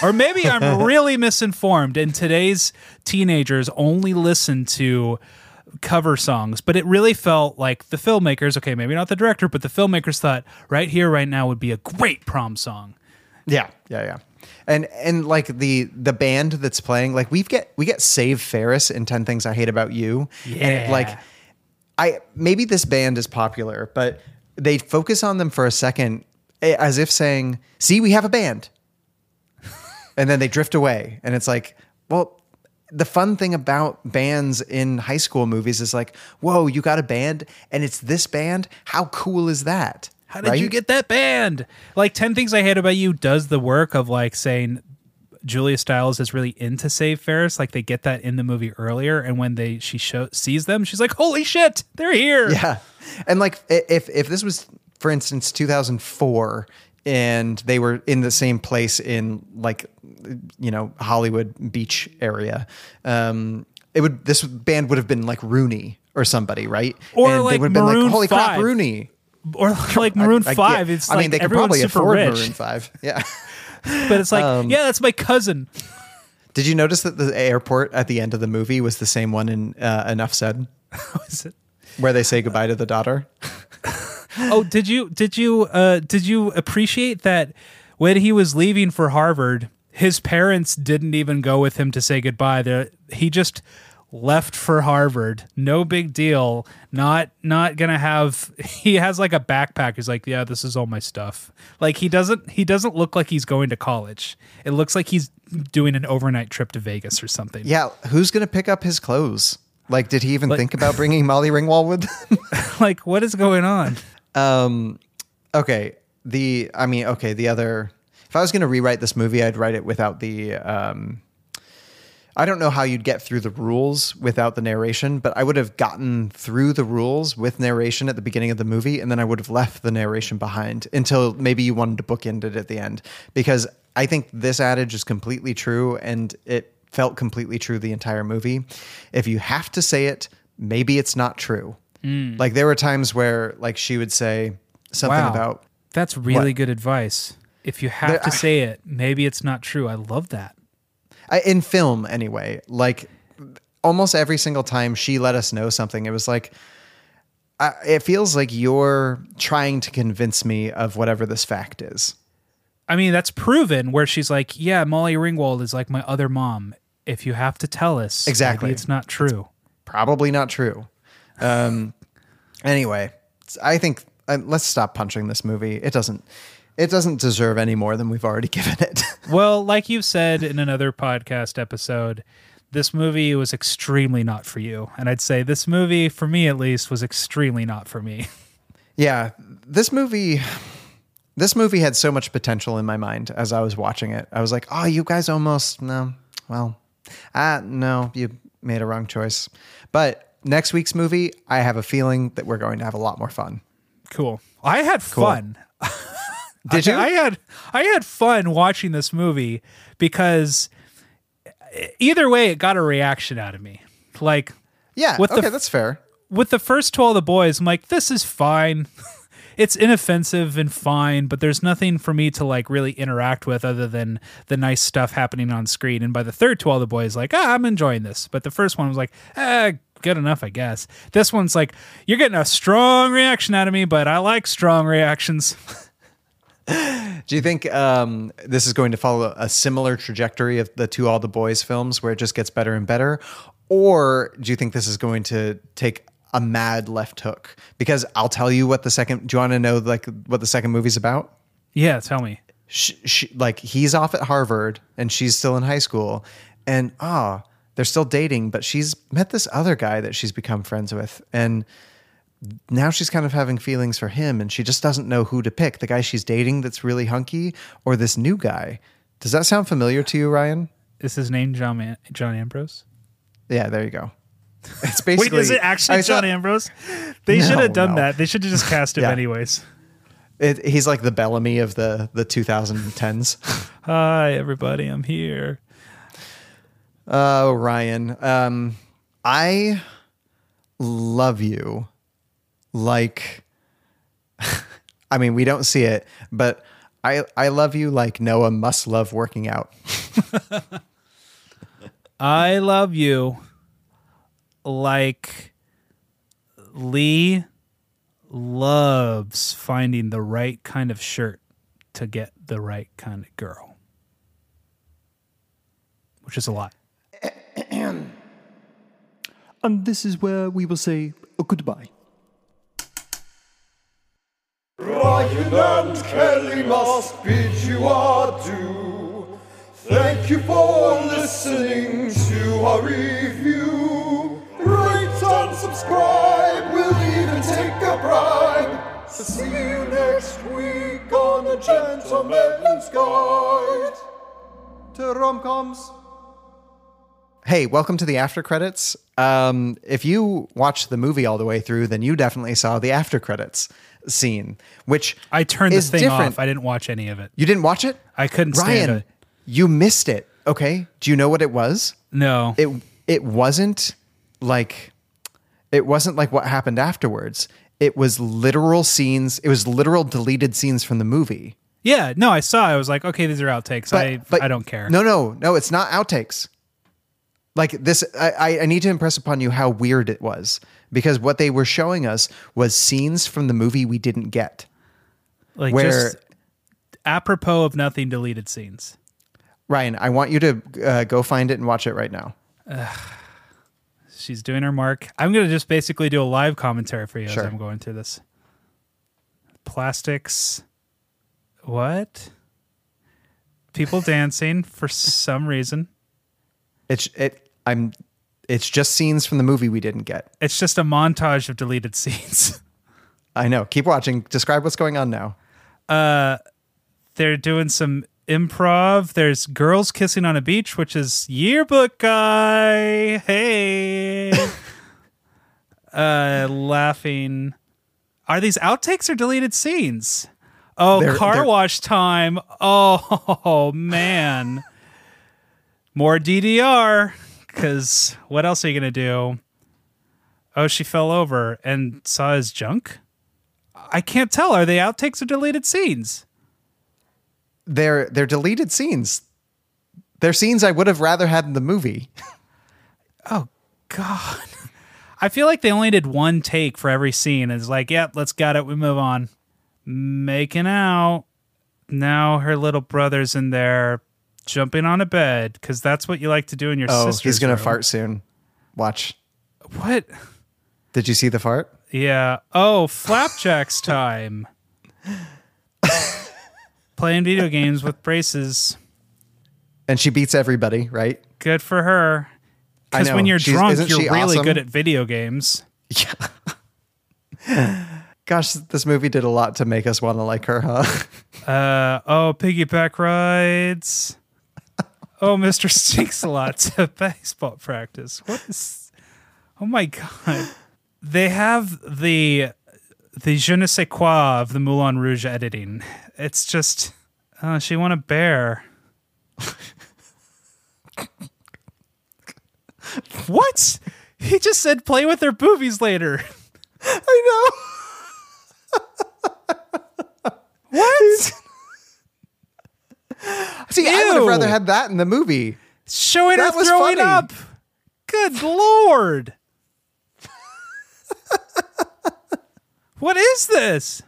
Speaker 1: Or maybe I'm really misinformed and today's teenagers only listen to cover songs. But it really felt like the filmmakers, okay, maybe not the director, but the filmmakers thought right here, right now would be a great prom song.
Speaker 2: Yeah, yeah, yeah. And and like the the band that's playing, like we've get we get Save Ferris in Ten Things I Hate About You. And
Speaker 1: Yeah.
Speaker 2: like I maybe this band is popular, but they focus on them for a second as if saying, "See, we have a band." and then they drift away and it's like, well, the fun thing about bands in high school movies is like, "Whoa, you got a band and it's this band? How cool is that?"
Speaker 1: How did you get that band? Like 10 Things I Hate About You does the work of like saying Julia Stiles is really into Save Ferris. Like they get that in the movie earlier, and when they she show, sees them, she's like, "Holy shit, they're here!"
Speaker 2: Yeah, and like if if this was, for instance, 2004, and they were in the same place in like, you know, Hollywood Beach area, um, it would this band would have been like Rooney or somebody, right?
Speaker 1: Or
Speaker 2: and they
Speaker 1: like
Speaker 2: would have been like, "Holy crap, Rooney!"
Speaker 1: Or like Maroon
Speaker 2: I- I get-
Speaker 1: Five. It's
Speaker 2: I
Speaker 1: like
Speaker 2: mean, they could probably afford
Speaker 1: rich,
Speaker 2: Maroon Five. Yeah.
Speaker 1: but it's like,
Speaker 2: Um,
Speaker 1: yeah, that's my cousin.
Speaker 2: Did you notice that the airport at the end of the movie was the same one in uh, Enough Said?
Speaker 1: Is it?
Speaker 2: Where they say goodbye to the daughter?
Speaker 1: oh, did you did you uh did you appreciate that when he was leaving for Harvard, his parents didn't even go with him to say goodbye. They he just left for Harvard. No big deal. Not not gonna have he has like a backpack. He's like, Yeah, this is all my stuff. Like he doesn't he doesn't look like he's going to college. It looks like he's doing an overnight trip to Vegas or something.
Speaker 2: Yeah, who's to pick up his clothes? Like, did he even
Speaker 1: Like-
Speaker 2: think about bringing Molly Ringwald with? him?
Speaker 1: like, what is going on?
Speaker 2: Um, okay. The, I mean, okay. The other, if I was going to rewrite this movie, I'd write it without the, um, I don't know how you'd get through the rules without the narration, but I would have gotten through the rules with narration at the beginning of the movie, and then I would have left the narration behind until maybe you wanted to bookend it at the end. Because I think this adage is completely true, and it felt completely true the entire movie. If you have to say it, maybe it's not true.
Speaker 1: Mm.
Speaker 2: Like there were times where like she would say something
Speaker 1: Wow.
Speaker 2: about
Speaker 1: That's really
Speaker 2: What?
Speaker 1: good advice. If you have
Speaker 2: There-
Speaker 1: to say it, maybe it's not true. I love that.
Speaker 2: I, in film anyway like almost every single time she let us know something it was like I, it feels like you're trying to convince me of whatever this fact is
Speaker 1: I mean, that's proven where she's like, yeah, Molly Ringwald is like my other mom. If you have to tell us,
Speaker 2: Exactly.
Speaker 1: it's not true.
Speaker 2: probably not true um anyway i think uh, let's stop punching this movie it doesn't it doesn't deserve any more than we've already given it
Speaker 1: well, like you've said in another podcast episode, this movie was extremely not for you. And I'd say this movie, for me at least, was extremely not for me.
Speaker 2: Yeah, this movie this movie had so much potential in my mind as I was watching it. I was like, "Oh, you guys almost no. Well, ah, no, you made a wrong choice." But next week's movie, I have a feeling that we're going to have a lot more fun.
Speaker 1: Cool. I had
Speaker 2: Cool.
Speaker 1: fun.
Speaker 2: Did
Speaker 1: I,
Speaker 2: you?
Speaker 1: I had I had fun watching this movie because either way, it got a reaction out of me. Like,
Speaker 2: Yeah,
Speaker 1: with
Speaker 2: okay,
Speaker 1: the,
Speaker 2: that's fair.
Speaker 1: With the first two, all the boys, I'm like, this is fine. it's inoffensive and fine, but there's nothing for me to like really interact with other than the nice stuff happening on screen. And by the third, to all the boys, like, ah, I'm enjoying this. But the first one was like, eh, good enough, I guess. This one's like, you're getting a strong reaction out of me, but I like strong reactions.
Speaker 2: Do you think um, this is going to follow a similar trajectory of the two All the Boys films where it just gets better and better? Or do you think this is going to take a mad left hook? Because I'll tell you what the second, do you want to know like what the second movie's about?
Speaker 1: Yeah, tell me.
Speaker 2: Sh sh like he's off at Harvard and she's still in high school and ah, they're still dating, but she's met this other guy that she's become friends with. And now she's kind of having feelings for him and she just doesn't know who to pick the guy she's dating that's really hunky or this new guy. Does that sound familiar to you, Ryan?
Speaker 1: Is his name John Man- John Ambrose?
Speaker 2: Yeah, there you go. It's basically.
Speaker 1: Wait, is it actually
Speaker 2: I saw-
Speaker 1: John Ambrose? They
Speaker 2: No,
Speaker 1: should have done
Speaker 2: no.
Speaker 1: that. They should have just cast him
Speaker 2: Yeah.
Speaker 1: anyways.
Speaker 2: It, he's like the Bellamy of the the 2010s.
Speaker 1: Hi, everybody. I'm here.
Speaker 2: Oh, Ryan. Um, I love you. Like, I mean, we don't see it, but I I love you like Noah must love working out.
Speaker 1: I love you like Lee loves finding the right kind of shirt to get the right kind of girl, which is a lot.
Speaker 17: And this is where we will say goodbye.
Speaker 18: Ryan and Kelly must bid you adieu. Thank you for listening to our review. Rate and subscribe, we'll even take a bribe. So see you next week on A Gentleman's Guide to Rom-Coms.
Speaker 2: Hey, welcome to the after credits. Um, if you watched the movie all the way through, then you definitely saw the after credits scene, which
Speaker 1: I turned
Speaker 2: is
Speaker 1: this thing
Speaker 2: different.
Speaker 1: off. I didn't watch any of it.
Speaker 2: You didn't watch it?
Speaker 1: I couldn't stand
Speaker 2: Ryan,
Speaker 1: it.
Speaker 2: you missed it. Okay. Do you know what it was?
Speaker 1: No.
Speaker 2: It it wasn't like it wasn't like what happened afterwards. It was literal scenes. It was literal deleted scenes from the movie.
Speaker 1: Yeah, no, I saw. I was like, okay, these are outtakes. I but, I don't care.
Speaker 2: No, no, no. It's not outtakes. Like this, I- I need to impress upon you how weird it was because what they were showing us was scenes from the movie we didn't get.
Speaker 1: like
Speaker 2: where
Speaker 1: just apropos of nothing, deleted scenes.
Speaker 2: Ryan, I want you to uh, go find it and watch it right now.
Speaker 1: She's doing her mark. I'm gonna just basically do a live commentary for you
Speaker 2: Sure.
Speaker 1: as I'm going through this. Plastics. What? People dancing for some reason.
Speaker 2: It's it. I'm. It's just scenes from the movie we didn't get.
Speaker 1: It's just a montage of deleted scenes.
Speaker 2: I know. Keep watching. Describe what's going on now.
Speaker 1: uh they're doing some improv there's girls kissing on a beach which is yearbook guy hey uh laughing are these outtakes or deleted scenes oh
Speaker 2: They're-
Speaker 1: car
Speaker 2: they're-
Speaker 1: wash time oh man more ddr because what else are you gonna do oh she fell over and saw his junk i can't tell are they outtakes or deleted scenes
Speaker 2: They're they're deleted scenes. They're scenes I would have rather had in the movie.
Speaker 1: Oh God. I feel like they only did one take for every scene. It's like, yep, let's got it. We move on. Making out. Now her little brother's in there jumping on a bed because that's what you like to do in your
Speaker 2: oh,
Speaker 1: sister's
Speaker 2: he's gonna
Speaker 1: room.
Speaker 2: fart soon. Watch.
Speaker 1: What?
Speaker 2: Did you see the fart?
Speaker 1: Yeah. Oh, flapjacks time. Playing video games with braces.
Speaker 2: And she beats everybody, right?
Speaker 1: Good for her. Because when you're
Speaker 2: She's-
Speaker 1: drunk, you're really
Speaker 2: awesome?
Speaker 1: good at video games. Yeah.
Speaker 2: Gosh, this movie did a lot to make us want to like her, huh?
Speaker 1: Uh oh, piggyback rides. Oh, Mr. Stinks a lot to baseball practice. What is? Oh my god! They have the the je ne sais quoi of the Moulin Rouge editing. It's just, oh, she want a bear. what? He just said play with their boobies later.
Speaker 2: I
Speaker 1: know. what?
Speaker 2: See, I would have rather had that in the movie.
Speaker 1: Showing
Speaker 2: That
Speaker 1: her throwing
Speaker 2: funny.
Speaker 1: up. Good lord. what is this?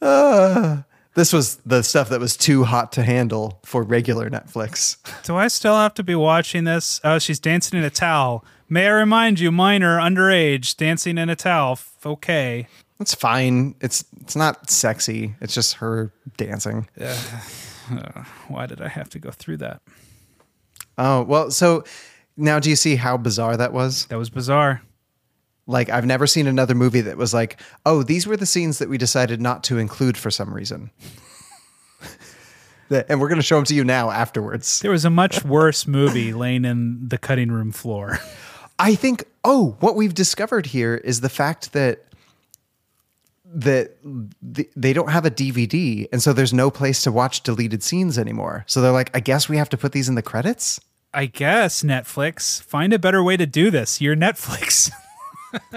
Speaker 2: Uh, this was the stuff that was too hot to handle for regular Netflix.
Speaker 1: Do I still have to be watching this? Oh, she's dancing in a towel. May I remind you, minor, underage, dancing in a towel. Okay.
Speaker 2: It's fine. It's it's not sexy. It's just her dancing.
Speaker 1: Uh, why did I have to go through that?
Speaker 2: Oh, well, so now do you see how bizarre that was?
Speaker 1: That was bizarre.
Speaker 2: Like I've never seen another movie that was like, "Oh, these were the scenes that we decided not to include for some reason." And we're going to show them to you now afterwards.
Speaker 1: There was a much worse movie laying in the cutting room floor.
Speaker 2: I think oh, what we've discovered here is the fact that that th- they don't have a DVD and so there's no place to watch deleted scenes anymore. So they're like, I guess we have to put these in the credits?
Speaker 1: I guess Netflix, find a better way to do this. You're Netflix.